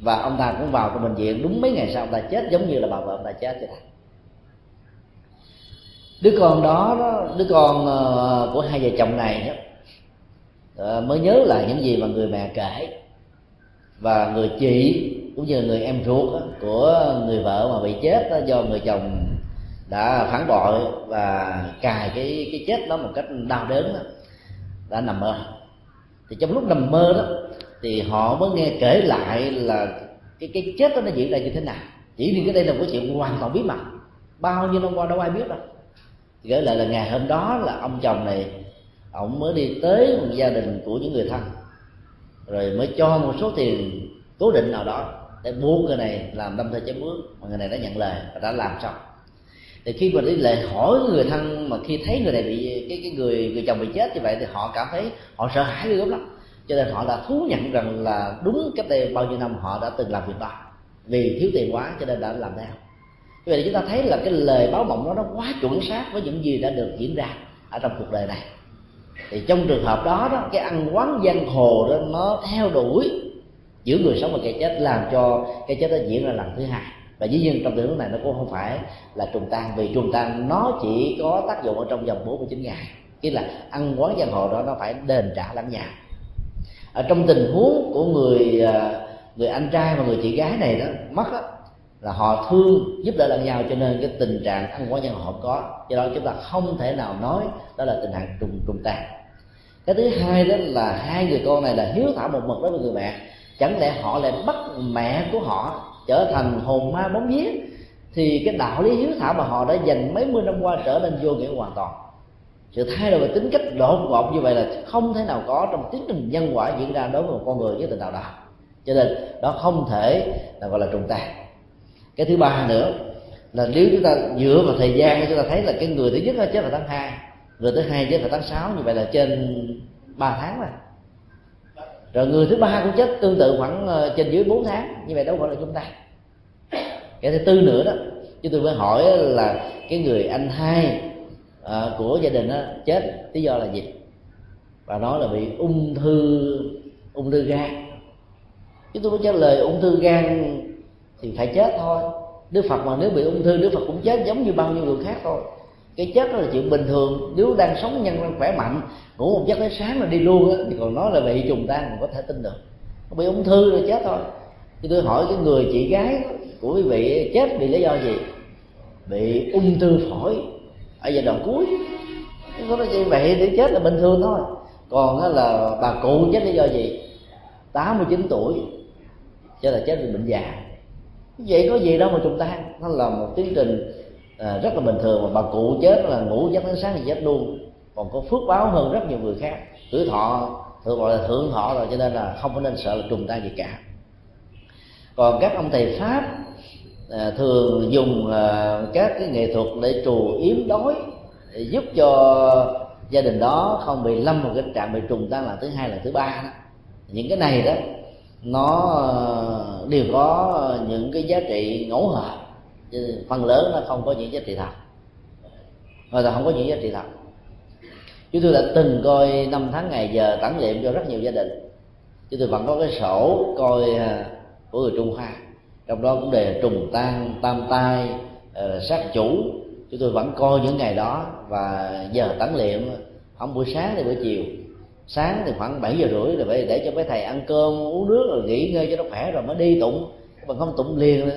Và ông ta cũng vào trong bệnh viện đúng mấy ngày sau ông ta chết giống như là bà vợ ông ta chết vậy đó. Đứa con đó, đứa con ờ, của hai vợ chồng này ờ, mới nhớ lại những gì mà người mẹ kể. Và người chị cũng như người em ruột của người vợ mà bị chết do người chồng đã phản bội và cài cái cái chết đó một cách đau đớn đó, đã nằm mơ. Thì trong lúc nằm mơ đó thì họ mới nghe kể lại là cái cái chết đó nó diễn ra như thế nào. Chỉ vì cái đây là một chuyện hoàn toàn bí mật. Bao nhiêu năm qua đâu ai biết đâu. Thì kể lại là ngày hôm đó là ông chồng này ông mới đi tới một gia đình của những người thân rồi mới cho một số tiền cố định nào đó để buộc người này làm đâm thơ chém bước mà người này đã nhận lời và đã làm xong thì khi mà đi lệ hỏi người thân mà khi thấy người này bị, cái cái người người chồng bị chết như vậy thì họ cảm thấy họ sợ hãi ghê gớm lắm. Cho nên họ đã thú nhận rằng là đúng cách đây bao nhiêu năm họ đã từng làm việc đó. Vì thiếu tiền quá cho nên đã làm theo. Vậy chúng ta thấy là cái lời báo mộng đó nó quá chuẩn xác với những gì đã được diễn ra ở trong cuộc đời này. Thì trong trường hợp đó đó, cái ăn quán giang hồ đó nó theo đuổi giữa người sống và kẻ chết, làm cho cái chết nó diễn ra lần thứ hai và dĩ nhiên trong tình huống này nó cũng không phải là trùng tan vì trùng tan nó chỉ có tác dụng ở trong vòng 49 ngày. Nghĩa là ăn quán giang hồ đó nó phải đền trả lẫn nhà. ở trong tình huống của người à, người anh trai và người chị gái này đó mất đó, là họ thương giúp đỡ lẫn nhau cho nên cái tình trạng ăn quán giang hồ không có. Do đó chúng ta không thể nào nói đó là tình trạng trùng trùng tan. Cái thứ hai đó là hai người con này là hiếu thảo một mực đối với người mẹ. Chẳng lẽ họ lại bắt mẹ của họ trở thành hồn ma bóng vía, thì cái đạo lý hiếu thảo mà họ đã dành mấy mươi năm qua trở nên vô nghĩa hoàn toàn. Sự thay đổi về tính cách đột ngột như vậy là không thể nào có trong tiến trình nhân quả diễn ra đối với một con người với tình đạo đạo. Cho nên đó không thể là gọi là trùng tàn. Cái thứ ba nữa là nếu chúng ta dựa vào thời gian chúng ta thấy là cái người thứ nhất là chết vào tháng 2 người thứ hai chết vào tháng 6 như vậy là trên 3 tháng rồi rồi người thứ ba cũng chết, tương tự khoảng ờ, trên dưới 4 tháng. Như vậy đâu gọi là chúng ta. Cái thứ tư nữa đó chứ tôi mới hỏi là cái người anh hai ờ, của gia đình đó chết, lý do là gì? Và nói là bị ung thư ung thư gan. Chứ tôi mới trả lời ung thư gan thì phải chết thôi. Đức phật mà nếu bị ung thư, đức phật cũng chết giống như bao nhiêu người khác thôi cái chết đó là chuyện bình thường. Nếu đang sống nhân đang khỏe mạnh, ngủ một giấc tới sáng là đi luôn á, thì còn nói là bị trùng tan còn có thể tin được. Bị ung thư rồi chết thôi. Thì tôi hỏi cái người chị gái của quý vị, chết vì lý do gì? Bị ung thư phổi. Ở giai đoạn cuối. Có nói như vậy để chết là bình thường thôi. Còn là bà cụ chết lý do gì? 89 tuổi chết là chết vì bệnh già. Vậy có gì đâu mà trùng tan. Nó là một tiến trình à, rất là bình thường mà bà cụ chết là ngủ giấc đến sáng thì chết luôn. Còn có phước báo hơn rất nhiều người khác. Tuổi thọ thường gọi là thượng thọ rồi cho nên là không có nên sợ là trùng tay gì cả. Còn các ông thầy pháp à, thường dùng à, các cái nghệ thuật để trù yếm đói để giúp cho gia đình đó không bị lâm vào cái trạng bị trùng tan là thứ hai là thứ ba đó. Những cái này đó nó à, đều có những cái giá trị ngẫu hợp chứ phần lớn nó không có những giá trị thật. Hoặc là không có những giá trị thật. Chúng tôi đã từng coi năm tháng ngày giờ tản niệm cho rất nhiều gia đình. Chúng tôi vẫn có cái sổ coi à, của người trung hoa. Trong đó cũng đề trùng tan tam tai ờ, sát chủ. Chúng tôi vẫn coi những ngày đó và giờ tản niệm, không buổi sáng thì buổi chiều. Sáng thì khoảng 7 giờ rưỡi rồi phải để cho mấy thầy ăn cơm, uống nước rồi nghỉ ngơi cho nó khỏe rồi mới đi tụng. Mà không tụng liền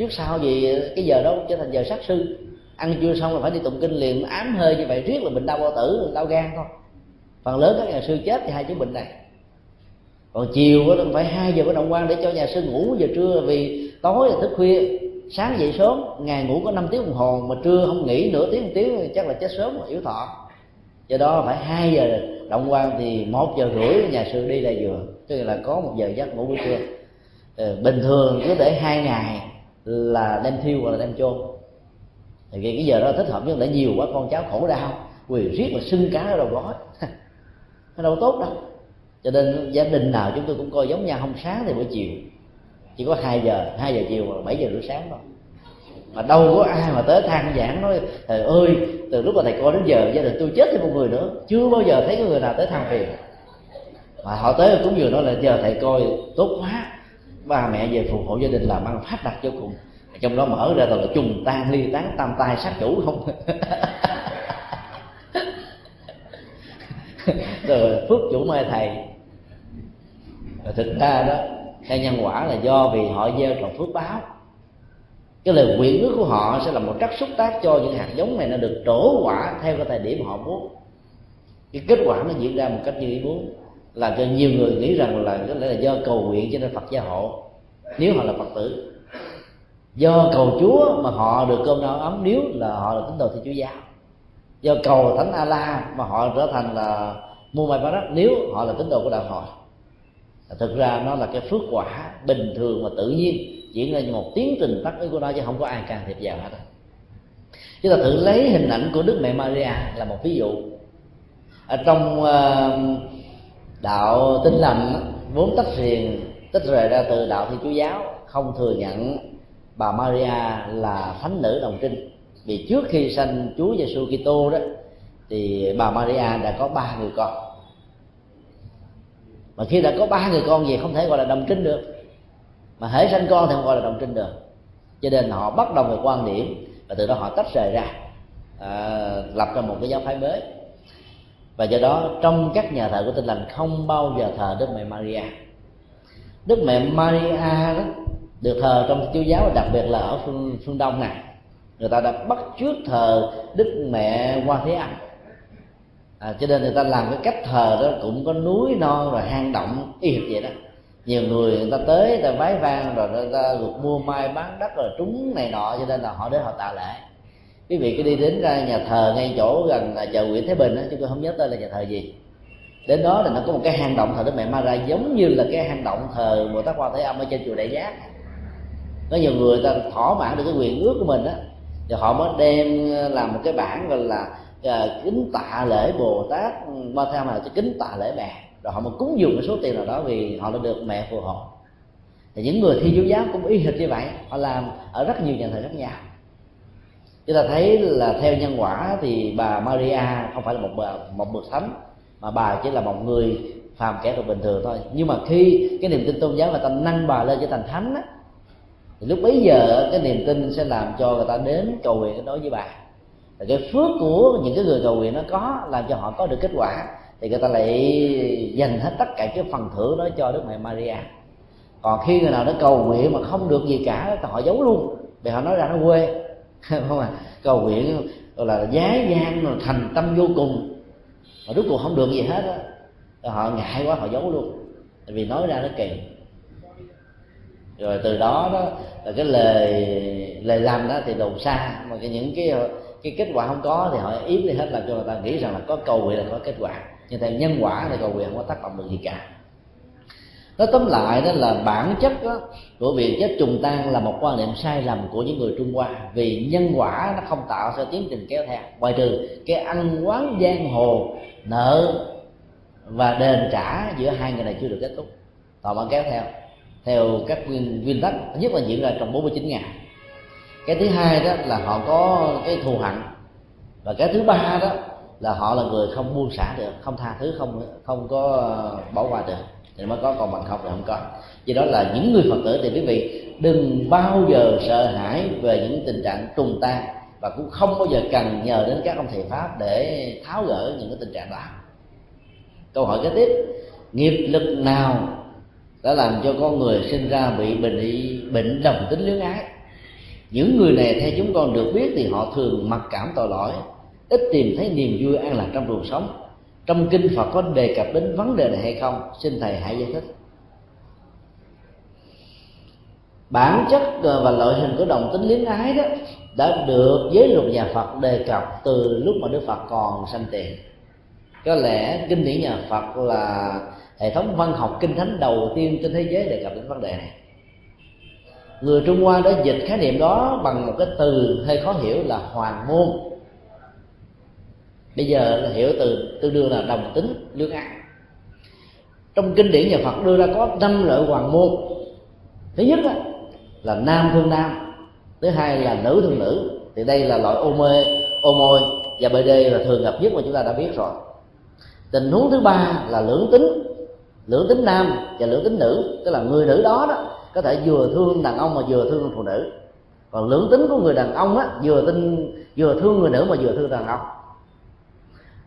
trước sau gì cái giờ đó trở thành giờ sát sư. Ăn chưa xong là phải đi tụng kinh liền, ám hơi như vậy riết là bệnh đau bao tử đau gan thôi. Phần lớn các nhà sư chết thì hai chứng bệnh này. Còn chiều đó phải hai giờ có động quan để cho nhà sư ngủ giờ trưa, vì tối là thức khuya. Sáng dậy sớm, ngày ngủ có 5 tiếng đồng hồ, mà trưa không nghỉ nửa tiếng, một tiếng thì chắc là chết sớm mà yếu thọ. Do đó phải hai giờ động quan thì một giờ rưỡi nhà sư đi là vừa tức là có một giờ giấc ngủ buổi trưa. Ờ, bình thường cứ để hai ngày là đem thiêu hoặc là đem chôn. Thì cái giờ đó thích hợp nhưng để nhiều quá, con cháu khổ đau, quỳ riết mà sưng cá ở đầu gói nó đâu tốt đâu. Cho nên gia đình nào chúng tôi cũng coi giống nhau, không sáng thì buổi chiều. Chỉ có 2 giờ 2 giờ chiều hoặc 7 giờ rưỡi sáng thôi. Mà đâu có ai mà tới than giảng nói, thầy ơi, từ lúc mà thầy coi đến giờ, gia đình tôi chết thêm một người nữa. Chưa bao giờ thấy có người nào tới than phiền. Mà họ tới cũng vừa nói là giờ thầy coi tốt quá ba mẹ về phù hộ gia đình làm ăn phát đạt vô cùng. Trong đó mở ra toàn là trùng tan ly tán tam tai sát chủ không? Rồi, phước chủ mai thầy. Rồi thực ra đó theo nhân quả là do vì họ gieo trồng phước báo. Cái lời nguyện ước của họ sẽ là một cách xúc tác cho những hạt giống này nó được trổ quả theo cái thời điểm họ muốn. Cái kết quả nó diễn ra một cách như ý muốn làm cho nhiều người nghĩ rằng là có lẽ là do cầu nguyện cho nên phật gia hộ. Nếu họ là phật tử do cầu chúa mà họ được cơm no ấm nếu là họ là tín đồ thì chúa giáo. Do cầu thánh a la mà họ trở thành là mua mai bá nếu họ là tín đồ của đạo hội. Thực ra nó là cái phước quả bình thường và tự nhiên diễn ra như một tiến trình tắc ý của nó chứ không có ai can thiệp vào hết. Chúng ta thử lấy hình ảnh của đức mẹ maria là một ví dụ. Ở trong uh, đạo tinh lành vốn tách riêng tách rời ra từ đạo thiên chúa giáo không thừa nhận bà Maria là thánh nữ đồng trinh. Vì trước khi sanh Chúa Giêsu Kitô đó thì bà Maria đã có ba người con. Mà khi đã có ba người con gì không thể gọi là đồng trinh được. Mà hễ sanh con thì không gọi là đồng trinh được. Cho nên họ bất đồng về quan điểm và từ đó họ tách rời ra à, lập ra một cái giáo phái mới và do đó trong các nhà thờ của tinh lành không bao giờ thờ đức mẹ Maria. Đức mẹ Maria đó được thờ trong Chúa giáo đặc biệt là ở phương phương đông này. Người ta đã bắt trước thờ đức mẹ Hoa Thế Âm à, cho nên người ta làm cái cách thờ đó cũng có núi non rồi hang động y hệt vậy đó. Nhiều người người ta tới người ta vái vang rồi người ta gục mua mai bán đất rồi trúng này nọ cho nên là họ đến họ tạ lễ quý vị cứ đi đến ra nhà thờ ngay chỗ gần à, chợ Nguyễn Thái Bình đó chúng tôi không nhớ tên là nhà thờ gì. Đến đó là nó có một cái hang động thờ Đức Mẹ Mara giống như là cái hang động thờ Bồ Tát Quan Thế Âm ở trên chùa Đại Giác. Có nhiều người ta thỏa mãn được cái quyền ước của mình á thì họ mới đem à, làm một cái bản gọi là uh, kính tạ lễ Bồ Tát ừ, Quan Thế Âm là kính tạ lễ mẹ. Rồi họ mới cúng dường cái số tiền nào đó vì họ đã được mẹ phù hộ. Thì những người thi giáo giáo cũng y hệt như vậy họ làm ở rất nhiều nhà thờ khác nhau chúng ta thấy là theo nhân quả thì bà Maria không phải là một bà, một bậc thánh mà bà chỉ là một người phàm kẻ tục bình thường thôi. Nhưng mà khi cái niềm tin tôn giáo người ta nâng bà lên trở thành thánh á, thì lúc bấy giờ cái niềm tin sẽ làm cho người ta đến cầu nguyện đối với bà. Và cái phước của những cái người cầu nguyện nó có làm cho họ có được kết quả thì người ta lại dành hết tất cả cái phần thưởng đó cho đức mẹ Maria. Còn khi người nào đó cầu nguyện mà không được gì cả thì họ giấu luôn. Vì họ nói ra nó quê. không à cầu nguyện gọi là giái gian thành tâm vô cùng. Mà rốt cuộc không được gì hết á. Họ ngại quá, họ giấu luôn. Tại vì nói ra nó kỳ rồi từ đó đó, là cái lời lời làm đó thì đồn xa. Mà cái những cái cái kết quả không có thì họ yếm đi hết làm cho người ta nghĩ rằng là có cầu nguyện là có kết quả. Nhưng theo nhân quả thì cầu nguyện không có tác động được gì cả nói tóm lại đó là bản chất đó, của việc chết trùng tan là một quan niệm sai lầm của những người trung hoa. Vì nhân quả nó không tạo ra tiến trình kéo theo. Ngoài trừ cái ăn quán giang hồ nợ và đền trả giữa hai người này chưa được kết thúc. Tòa vẫn kéo theo theo các nguyên, nguyên tắc nhất là diễn ra trong 49 ngày. Cái thứ hai đó là họ có cái thù hận. Và cái thứ ba đó là họ là người không buông xả được không tha thứ không không có ờ, bỏ qua được thì mới có còn bằng không thì không có. Vì đó là những người phật tử thì quý vị, đừng bao giờ sợ hãi về những tình trạng trùng ta và cũng không bao giờ cần nhờ đến các ông thầy pháp để tháo gỡ những cái tình trạng đó. Câu hỏi kế tiếp, nghiệp lực nào đã làm cho con người sinh ra bị bệnh bệnh đồng tính luyến ái? Những người này theo chúng con được biết thì họ thường mặc cảm tội lỗi, ít tìm thấy niềm vui an lạc trong cuộc sống trong kinh phật có đề cập đến vấn đề này hay không? Xin thầy hãy giải thích. Bản chất và loại hình của đồng tính luyến ái đó đã được giới luật nhà Phật đề cập từ lúc mà Đức Phật còn sanh tiền. Có lẽ kinh điển nhà Phật là hệ thống văn học kinh thánh đầu tiên trên thế giới đề cập đến vấn đề này. Người Trung Hoa đã dịch khái niệm đó bằng một cái từ hơi khó hiểu là hoàng môn bây giờ là hiểu từ tương đương là đồng tính lương ác. Trong kinh điển nhà Phật đưa ra có năm loại hoàng môn. Thứ nhất là, là nam thương nam. Thứ hai là nữ thương nữ. Thì đây là loại ô mê ô môi. Và bd là thường gặp nhất mà chúng ta đã biết rồi. Tình huống thứ ba là lưỡng tính. Lưỡng tính nam và lưỡng tính nữ. Tức là người nữ đó đó có thể vừa thương đàn ông mà vừa thương phụ nữ. Còn lưỡng tính của người đàn ông á vừa tin vừa thương người nữ mà vừa thương đàn ông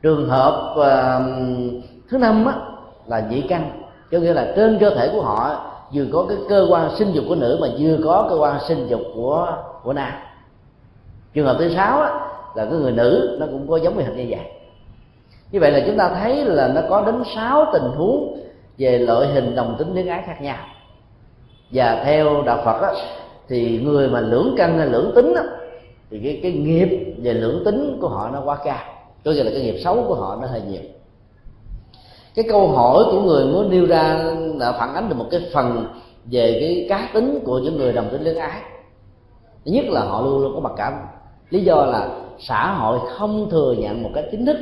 trường hợp uh, thứ năm á là nhị căn. Có nghĩa là trên cơ thể của họ vừa có cái cơ quan sinh dục của nữ mà vừa có cơ quan sinh dục của của nam. Trường hợp thứ sáu á, là cái người nữ nó cũng có giống như hình như vậy. Như vậy là chúng ta thấy là nó có đến sáu tình huống về loại hình đồng tính luyến ái khác nhau. Và theo đạo phật á, thì người mà lưỡng căn hay lưỡng tính á, thì cái cái nghiệp về lưỡng tính của họ nó quá cao có nghĩa là cái nghiệp xấu của họ nó hơi nhiều. Cái câu hỏi của người muốn nêu ra là phản ánh được một cái phần về cái cá tính của những người đồng tính luyến ái. Thứ nhất là họ luôn luôn có mặc cảm. Lý do là xã hội không thừa nhận một cách chính thức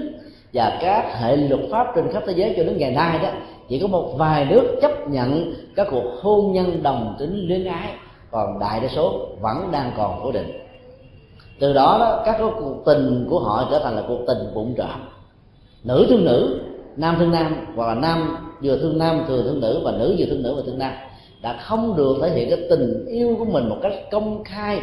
và các hệ luật pháp trên khắp thế giới cho đến ngày nay đó, chỉ có một vài nước chấp nhận các cuộc hôn nhân đồng tính luyến ái, còn đại đa số vẫn đang còn cố định từ đó, đó các cuộc tình của họ trở thành là cuộc tình bụng trộm. Nữ thương nữ nam thương nam hoặc là nam vừa thương nam vừa thương nữ và nữ vừa thương nữ và thương nam đã không được thể hiện cái tình yêu của mình một cách công khai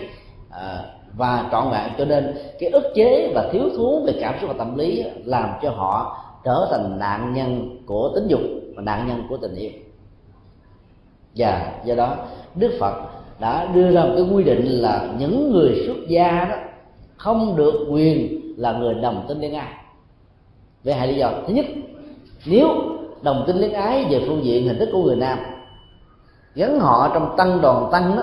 à, và trọn vẹn. Cho nên cái ức chế và thiếu thốn về cảm xúc và tâm lý làm cho họ trở thành nạn nhân của tính dục và nạn nhân của tình yêu. Và do đó đức phật đã đưa ra một cái quy định là những người xuất gia đó không được quyền là người đồng tính 恋 ai. Về hai lý do. Thứ nhất, nếu đồng tính luyến ái về phương diện hình thức của người nam, gắn họ trong tăng đoàn tăng đó,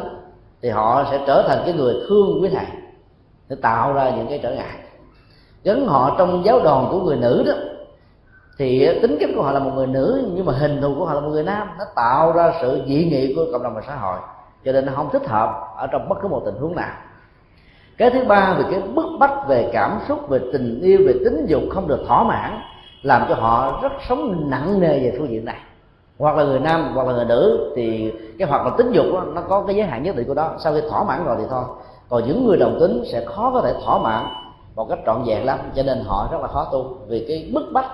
thì họ sẽ trở thành cái người thương quý thầy, để tạo ra những cái trở ngại. Gắn họ trong giáo đoàn của người nữ đó, thì tính cách của họ là một người nữ, nhưng mà hình thù của họ là một người nam, nó tạo ra sự dị nghị của cộng đồng và xã hội. Cho nên nó không thích hợp ở trong bất cứ một tình huống nào cái thứ ba về cái bức bách về cảm xúc về tình yêu về tính dục không được thỏa mãn làm cho họ rất sống nặng nề về phương diện này. Hoặc là người nam hoặc là người nữ thì cái hoạt động tính dục đó, nó có cái giới hạn nhất định của đó sau khi thỏa mãn rồi thì thôi. Còn những người đồng tính sẽ khó có thể thỏa mãn một cách trọn vẹn lắm cho nên họ rất là khó tu. Vì cái bức bách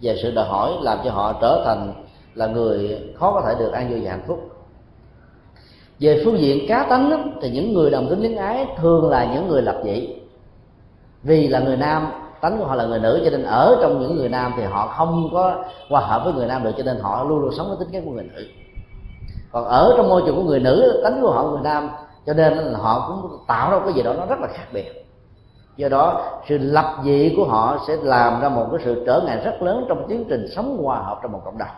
về sự đòi hỏi làm cho họ trở thành là người khó có thể được an vui và hạnh phúc về phương diện cá tánh thì những người đồng tính luyến ái thường là những người lập dị. Vì là người nam, tánh của họ là người nữ, cho nên ở trong những người nam thì họ không có hòa hợp với người nam được, cho nên họ luôn luôn sống với tính cách của người nữ. Còn ở trong môi trường của người nữ, tánh của họ người nam, cho nên là họ cũng tạo ra cái gì đó nó rất là khác biệt. Do đó, sự lập dị của họ sẽ làm ra một cái sự trở ngại rất lớn trong tiến trình sống hòa hợp trong một cộng đồng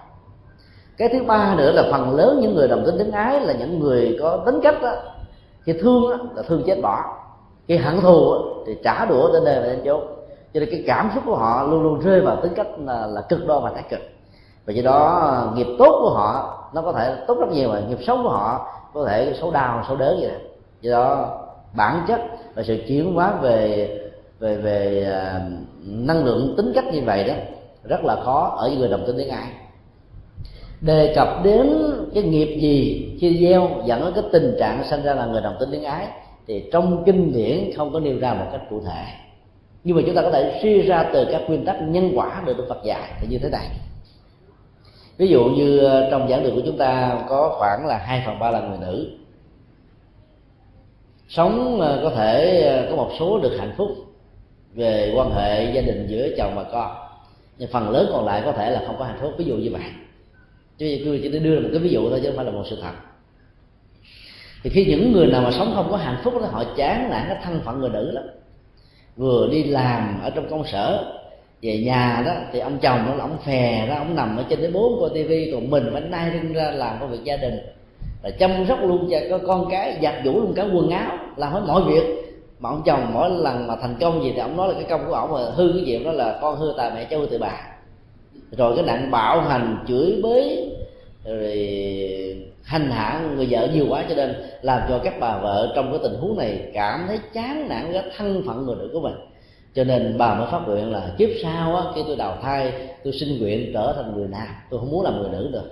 cái thứ ba nữa là phần lớn những người đồng tính tính ái là những người có tính cách đó khi thương đó, là thương chết bỏ. Khi hận thù đó, thì trả đũa đến nơi và đến chốn. Cho nên cái cảm xúc của họ luôn luôn rơi vào tính cách là, là cực đoan và thái cực. Và do đó nghiệp tốt của họ nó có thể tốt rất nhiều mà nghiệp xấu của họ có thể xấu đau xấu đớn vậy do đó bản chất và sự chuyển hóa về về về uh, năng lượng tính cách như vậy đó rất là khó ở những người đồng tính tiếng ai đề cập đến cái nghiệp gì khi gieo, dẫn đến cái tình trạng sinh ra là người đồng tính tiếng ái, thì trong kinh điển không có nêu ra một cách cụ thể. Nhưng mà chúng ta có thể suy ra từ các nguyên tắc nhân quả được Đức Phật dạy thì như thế này. Ví dụ như ờ, trong giảng đường của chúng ta có khoảng là hai phần ba là người nữ. Sống ờ, có thể ờ, có một số được hạnh phúc về quan hệ gia đình giữa chồng và con, nhưng phần lớn còn lại có thể là không có hạnh phúc. Ví dụ như vậy cho nên tôi chỉ đưa ra một cái ví dụ thôi, chứ không phải là một sự thật. Thì khi những người nào mà sống không có hạnh phúc đó, họ chán nản, cái thân phận người nữ lắm. Vừa đi làm ở trong công sở, về nhà đó, thì ông chồng nó là ông phè đó ông nằm ở trên cái bốn coi tivi, còn mình vẫn nay rinh ra làm công việc gia đình. Là chăm sóc luôn cho con cái, giặt giũ luôn cả quần áo, làm hết mọi việc. Mà ông chồng mỗi lần mà thành công gì thì ông nói là cái công của ông mà hư cái gì đó là con hư tài mẹ cháu hư từ bà rồi cái nạn bạo hành chửi bới, rồi hành hạ người vợ nhiều quá cho nên làm cho các bà vợ trong cái tình huống này cảm thấy chán nản, cái thân phận người nữ của mình. Cho nên bà mới phát nguyện là kiếp sau á, khi tôi đào thai, tôi xin nguyện trở thành người nam. Tôi không muốn làm người nữ nữa.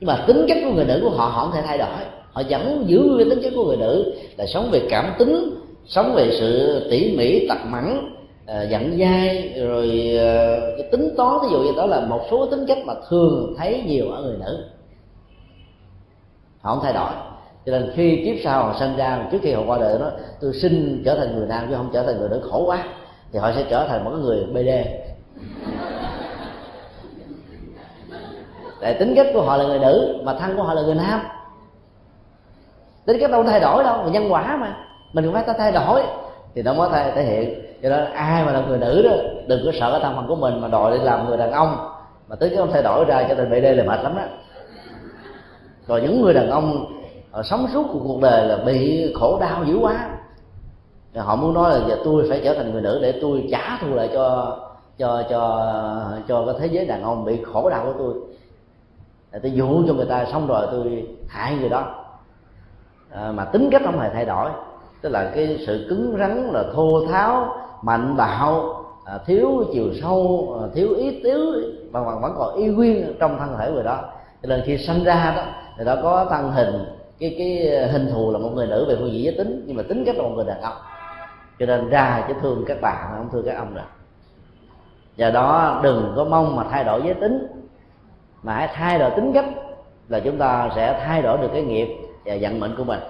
Nhưng mà tính cách của người nữ của họ họ không thể thay đổi. Họ vẫn giữ nguyên tính chất của người nữ là sống về cảm tính, sống về sự tỉ mỉ tặc mẫn Ờ, uh, dặn dai rồi uh, cái tính toán ví dụ như đó là một số tính cách mà thường thấy nhiều ở người nữ. Họ không thay đổi. Cho nên khi kiếp sau họ sinh ra trước khi họ qua đời nó tôi xin trở thành người nam chứ không trở thành người nữ. Khổ quá. Thì họ sẽ trở thành một cái người bd tại tính cách của họ là người nữ mà thân của họ là người nam. Tính cách đâu thay đổi đâu mà nhân quả mà. Mình cũng phải thay đổi. Thì nó mới thể, thể hiện cho nên ai mà là người nữ đó đừng có sợ cái thân phận của mình mà đòi đi làm người đàn ông. Mà tới cái ông thay đổi ra cho nên bd là mệt lắm đó. Rồi những người đàn ông họ sống suốt của cuộc đời là bị khổ đau dữ quá. Rồi họ muốn nói là giờ tôi phải trở thành người nữ để tôi trả thù lại cho cho cho cho cái thế giới đàn ông bị khổ đau của tôi. Để tôi dụ cho người ta xong rồi tôi hại người đó. À, mà tính cách không hề thay đổi. Tức là cái sự cứng rắn là thô tháo mạnh bạo à, thiếu chiều sâu à, thiếu ý tứ và vẫn còn y nguyên trong thân thể người đó. Cho nên khi sanh ra đó người đó có thân hình cái cái hình thù là một người nữ về phương diện giới tính nhưng mà tính cách là một người đàn ông. Cho nên ra chứ thương các bạn không thương các ông rồi. do đó đừng có mong mà thay đổi giới tính mà hãy thay đổi tính cách là chúng ta sẽ thay đổi được cái nghiệp và vận mệnh của mình.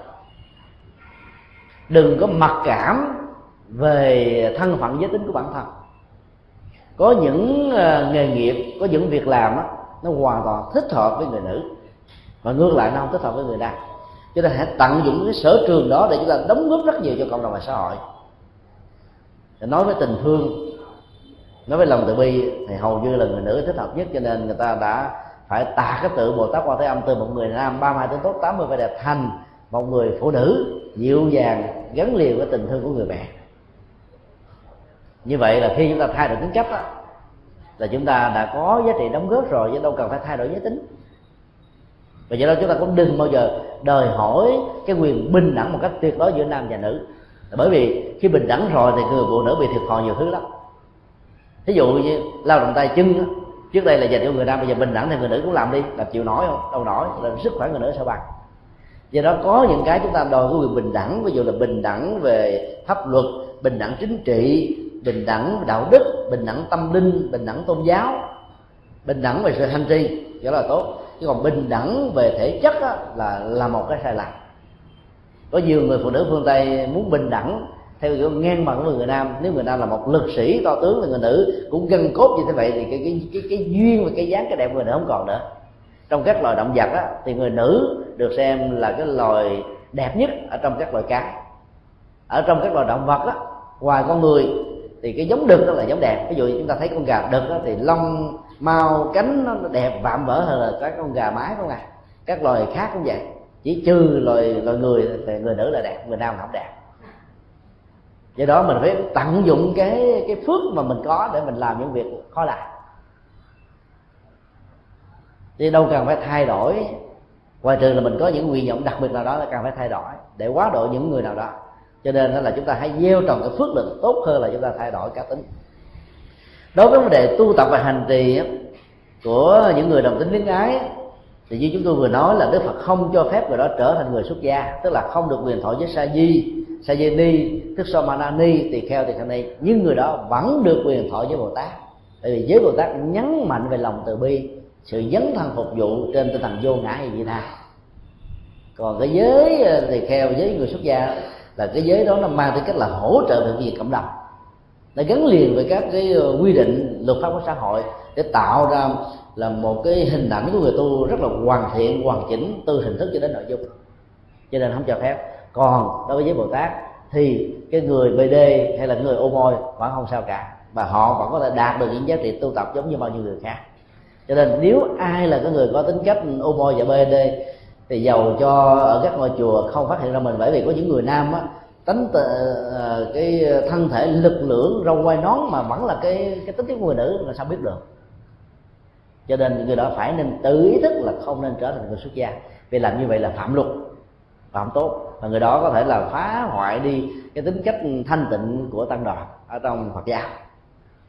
Đừng có mặc cảm về thân phận giới tính của bản thân. Có những ờ, nghề nghiệp có những việc làm đó, nó hoàn toàn thích hợp với người nữ. Và ngược lại nó không thích hợp với người nam. Cho nên hãy tận dụng cái sở trường đó để chúng ta đóng góp rất nhiều cho cộng đồng và xã hội. Nói với tình thương nói với lòng từ bi thì hầu như là người nữ thích hợp nhất. Cho nên người ta đã phải tạc cái tự bồ tát quan thế âm từ một người nam ba mươi tính tốt tám mươi vẻ đẹp thành một người phụ nữ dịu dàng gắn liền với tình thương của người mẹ như vậy là khi chúng ta thay đổi tính cách đó, là chúng ta đã có giá trị đóng góp rồi chứ đâu cần phải thay đổi giới tính. Và do đó chúng ta cũng đừng bao giờ đòi hỏi cái quyền bình đẳng một cách tuyệt đối giữa nam và nữ. Bởi vì khi bình đẳng rồi thì người phụ nữ bị thiệt thòi nhiều thứ lắm. Thí dụ như lao động tay chân trước đây là dành cho người nam bây giờ bình đẳng thì người nữ cũng làm đi làm chịu nổi không? Đâu nổi là sức khỏe người nữ sao bằng? Do đó có những cái chúng ta đòi cái quyền bình đẳng ví dụ là bình đẳng về pháp luật bình đẳng chính trị bình đẳng đạo đức bình đẳng tâm linh bình đẳng tôn giáo bình đẳng về sự hành trì đó là tốt. Chứ còn bình đẳng về thể chất á, là là một cái sai lầm. Có nhiều người phụ nữ phương tây muốn bình đẳng theo kiểu ngang bằng với người nam. Nếu người nam là một lực sĩ to tướng thì người nữ cũng gân cốt như thế vậy thì cái cái cái, cái duyên và cái dáng cái đẹp của người nữ không còn nữa. Trong các loài động vật á, thì người nữ được xem là cái loài đẹp nhất ở trong các loài cá. Ở trong các loài động vật á, ngoài con người thì cái giống đực đó là giống đẹp. Ví dụ chúng ta thấy con gà đực đó, thì lông mau cánh nó đẹp vạm vỡ hơn là các con gà mái không à các loài khác cũng vậy. Chỉ trừ loài loài người thì người nữ là đẹp người nam không đẹp. Do đó mình phải tận dụng cái cái phước mà mình có để mình làm những việc khó làm thì đâu cần phải thay đổi. Ngoài trừ là mình có những nguyện vọng đặc biệt nào đó là cần phải thay đổi. Để quá độ những người nào đó cho nên là chúng ta hãy gieo trồng cái phước lực tốt hơn là chúng ta thay đổi cá tính. Đối với vấn đề tu tập và hành trì của những người đồng tính luyến ái thì như chúng tôi vừa nói là đức phật không cho phép người đó trở thành người xuất gia tức là không được quyền thọ với sa di sa di ni tức So Man Ni, tỳ kheo tỳ kheo ni. Nhưng người đó vẫn được quyền thọ với bồ tát. Tại vì giới bồ tát nhấn mạnh về lòng từ bi sự dấn thân phục vụ trên tinh thần vô ngã hay vị nào còn cái giới ờ, tỳ kheo với người xuất gia là cái giới đó nó mang tới cách là hỗ trợ về việc cộng đồng. Nó gắn liền với các cái ờ, quy định, luật pháp của xã hội để tạo ra là một cái hình ảnh của người tu rất là hoàn thiện, hoàn chỉnh từ hình thức cho đến nội dung. Cho nên không cho phép. Còn đối với giới bồ tát thì cái người bd hay là người ô môi vẫn không sao cả và họ vẫn có thể đạt được những giá trị tu tập giống như bao nhiêu người khác. Cho nên nếu ai là cái người có tính cách ô môi và bd thì giàu cho ở các ngôi chùa không phát hiện ra mình. Bởi vì có những người nam á tính tờ, cái thân thể lực lưỡng râu quai nón mà vẫn là cái cái tính của người nữ là sao biết được. Cho nên người đó phải nên tự ý thức là không nên trở thành người xuất gia. Vì làm như vậy là phạm luật phạm tốt. Và người đó có thể là phá hoại đi cái tính cách thanh tịnh của tăng đoàn ở trong Phật giáo.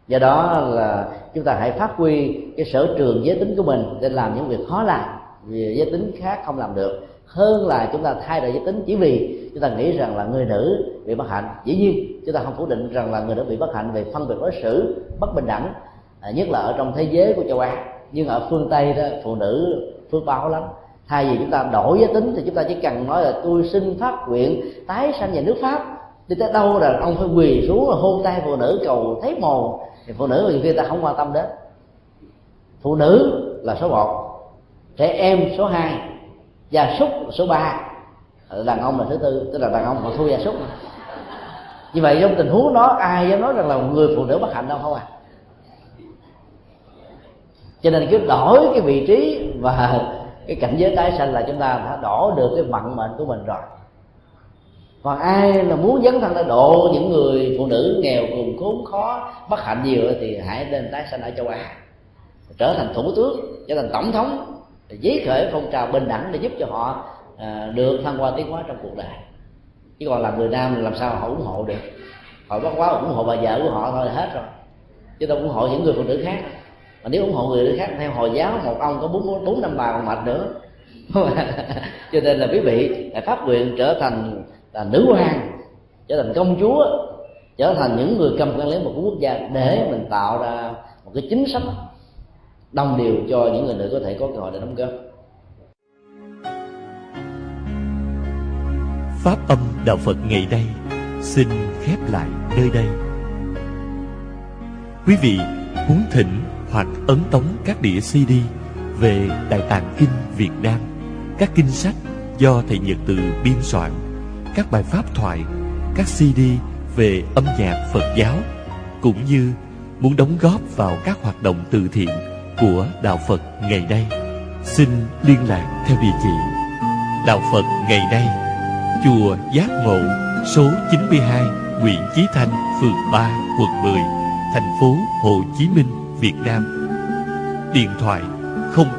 Do đó là chúng ta hãy phát huy cái sở trường giới tính của mình để làm những việc khó làm về giới tính khác không làm được. Hơn là chúng ta thay đổi giới tính chỉ vì chúng ta nghĩ rằng là người nữ bị bất hạnh. Dĩ nhiên chúng ta không phủ định rằng là người nữ bị bất hạnh về phân biệt đối xử bất bình đẳng à, nhất là ở trong thế giới của châu á. Nhưng ở phương tây đó phụ nữ phước báo lắm. Thay vì chúng ta đổi giới tính thì chúng ta chỉ cần nói là tôi xin phát nguyện tái sanh về nước pháp. Đi tới đâu là ông phải quỳ xuống là hôn tay phụ nữ cầu thấy mồ. Thì phụ nữ nhiều khi ta không quan tâm đến. Phụ nữ là số một trẻ em số 2 gia súc số 3 ờ, đàn ông là thứ tư, tức là đàn ông còn thua gia súc như vậy trong tình huống đó, ai dám nói rằng là người phụ nữ bất hạnh đâu, không à? Cho nên cứ đổi cái vị trí và cái cảnh giới tái sanh là chúng ta đã đổ được cái vận mệnh của mình rồi. Còn ai là muốn dấn thân để độ những người phụ nữ nghèo, cùng khốn khó, bất hạnh nhiều thì hãy lên tái sanh ở châu á. Trở thành thủ tướng, trở thành tổng thống giấy khởi phong trào bình đẳng để giúp cho họ à, được thăng hoa tiến hóa trong cuộc đời. Chứ còn làm người nam làm sao họ ủng hộ được? Họ bắt quá ủng hộ bà vợ của họ thôi hết rồi. Chứ đâu ủng hộ những người phụ nữ khác. Mà nếu ủng hộ người nữ khác theo hồi giáo một ông có bốn bốn năm bà còn mệt nữa. Cho nên là quý vị phải phát nguyện trở thành là nữ hoàng trở thành công chúa trở thành những người cầm quan lý một quốc gia để mình tạo ra một cái chính sách đồng điều cho những người nữ có thể có cơ hội để đóng góp. Pháp âm đạo phật ngày nay xin khép lại nơi đây. Quý vị muốn thỉnh hoặc ấn tống các đĩa cd về đại tạng kinh việt nam. Các kinh sách do thầy nhật từ biên soạn, các bài pháp thoại, các cd về âm nhạc phật giáo, cũng như muốn đóng góp vào các hoạt động từ thiện của đạo phật ngày nay xin liên lạc theo địa chỉ đạo phật ngày nay chùa giác ngộ số 92 Nguyễn Chí Thanh, phường 3, quận 10, thành phố Hồ Chí Minh, Việt Nam. Điện thoại 08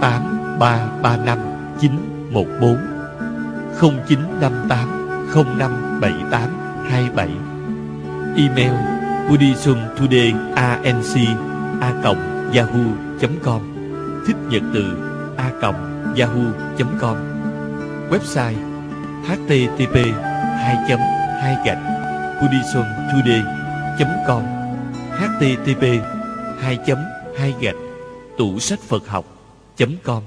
8335 914 0958 0578 27 Email buddhismtodayinc a cộng Yahoo.com, Thích nhật từ a.yahoo.com Website http 2 2 gạch. Buddhismtoday.com http 2 2 gạch. Tủ sách Phật học.com